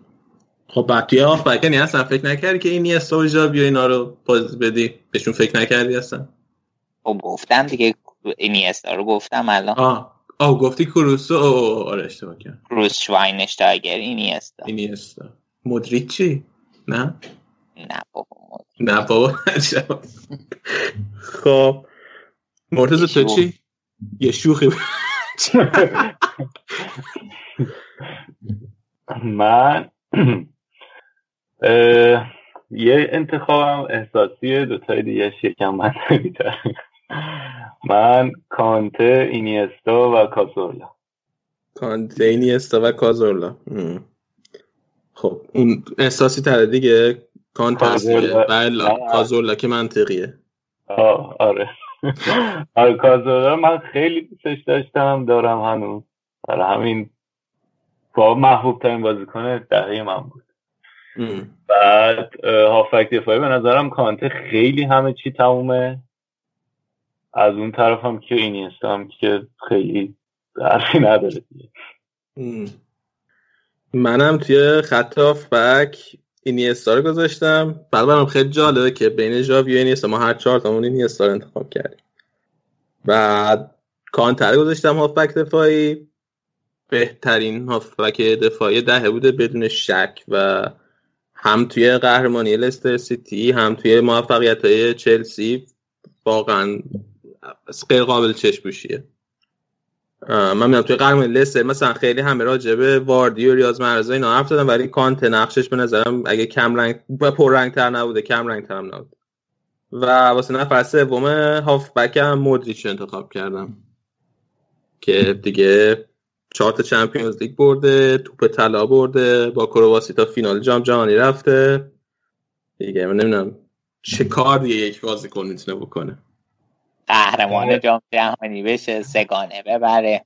خب بعد توی هافبک یعنی اصلا فکر نکردی که این سوژا بیا اینا رو باز بدی؟ بهشون فکر نکردی اصلا؟ خب گفتم دیگه اینیستا رو گفتم الان. آه. آه گفتی کروسو آه آره اشتباه کردم کروز شواینشتاگر اینیستا اینیستا مدریچ چی نه؟ نه بابا نه بابا. خب. مرتضی تو چی؟ یه شوخی. من [clears throat] اه، یه انتخابم احساسیه دوتای دیگه یکم تر من کانته اینیستا و کازورلا. کانته اینیستا و کازورلا. خب اون احساسی تره دیگه. کازورلا. بله آه. کازورلا که منطقیه آه آره آره کازورلا من خیلی دوستش داشتم دارم هنوز برای همین با محبوب ترین بازیکن دهه من بود ام. بعد هافک دفاعی به نظرم کانته خیلی همه چی تمومه از اون طرف هم که اینیستا هم که خیلی حرفی نداره دیگه. منم توی خط هافبک اینیستا رو گذاشتم. بعد برام خیلی جالبه که بین ژاوی و اینیستا ما هر چهار تامون اینیستا رو انتخاب کردیم. بعد کانتر گذاشتم هافبک دفاعی. بهترین هافبک دفاعی دهه بوده بدون شک و هم توی قهرمانی لستر سیتی هم توی موفقیت های چلسی واقعا غیر قابل چشم‌پوشیه اه، من می‌دونم توی قهرمانی لستر مثلا خیلی همه راجع به واردی و ریاض محرز اینا حرف زدن ولی کانت نقشش به نظرم اگه کم رنگ و پر رنگ تر نبوده کم رنگ تر هم و واسه نفر سوم هافبک هم مودریچ انتخاب کردم. که دیگه چهار تا چمپیونز لیگ برده توپ طلا برده با کرواسی تا فینال جام جهانی رفته. دیگه من نمی‌دونم چه کار دیگه یک بازیکن می‌تونه بکنه. قهرمان جام جهانی بشه سگانه ببره.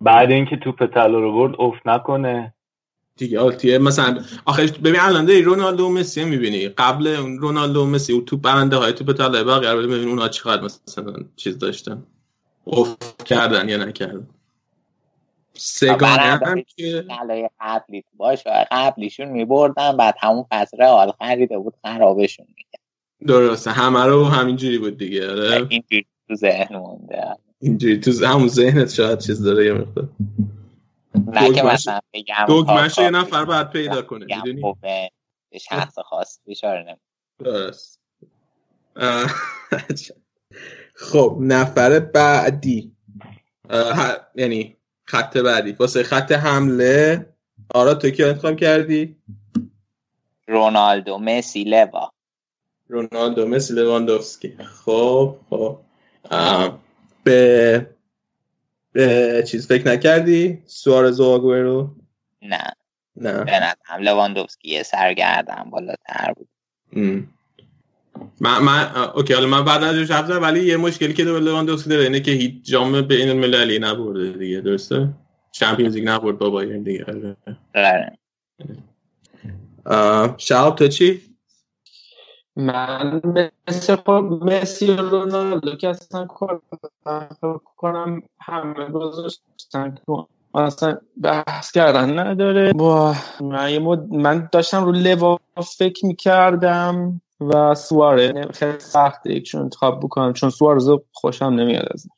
بعد اینکه توپ طلا رو برد افت نکنه. دیگه آلتیه مثلا آخه ببین الان داری رونالدو و مسی می‌بینی. قبل اون رونالدو و مسی و تو برنده های توپ طلای بقیه رو ببین اونها چقدر مثلا چیز داشتن. افت کردن یا نکردن. سگانه هم که قبلی باشه قبلیشون میبردن بعد همون فصل رئال خریده بود خرابشون می‌کرد. درسته. همه رو همینجوری بود دیگه آره. اینجوری تو ذهن مونده. اینجوری تو همون ذهنت شاید چیز داره یه مقدار. نه که مثلا بگم دگمش یه نفر باید پیدا کنه می‌دونی؟ به شخص خاص اشاره نمی درست. [laughs] خب نفر بعدی. یعنی خط بعدی. واسه خط حمله آرا تو کی انتخاب کردی؟ رونالدو مسی لوا. رونالدو مسی لواندوفسکی. خب خب. به به چیز فکر نکردی؟ سوارز و آگوئرو؟ نه. نه. به نظرم لواندوفسکی یه سرگردن بالاتر بود. ام. من من okay حالا من بعد ازش حرف زدم ولی یه مشکلی که دو لواندوفسکی داره اینه که هیچ جام بین المللی نبرده دیگه درسته؟ چمپیونز لیگ نبرد با بایرن دیگه آره. آره. شهاب تو چی؟ من مثل خود مسی و رونالدو که اصلا کنم همه گذاشتن که اصلا بحث کردن نداره. با من, مد... من داشتم رو لوا فکر می‌کردم و سواره خیلی سخته یکشون انتخاب بکنم چون سوارز خوشم نمیاد ازش.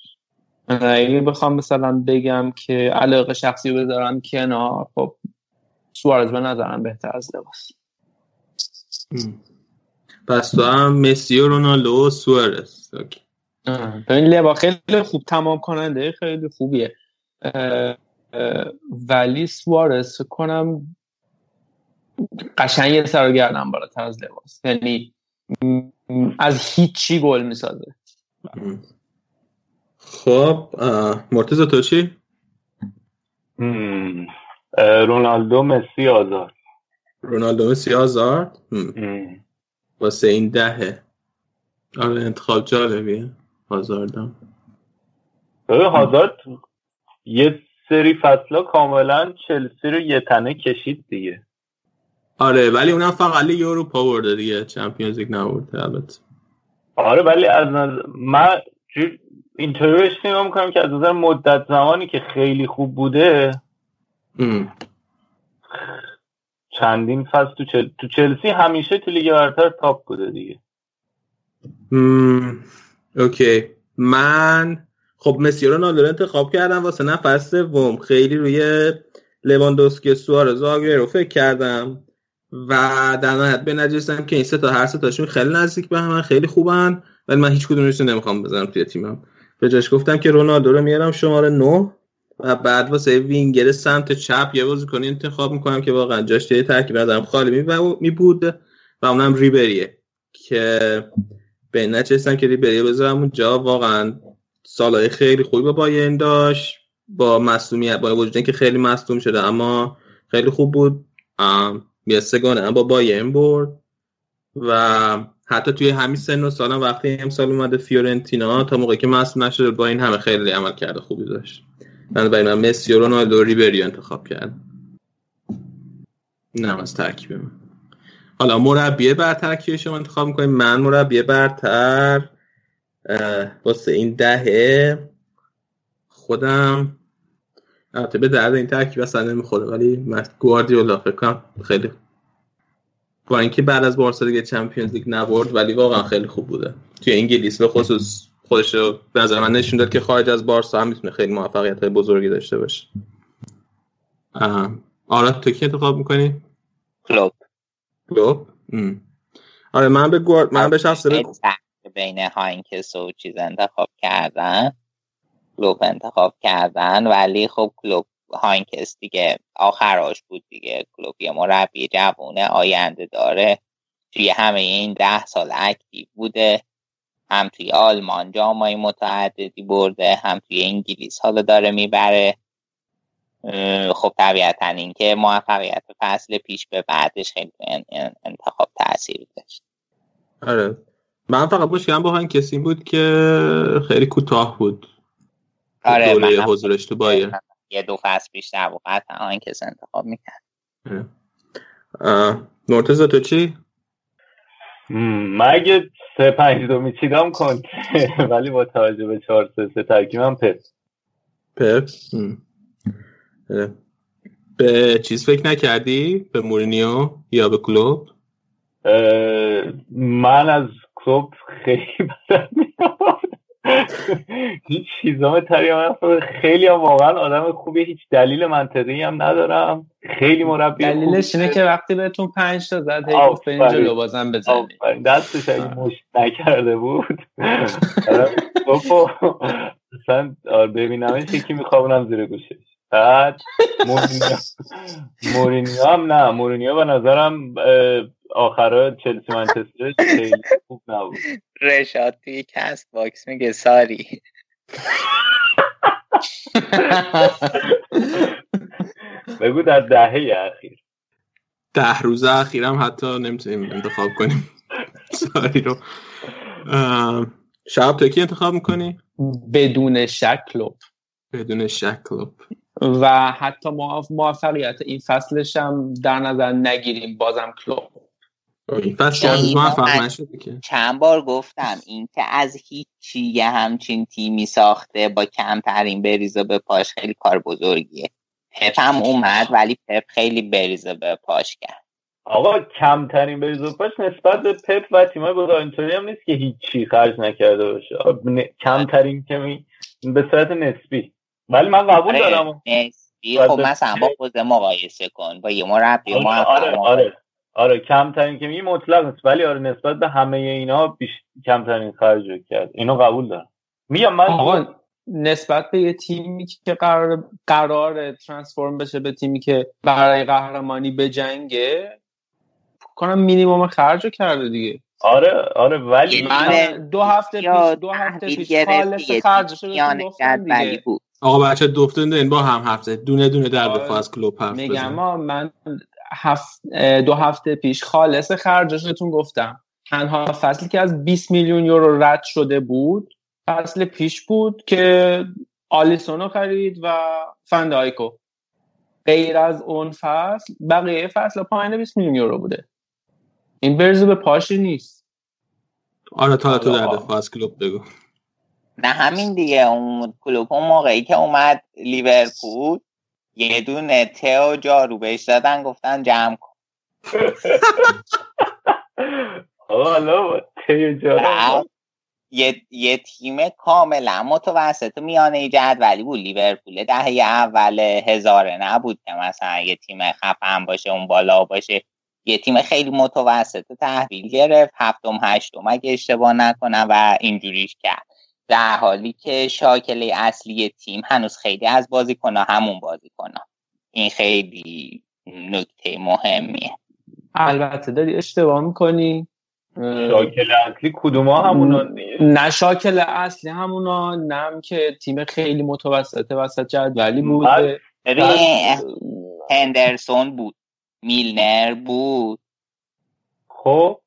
اگه بخوام مثلا بگم که علاقه شخصی بذارم کنار خب سوارز به نظرم بهتر از لباس پس تو هم مسی و رونالدو و سوارز. اوکی. ببین لبا خیلی خوب تمام کننده خیلی خوبیه. اه، اه، ولی سوارز کنم قشنگ یه سر و گردن بالاتر از لباس. یعنی از هیچی گل می‌سازه. خب مرتضی تو چی؟ رونالدو مسی آزار. رونالدو مسی آزارد هم. واسه این دهه. آره انتخاب جالبیه. آزاردم ببین هازارد یه سری فصلا کاملا چلسی رو یه تنه کشید دیگه. آره ولی اونم فقط لیگ اروپا برده دیگه. Champions League نبرده البته. آره ولی از نظر من جور- اینطوری نگاه می‌کنم که از نظر مدت زمانی که خیلی خوب بوده ام. چندین فصل تو, چل... تو چلسی همیشه تو لیگ برتر top بوده دیگه. مم. okay. من خب مسی رو رو انتخاب کردم واسه نفر سوم. خیلی روی لواندوسکی و سوارز و آگوئرو فکر کردم. و در نهایت به نجستم که این سه تا هر سه تاشون خیلی نزدیک به هم خیلی خوبن ولی من هیچ کدومشون نمی‌خوام بزنم توی تیمم. به جاش گفتم که رونالدو رو میارم شماره 9 و بعد واسه وینگر سمت چپ یه بازیکن انتخاب می‌کنم که واقعا جاش توی ترکیب ندارم. خالی می, بود و اونم ریبریه که به نچستم که ریبریه بذارم اونجا واقعا سالهای خیلی خوبی با بایرن داشت با مصومیت با وجود اینکه خیلی مصدوم شده اما خیلی خوب بود. یه سگانه با بایرن برد. و حتی توی همین سن و سالم وقتی امسال اومده فیورنتینا تا موقعی که مصدوم نشده با این همه خیلی عمل کرده خوبی داشت. بنابراین من مسی و رونالدو و ریبری انتخاب کردم. نه از ترکیب من حالا مربی برتر کی شما انتخاب می‌کنید من مربی برتر. واسه این دهه خودم. البته به درد این ترکیب اصلا نمی‌خوره ولی من گواردیولا فکر کنم خیلی با اینکه بعد از بارسا دیگه چمپیونز لیگ نبرد ولی واقعا خیلی خوب بوده. توی انگلیس به خصوص خودش رو به نظر من نشون داد که خارج از بارسا هم می‌تونه خیلی موفقیت های بزرگی داشته باشه. آره تو کی انتخاب می‌کنی؟ کلوب. کلوب. آره من پپ گوارد من به شخص سخت بین هاینکس و چیز انتخاب کردن. کلوب انتخاب کردن ولی خب کلوب هاینکس دیگه آخراش بود دیگه. کلوب یه مربی جوونه آینده داره. توی همه این ده سال active بوده. هم توی آلمان جام‌های متعددی برده هم توی انگلیس. حالا داره می‌بره. خب طبیعتا اینکه موفقیت فصل پیش به بعدش خیلی انتخاب تاثیر داشت. آره. من فقط مشکلم با هاین کسی بود که خیلی کوتاه بود. آره دوره من حضورش تو بایر یه دو فصل بیشتر بود. قطعا هاینکس انتخاب می‌کرد. مرتضی تو چی؟ من اگه سه پنج دو میچیدم کنت [laughs] ولی با توجه به چهار سه سه ترکیبم پس پپ. آره. به چیز فکر نکردی؟ به مورینیو یا به کلوب؟ من از کلوب خیلی بدم هیچ چیزام تری من خیلی هم واقعا آدم خوبی هیچ دلیل منطقی هم ندارم. خیلی مربی دلیلش. اینه که وقتی بهتون پنج تا زد هی. گفت برین جلو بازم بزنید. دستش اگه مشت نکرده بود. آره، بابا. اصلا آره، ببینمش یکی میخوابونم زیر گوشش. بعد مورینیو [laughs] مورینیو هم نه. مورینیو به نظرم آخرا چلسی منچستر خیلی خوب نبود. رشاد توی Castbox میگه ساری. بگو در دهه اخیر. ده روز اخیرم حتی نمی‌تونیم انتخاب کنیم. ساری رو. شب تو کی انتخاب می‌کنی؟ بدون شک کلوب. بدون شک کلوب. و حتی موف- موفقیت این فصلش هم در نظر نگیریم بازم کلوب. این فصل که که چند بار گفتم اینکه از هیچی یه همچین تیمی ساخته با کمترین بریز به پاش خیلی کار بزرگیه. پپ هم اومد ولی پپ خیلی بریز به پاش کرد. آقا کمترین بریز و پاش نسبت به پپ و تیمای بزرگ اینطوری هم نیست که هیچی خرج نکرده باشه. ن- کمترین که می به صورت نسبی. ولی من قبول آره، دارم. نسبی. خب مثلا با خود مقایسه کن. با یه مربی آره موفق آره آره. آره کمترین که میگی مطلق نیست ولی آره نسبت به همه اینا بیش کمترین خرج رو کرد. اینو قبول دارم. میگم من آقا نسبت به یه تیمی که قرار قرار ترانسفورم بشه به تیمی که برای قهرمانی به جنگه کنم مینیمم خرج رو کرده دیگه. آره آره ولی من دو هفته پیش دو هفته پیش خالص خرجش رو جدولی دیگه. بود. آقا بچه دارین با هم زدید دونه دونه در دفاع از کلوب حرف میگم من هفت دو هفته پیش خالص خرجشتون گفتم. تنها فصلی که از 20 میلیون یورو رد شده بود فصل پیش بود که آلیسونو خرید و فندایکو غیر از اون فصل بقیه فصل پایین 20 میلیون یورو بوده. این برزو به پاشی نیست. آره تا تو در. دفاع از کلوب بگو. نه همین دیگه. اون کلوب اون موقعی که اومد لیورپول یه دونه ته و جارو بهش دادن گفتن جمع کن. حالا بعد یه, یه تیم کاملا متوسط و میانه جدولی بود. لیورپول دهه اول هزاره نبود که مثلا یه تیم خفن باشه اون بالا باشه. یه تیم خیلی متوسط تحویل گرفت. هفتم هشتم اگه اشتباه نکنم و اینجوریش کرد. در حالی که شاکله اصلی تیم هنوز خیلی از بازیکنها همون بازیکنها. این خیلی نکته مهمیه. البته داری اشتباه می‌کنی. شاکل اصلی کدوم ها همونان دیگه؟ نه شاکل اصلی همونا نم که تیم خیلی متوسط وسط جدولی بود هندرسون بود. میلنر بود. خب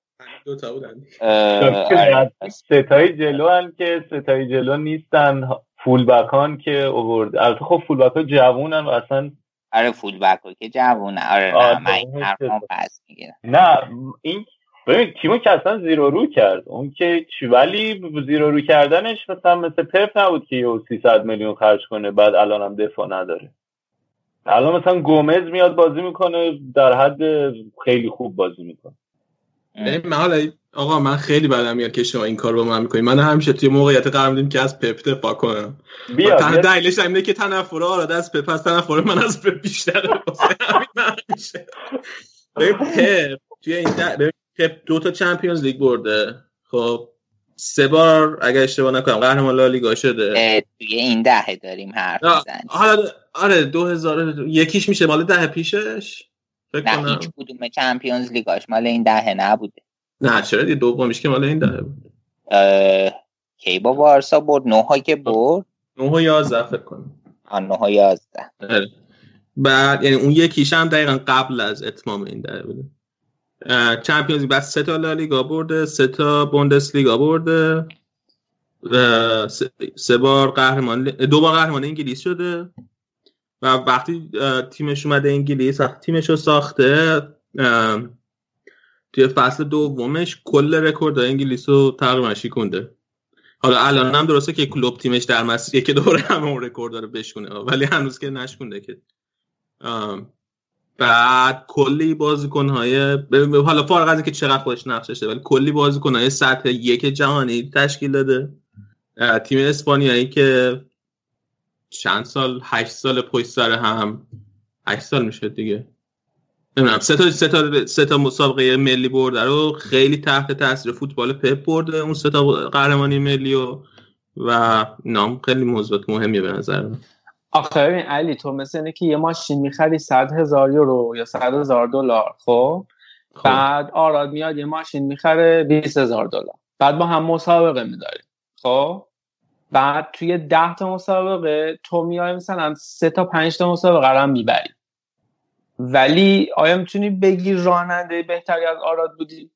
دو تا بودن. آره. ستای جلو هن که ستای جلو نیستن. فول بکان که اوورد. البته خب فول بک ها جوونن و اصلا آره فول بک که جوونه آره آره، نه من این پس می‌گیرم. نه این ببین تیمو که اصلا زیرو رو کرد. اون که چی ولی زیرو رو کردنش مثلا مثل پپ نبود که یه 300 میلیون خرج کنه بعد الان هم دفاع نداره. الان مثلا گومز میاد بازی می‌کنه در حد خیلی خوب بازی می‌کنه. ببین من حالا آقا من خیلی بدم میاد که شما این کار با من می‌کنید من همیشه توی موقعیت قرار میدیم که از پپ دفاع کنم. بیا تنها. دلیلش اینه که تنفر آراد از پپ از تنفر من از پپ بیشتره ببین پپ توی این ده... ببین پپ دو تا چمپیونز لیگ برده. خب سه بار اگر اشتباه نکنم قهرمان لالیگا شده. اه، توی این دهه داریم حرف می‌زنیم. حالا آره 2000 یکیش میشه مال ده پیشش؟ نه هیچ کدوم چمپیونز لیگاش مال این دهه نبوده. نه چرا دیگه دومیش که مال این دهه بود؟ کی با بارسا برد؟ نوها که برد؟ 9 و 11 فکر کنم. آن نوها یازده. آره. بعد یعنی اون یکیش هم دقیقا قبل از اتمام این دهه بوده. چمپیونز بعد سه تا لالیگا برده سه تا بوندس لیگا برده و سه- سه بار قهرمان دو بار قهرمان انگلیس شده. و وقتی تیمش اومده انگلیس وقتی تیمش رو ساخته توی فصل دومش کل رکورد انگلیس رو تقریبا شکونده حالا الان هم درسته که کلوب تیمش در مسیریه که دوره همه اون رکورد رو بشکنه ولی هنوز که نشکونده که. بعد کلی بازیکن های حالا فارغ از اینکه چقدر خودش نقش داشته ولی کلی بازیکن های سطح یک جهانی تشکیل داده. تیم اسپانیایی که چند سال؟ هشت سال پشت سر هم. هشت سال میشه دیگه. نمی‌دونم. سه تا سه تا سه تا مسابقه ملی برده رو خیلی تحت تاثیر فوتبال پپ برده اون سه تا قهرمانی ملی و و نام خیلی موضوعات مهمیه به نظر من. آخه ببین علی تو مثل اینه که یه ماشین می‌خری صد هزار یورو یا صد هزار دلار خب؟ خب. بعد آراد میاد یه ماشین می‌خره 20 هزار دلار. بعد با هم مسابقه میداریم خب؟ بعد توی ده تا مسابقه تو میای مثلا سه تا پنج تا مسابقه رو هم می‌بری. ولی آیا می‌تونی بگی راننده بهتری از آراد بودی؟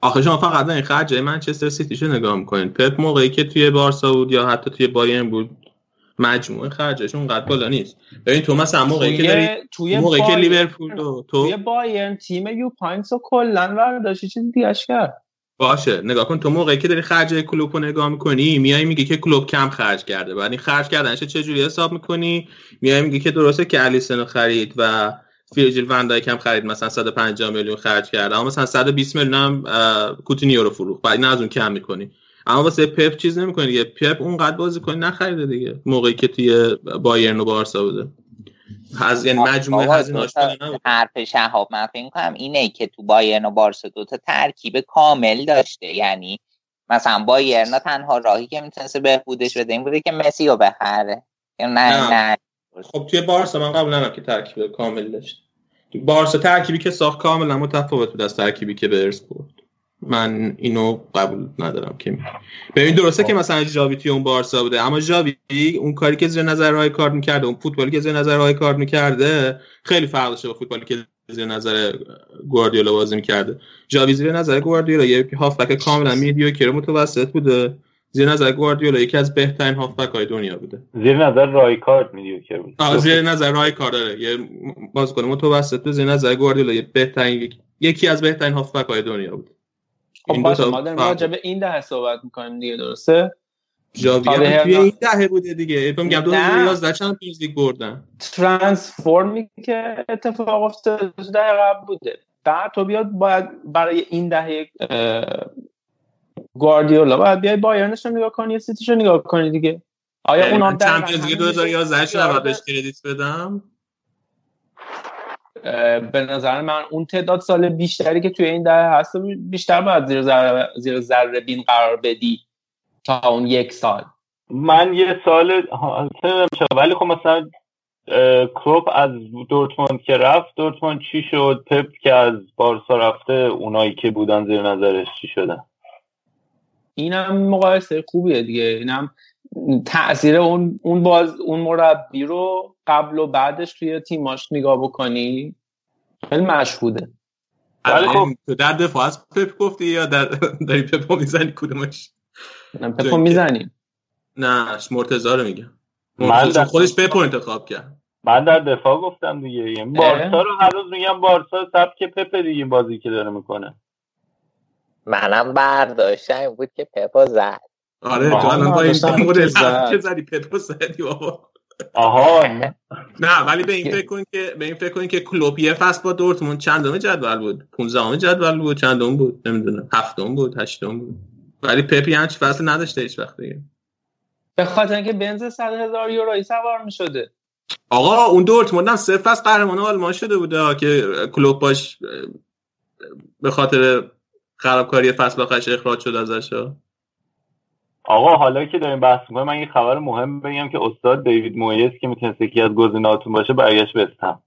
آخه شما فقط این خرج منچستر سیتیشو نگاه می‌کنین. پپ موقعی که توی بارسا بود یا حتی توی بایرن بود مجموعه خرجش اونقدر بالا نیست. ببین تو مثلا موقعی که داری توی موقعی که لیورپول تو؟ توی بایرن تیم یوپ هاینکس رو کلا برداشت یه چیز دیگهش کرد. باشه. نگاه کن تو موقعی که داری خرج کلوب رو نگاه می‌کنی میای میگی که کلوب کم خرج کرده. بعد این خرج کردنش چه جوری حساب می‌کنی؟ میای میگی که درسته که الیسن رو خرید و ویرجیل ون دایک هم خرید مثلا 150 میلیون خرج کرده. اما مثلا 120 میلیون هم کوتینیو رو فروخت. بعد نه از اون کم می‌کنی. اما واسه پپ چیز نمی‌کنی دیگه. پپ اونقدر بازیکن نخریده دیگه. موقعی که توی بایرن و بارسا بوده. از یعنی مجموعه نبود. حرف شهاب من فکر کنم اینه که تو بایرن و بارسا دو تا ترکیب کامل داشته. یعنی مثلا بایرن تنها راهی که می‌تونسته بهبودش بده این بوده که مسی رو بخره. نه نه. نه. خب توی بارسا من قبول ندارم که ترکیب کامل داشت. تو بارسا ترکیبی که ساخت کاملا متفاوت بود از ترکیبی که برس برد. من اینو قبول ندارم که. ببین درسته که مثلا ژاوی توی اون بارسا بوده اما ژاوی اون کاری که زیر نظر رای کار می‌کرده اون فوتبالی که زیر نظر رای کار می‌کرده خیلی فرق داشته با فوتبالی که زیر نظر گواردیولا بازی می‌کرده. ژاوی زیر نظر گواردیولا یه هافبک کاملا میدیوکر متوسط بوده. زیر نظر گواردیولا یکی از بهترین هافبک های دنیا بوده. زیر نظر رایکارد میدیوکر بود. آه زیر نظر رای کار داره یه بازیکن متوسط زیر نظر گواردیولا یه بهترین یکی از بهترین هافبک های دنیا بود. خب این باشه ما داریم راجع به این دهه صحبت می‌کنیم دیگه درسته؟ آره، هم توی. این دهه بوده دیگه. میگم نه. 2011 چمپیونز لیگ بردن؟ ترانسفورمی که اتفاق افتاده تو دهه قبل بوده. بعد تو بیاد باید برای این دهه گواردیولا باید بیای بایرنش رو نگاه کنی یا سیتیش رو نگاه کنی دیگه. آیا من دقیقاً چمپیونز لیگ همین 2011 شو یاد- نباید بهش کردیت بدم. به نظر من اون تعداد سال بیشتری که توی این دهه هست بیشتر باید زیر ذره زیر ذره بین قرار بدی تا اون یک سال. من یه سال ولی خب مثلا اه، کلوپ از دورتموند که رفت دورتموند چی شد؟ پپ که از بارسا رفته اونایی که بودن زیر نظرش چی شدن؟ اینم مقایسه خوبیه دیگه. اینم تاثیر اون اون باز اون مربی رو قبل و بعدش توی تیماش نگاه بکنی خیلی مشهوده. ولی خب. تو در دفاع از پپ گفتی یا در داری پپ می‌زنی کدومش؟ پپو می‌زنیم. نه مرتضی رو میگم. من مرتضی در- خودش پپ انتخاب کرد. من در دفاع گفتم دیگه یعنی بارسا رو هر روز میگم بارسا سبک پپ دیگه بازی که داره می‌کنه. منم برداشتم بود که پپا زد. آره تو الان با این مدل که زدی پپ رو زدی بابا. آها نه. ولی به این فکر کن که به این فکر کن که کلوب یه فصل با دورتموند چندم جدول بود؟ 15 جدول بود چندم بود؟ نمی‌دونم. هفتم بود هشتم بود. ولی پپی همچی فصل نداشته هیچ وقت دیگه. به خاطر اینکه بنز 100 هزار یورویی سوار می‌شده. آقا اون دورتموند هم صرف فصل قهرمان آلمان شده بوده که کلوب باش به خاطر خرابکاری فصل آخرش اخراج شد ازش. آقا حالا که داریم بحث می‌کنیم من یه خبر مهم بگم که استاد دیوید مویس که می‌تونست یکی از گزینه‌هاتون باشه برگشت به استم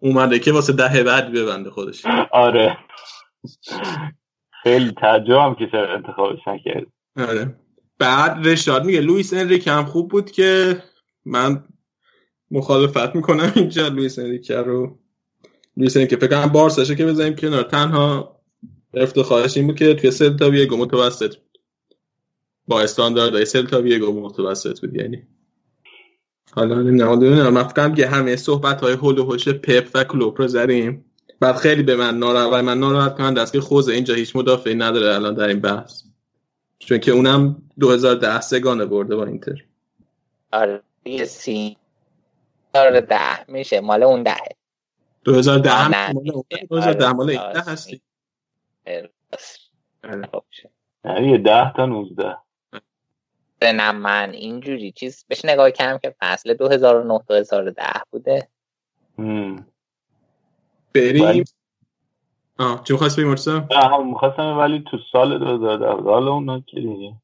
اومده که واسه دهه بعد ببنده خودش. آره. خیلی تعجبم که چرا انتخابش نکرد آره. بعد رشاد میگه لوئیس انریک هم خوب بود که من مخالفت می‌کنم اینجا. لوئیس انریک رو لوئیس انریک فکر کنم بارساشه که بزنیم کنار. تنها افتخارش این بود که توی سلتا ویگو متوسط با استانداردهای سلتا ویگو متوسط بود یعنی. حالا نمی‌دونم رفتم که همه صحبت های حول و حوش پپ و کلوپ رو زدیم. بعد خیلی به من ناراحت من ناراحت کنند است که خوزه اینجا هیچ مدافعی نداره الان در این بحث. چون که اونم 2010 سگانه برده با اینتر. آره سی آره ده میشه مال اون دهه 2010 مال اون 2010 آره، مال 18 هستی. آره. خب، ده تا 19 سنم من اینجوری چیز بهش نگاه کردم که فصل 2009 2010 بوده. بریم. آه چی می‌خواستی بگی مرسا؟ نه می‌خواستم ولی تو سال 2010 حالا اون که دیگه.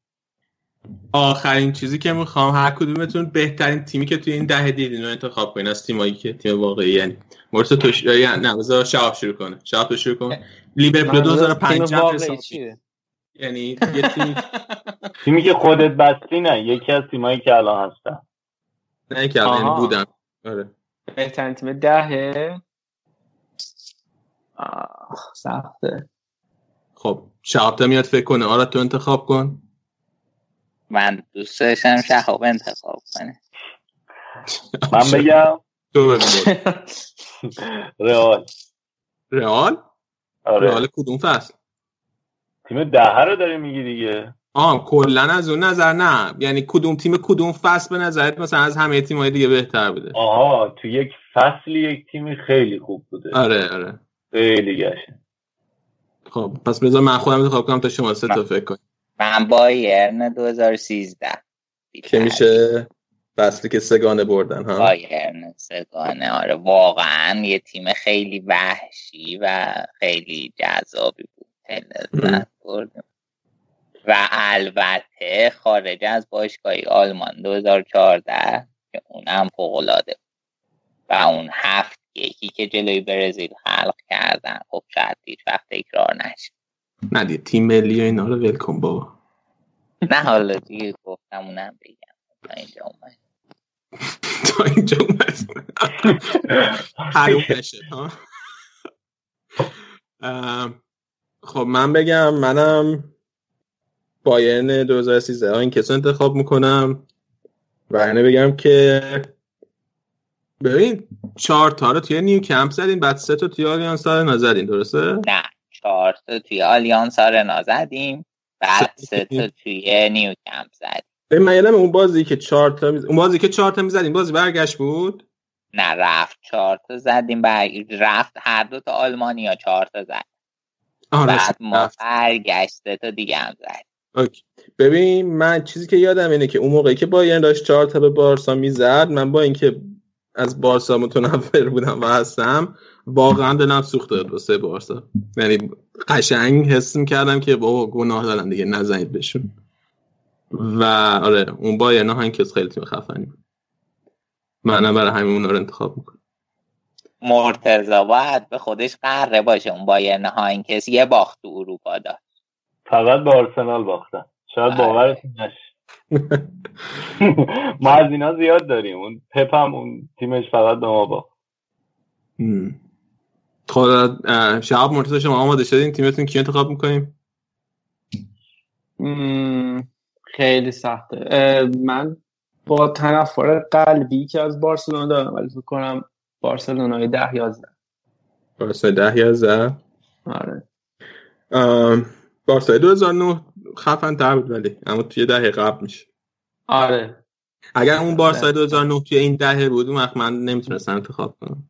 آخرین چیزی که می‌خوام هر کدومتون بهترین تیمی که توی این دهه دیدین رو انتخاب کنین. از تیمایی که تیم واقعی یعنی مرس تو ش... نه شروع کنه. شعب تو شروع کن. لیورپول 2005 هم حساب یعنی [laughs] یه تیم تیمی که خودت بستی؟ نه یکی از تیمایی که الان هستن. نه که الان یعنی. بودن. آره. بهترین تیم دهه. آه سخته. خب شهاب تا میاد فکر کنه. آره تو انتخاب کن. من دوست داشتم شهاب انتخاب کنه. [laughs] من بگم. تو بگو. [laughs] رئال. رئال؟ آره. رئال کدوم فصل؟ تیم دهه رو داری میگی دیگه. آه کلا از اون نظر نه. یعنی کدوم تیم کدوم فصل به نظرت مثلا از همه تیم‌های دیگه بهتر بوده؟ آها تو یک فصلی یک تیمی خیلی خوب بوده. آره آره. خیلی گشن خب پس بذار من خودم انتخاب کنم تا شما سه تا فکر کنید من بایرن 2013 که میشه فصلی که سگانه بردن ها؟ بایرن سگانه آره. واقعا یه تیم خیلی وحشی و خیلی جذابی لذت بردیم و البته خارج از باشگاهی آلمان 2014 که اونم فوق‌العاده و اون هفت یکی که جلوی برزیل خلق کردن خب شاید هیچ وقت تکرار نشه. نه تیم ملی و اینا رو ول کن بابا. نه حالا دیگه گفتم اونم بگم. تا اینجا اومد. [laughs] تا اینجا اومد. [laughs] حروم نشه ها؟ خب من بگم منم بایرن 2013 ها هاینکس رو انتخاب می‌کنم و اینم بگم که ببین چهار تا رو توی نیو کمپ زدین بعد سه تا توی آلیانس آرنا زدین درسته؟ نه چهار تا توی آلیانس آرنا زدیم بعد سه تا توی نیو کمپ زدیم ببین من اون بازی که چهار تا میز... اون بازی که چهار تا می‌زدین بازی برگشت بود نه رفت چهار تا زدیم بعد رفت هر دو تا آلمانیا چهار تا زد. بعد ما برگشته تا دیگه هم زد. اوکی. ببین من چیزی که یادم اینه که اون موقعی که بایرن داشت چهار تا به بارسا می‌زد من با اینکه از بارسا متنفر بودم و هستم واقعا دلم سوخته بود واسه بارسا. یعنی قشنگ حس می‌کردم که بابا گناه دارن دیگه نزنید بهشون. و آره اون بایرن ها کس خیلی تیم خفنی بود. منم برای همین اونا رو انتخاب می‌کنم. مرتضا باید به خودش قره باشه اون بایرن هاینکس یه باخت تو اروپا داشت. فقط به آرسنال باختن. شاید آره. باورتون نشه. [laughs] ما از اینا زیاد داریم. اون پپ هم اون تیمش فقط به ما باخت. خدا اه، شهاب مرتضی شما آماده شدین؟ تیمتون کی انتخاب می‌کنیم؟ خیلی سخته. من با تنفر قلبی که از بارسلونا دارم ولی فکر کنم بارسلونای ده یازده. بارسا ده یازده؟ آره. بارسای 2009 خفن تر بود ولی اما توی دهه قبل میشه. آره. اگر اون بارسای 2009 توی این دهه بود اون وقت من نمی‌تونستم انتخاب کنم.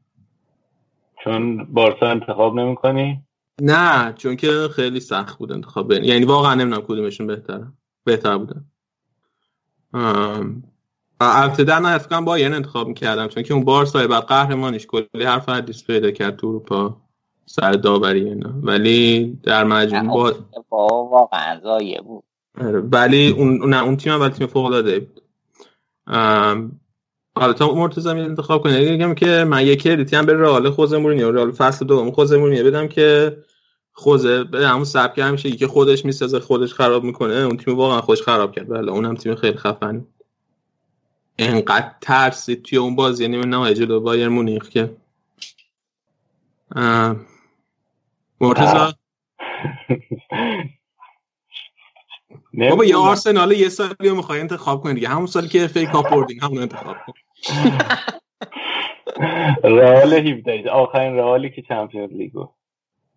چون بارسا انتخاب نمی‌کنی؟ نه چون که خیلی سخت بود انتخاب. بین یعنی واقعا نمی‌دونم کدومشون بهتره بهتر بودن. البته در نهایت فکر کنم بایرن انتخاب می‌کردم چون که اون بارسای بعد قهرمانیش کلی حرف حدیث پیدا کرد تو اروپا سر داوری اینا. ولی در مجموع با با واقعا زایه بود. آره، ولی اون نه اون تیم اول تیم فوق العاده بود حالا تا مرتضی انتخاب کنه بگم که من یک کردیتی هم به رئال خوزه مورینیو رئال فصل دوم خوزه مورینیو بدم که خوزه به همون سبک همیشه که خودش می‌سازه خودش خراب می‌کنه اون تیم واقعا خوش خراب کرد. بله اون هم تیم خیلی خفن انقدر ترسید توی اون بازی. نیمه نهایی جلو بایر مونیخ که. مرتضی؟ بابا یه آرسنال یه سالی رو می‌خوای انتخاب کنی دیگه. همون سالی که فیک کاپ بردین همون انتخاب کن. رئال 17 آخرین رئالی که چمپیونز لیگ بود.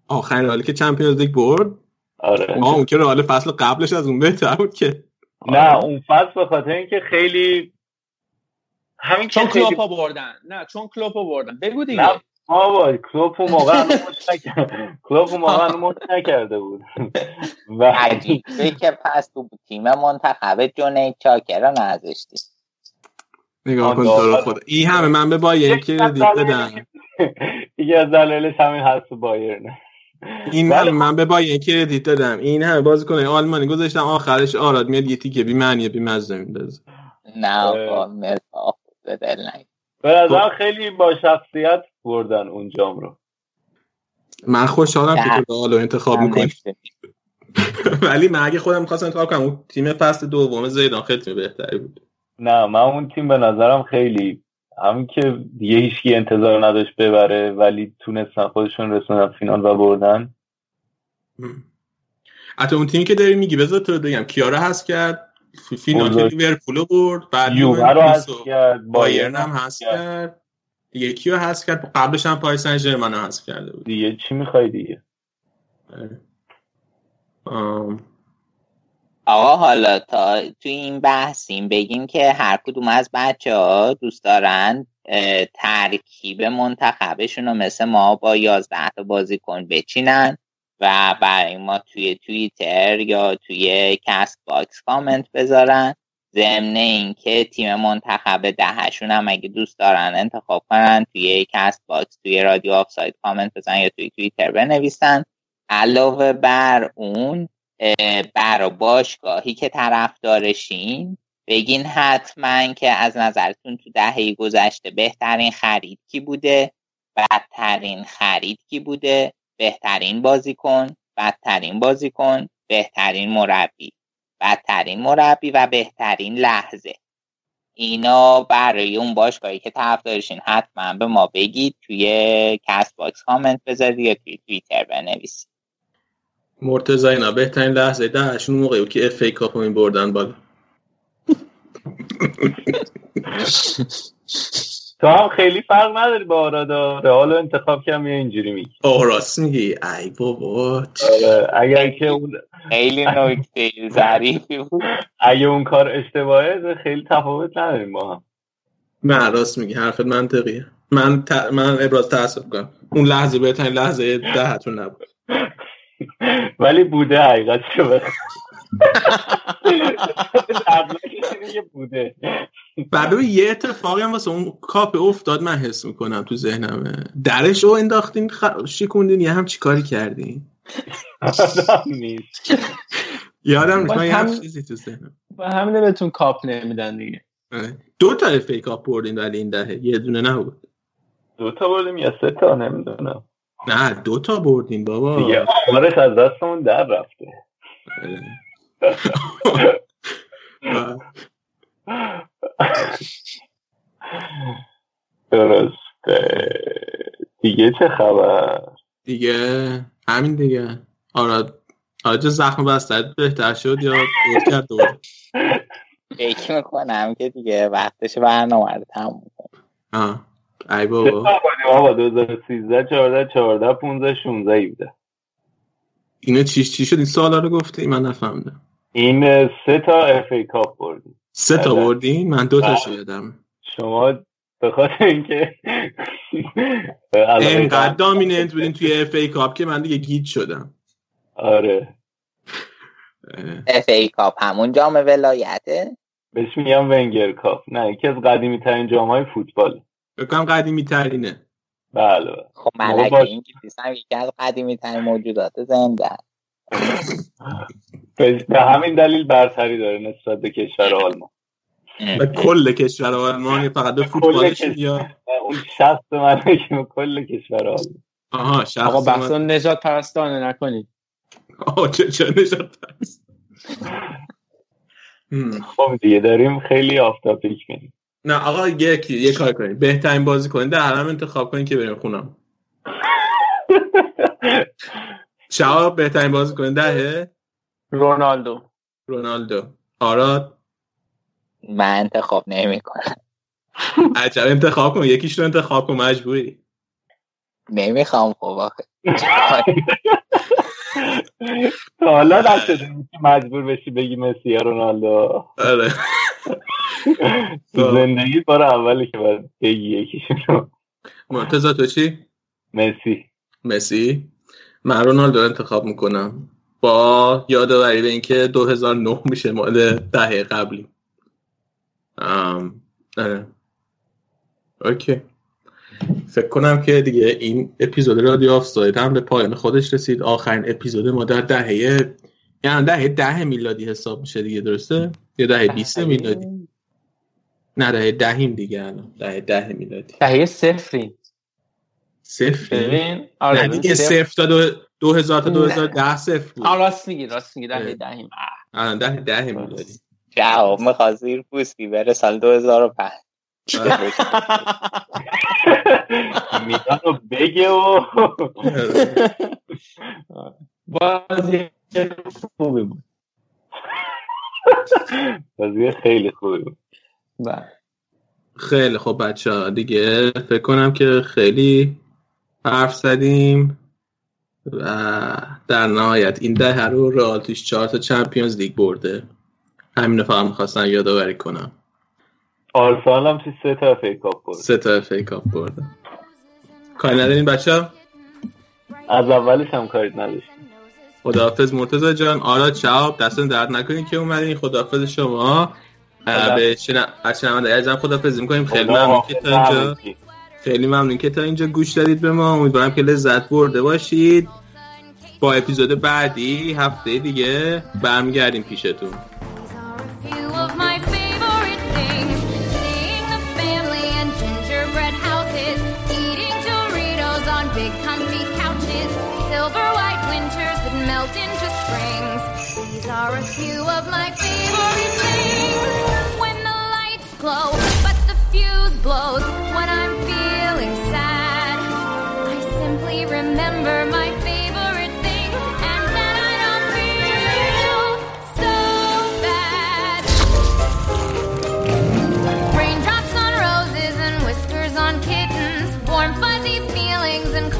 آخرین رئالی که چمپیونز لیگ برد؟ آره. آه اون که رئال فصل قبلش از اون بهتر بود که. نه اون فصل به خاطر اینکه خیلی همین که چون خیلی کلوپا بردن. نه چون کلوپا بردن. بگو دیگه. نه بابا کلوپ اون موقع هنوز مشت نکرد- کلوپ اون موقع مشت نکرده بود. و عجیبه که پس تو تیم منتخب جونیت چاکر رو نذاشتی. نگاه کن آه، تو رو داور. خدا این همه من به بایر کردیت بدم یکی از دلایلش همین هست بایرن این ولی همه من به بایر کردیت دادم این همه بازیکن آلمانی گذاشتم آخرش آراد میاد یه تیکه بی معنی بی مزه میندازه. نه اه. به دل نگیر. به نظرم خیلی با شخصیت بردن اون جام رو من خوشحالم که. تو رو انتخاب می‌کنی. [laughs] ولی من اگه خودم می‌خواستم انتخاب کنم اون تیم فصل دوم زیدان خیلی تیم بهتری بود نه من اون تیم به نظرم خیلی همین که دیگه هیچکی انتظار نداشت ببره ولی تونستن خودشون رسوندن فینال و بردن حتی اون تیمی که داری میگی بذار تو بگم کیارا هست کرد فینال بزرگ. لیورپول رو برد بعد یووه رو هست کرد بایرن هم هست کرد. دیگه کیو هست کرد. قبلش هم پاریس سن ژرمن رو هست کرده بود. دیگه چی می‌خوای دیگه. آم، آقا حالا تا تو این بحثیم بگیم که هر کدوم از بچه ها دوست دارن ترکیب منتخبشون رو مثل ما با یازده تا بازیکن بچینن. و برای ما توی توییتر یا توی Castbox comment بذارن. ضمن اینکه تیم منتخب دهشون هم اگه دوست دارن انتخاب کنن توی Castbox توی رادیو آفساید کامنت بزنن یا توی توییتر بنویسن. علاوه بر اون اه، بر باشگاهی که طرفدارشین بگین حتما که از نظرتون تو دهه گذشته بهترین خرید کی بوده؟ بدترین خرید کی بوده؟ بهترین بازیکن بدترین بازیکن بهترین مربی. بدترین مربی و بهترین لحظه. اینا برای اون باشگاهی که طرفدارشین حتما به ما بگید توی Castbox comment بذارید یا توی توییتر بنویسید. مرتضی اینا بهترین لحظه دهشون اون موقعی بود که اف ای کاپ رو بردن بالا. [laughs] تو هم خیلی فرق نداری با آرادا. رئال انتخاب کردم یا اینجوری میگی؟ آه راست میگی. ای بابا آره، اگر که اون خیلی نکته ظریفی بود. اگه اون کار اشتباهه خیلی تفاوت نداریم با هم. من راست میگی. حرفت منطقیه. من ت... من ابراز تاسف کنم اون لحظه بهترین لحظه دهتون نبود. [laughs] ولی بوده حقیقت شو [laughs] [laughs] بوده. بعد ببین یه اتفاقی هم واسه اون کاپ افتاد من حس می‌کنم تو ذهنمه درش رو انداختین خ... شکوندین یه هم چیکاری کردین. نیست [laughs] یادم نیست من یه هم- چیزی تو ذهنم. و همینه بهتون کاپ نمیدن دیگه. آره. دو تا FA Cup بردین ولی این دهه. یه دونه نبود. دو تا بردیم یا سه تا؟ نمی‌دونم. نه دو تا بردین بابا. دیگه آمارش از دستمون در رفته. آره. [laughs] [laughs] درسته. دیگه چه خبر؟ دیگه همین دیگه. آره. آجا زخم بستت بهتر شد یا بود کرد دوباره؟ فکر می‌کنم که دیگه وقتش برنامه رو تموم آه. ای بابا. آقا 2013 14 14 15 16 17 اینو چی چی شد؟ این سوالا رو گفتی؟ من نفهمیدم. این سه تا FA Cup بردیم. سه تا بله. بردین من دو تاشو یادم شما به خاطر اینکه دارم. dominant بودین توی FA Cup که من دیگه گیج شدم. آره. FA کاپ همون جام ولایته؟ بهش میگم ونگر کاپ. نه یکی از قدیمی ترین جام های فوتبال. فکر کنم قدیمی ترینه بله. خب موقع ملکه باش- انگلیس هم یکی از قدیمی ترین موجودات زنده. به به همین دلیل برتری داره نسبت به کشور آلمان. و کل کشور آلمان فقط به فوتبالش کشور. یا اون شخص من که به کل کشور آلمان. آها شخص آقا من- بحث نجات پرستانه نکنید. آه چه چه پس هم. خب دیگه داریم خیلی آفتاپیک میریم. نه آقا یکی یه کار کنید. بهترین بازی کنید در هم انتخاب کنید که بریم خونم. [laughs] شهاب بهترین بازی کنید دهه؟ رونالدو. رونالدو. آراد؟ من انتخاب نمی کنم عجب انتخاب کن. یکیش رو انتخاب کن مجبوری. نمی‌خوام خب آخه. حالا نشده که مجبور بشی بگی مسی یا رونالدو. آره. زندگی بار اولی که باید بگی یکیشون رو مرتضی تو چی؟ مسی. مسی؟ من رونالدو رو انتخاب می‌کنم. با یادآوری به اینکه 2009 میشه مال دهه قبلی. ام آره. Okay. فکر کنم که دیگه این اپیزود رادیو آف ساید هم به پایان خودش رسید. آخرین اپیزود ما در دهه یعنی دهه ده میلادی حساب میشه دیگه درسته؟ یا دهه 20 میلادی؟ نه دهه دهیم دیگه الان. دهه ده میلادی. دهه صفری صفر ببین آره دیگه صفر. صفر تا دو, دو هزار تا دو هزار ده صفر بود. آه راست میگی راست میگی دهه. دهیم. الان ده ده میلادی جواب می‌خواد زیر پوستی بره سال 2005 میلان رو بگه و بازی خوبی بود. بازی خیلی خوبی بود. بله. خیلی خب بچه ها دیگه فکر کنم که خیلی حرف زدیم و در نهایت این دهه رو رئال توش چهار تا Champions League برده. همین فقط می‌خواستم یادآوری کنم. آرسنال هم چی سه تا FA Cup برد سه تا FA Cup برده. کاری ندارین بچه از اولش هم کاری نداشتیم. خداحافظ مرتضی جان. آراد شهاب دستون درد نکنین که اومدین. خداحافظ شما. به شنا- از عزیزم خداحافظی می‌کنیم. خیلی ممنون که تا اینجا. خیلی ممنون که تا اینجا گوش دادید به ما. امیدوارم که لذت برده باشید. با اپیزود بعدی هفته دیگه برمیگردیم پیشتون. Close.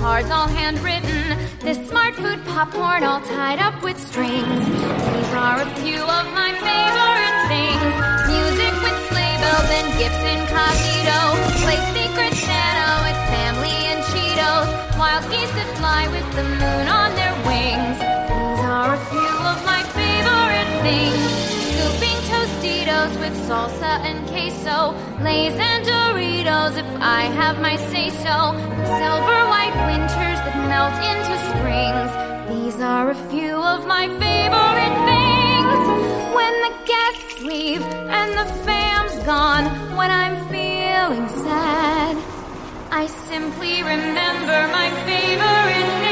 Cards all handwritten. This smart food popcorn all tied up with strings. These are a few of my favorite things. Music with sleigh bells and gifts incognito. Play secret Santa with family and Cheetos. Wild geese that fly with the moon on their wings. These are a few of my favorite things. With salsa and queso. Lays and Doritos if I have my say so. Silver white winters that melt into springs. These are a few of my favorite things. When the guests leave and the fam's gone. When I'm feeling sad. I simply remember my favorite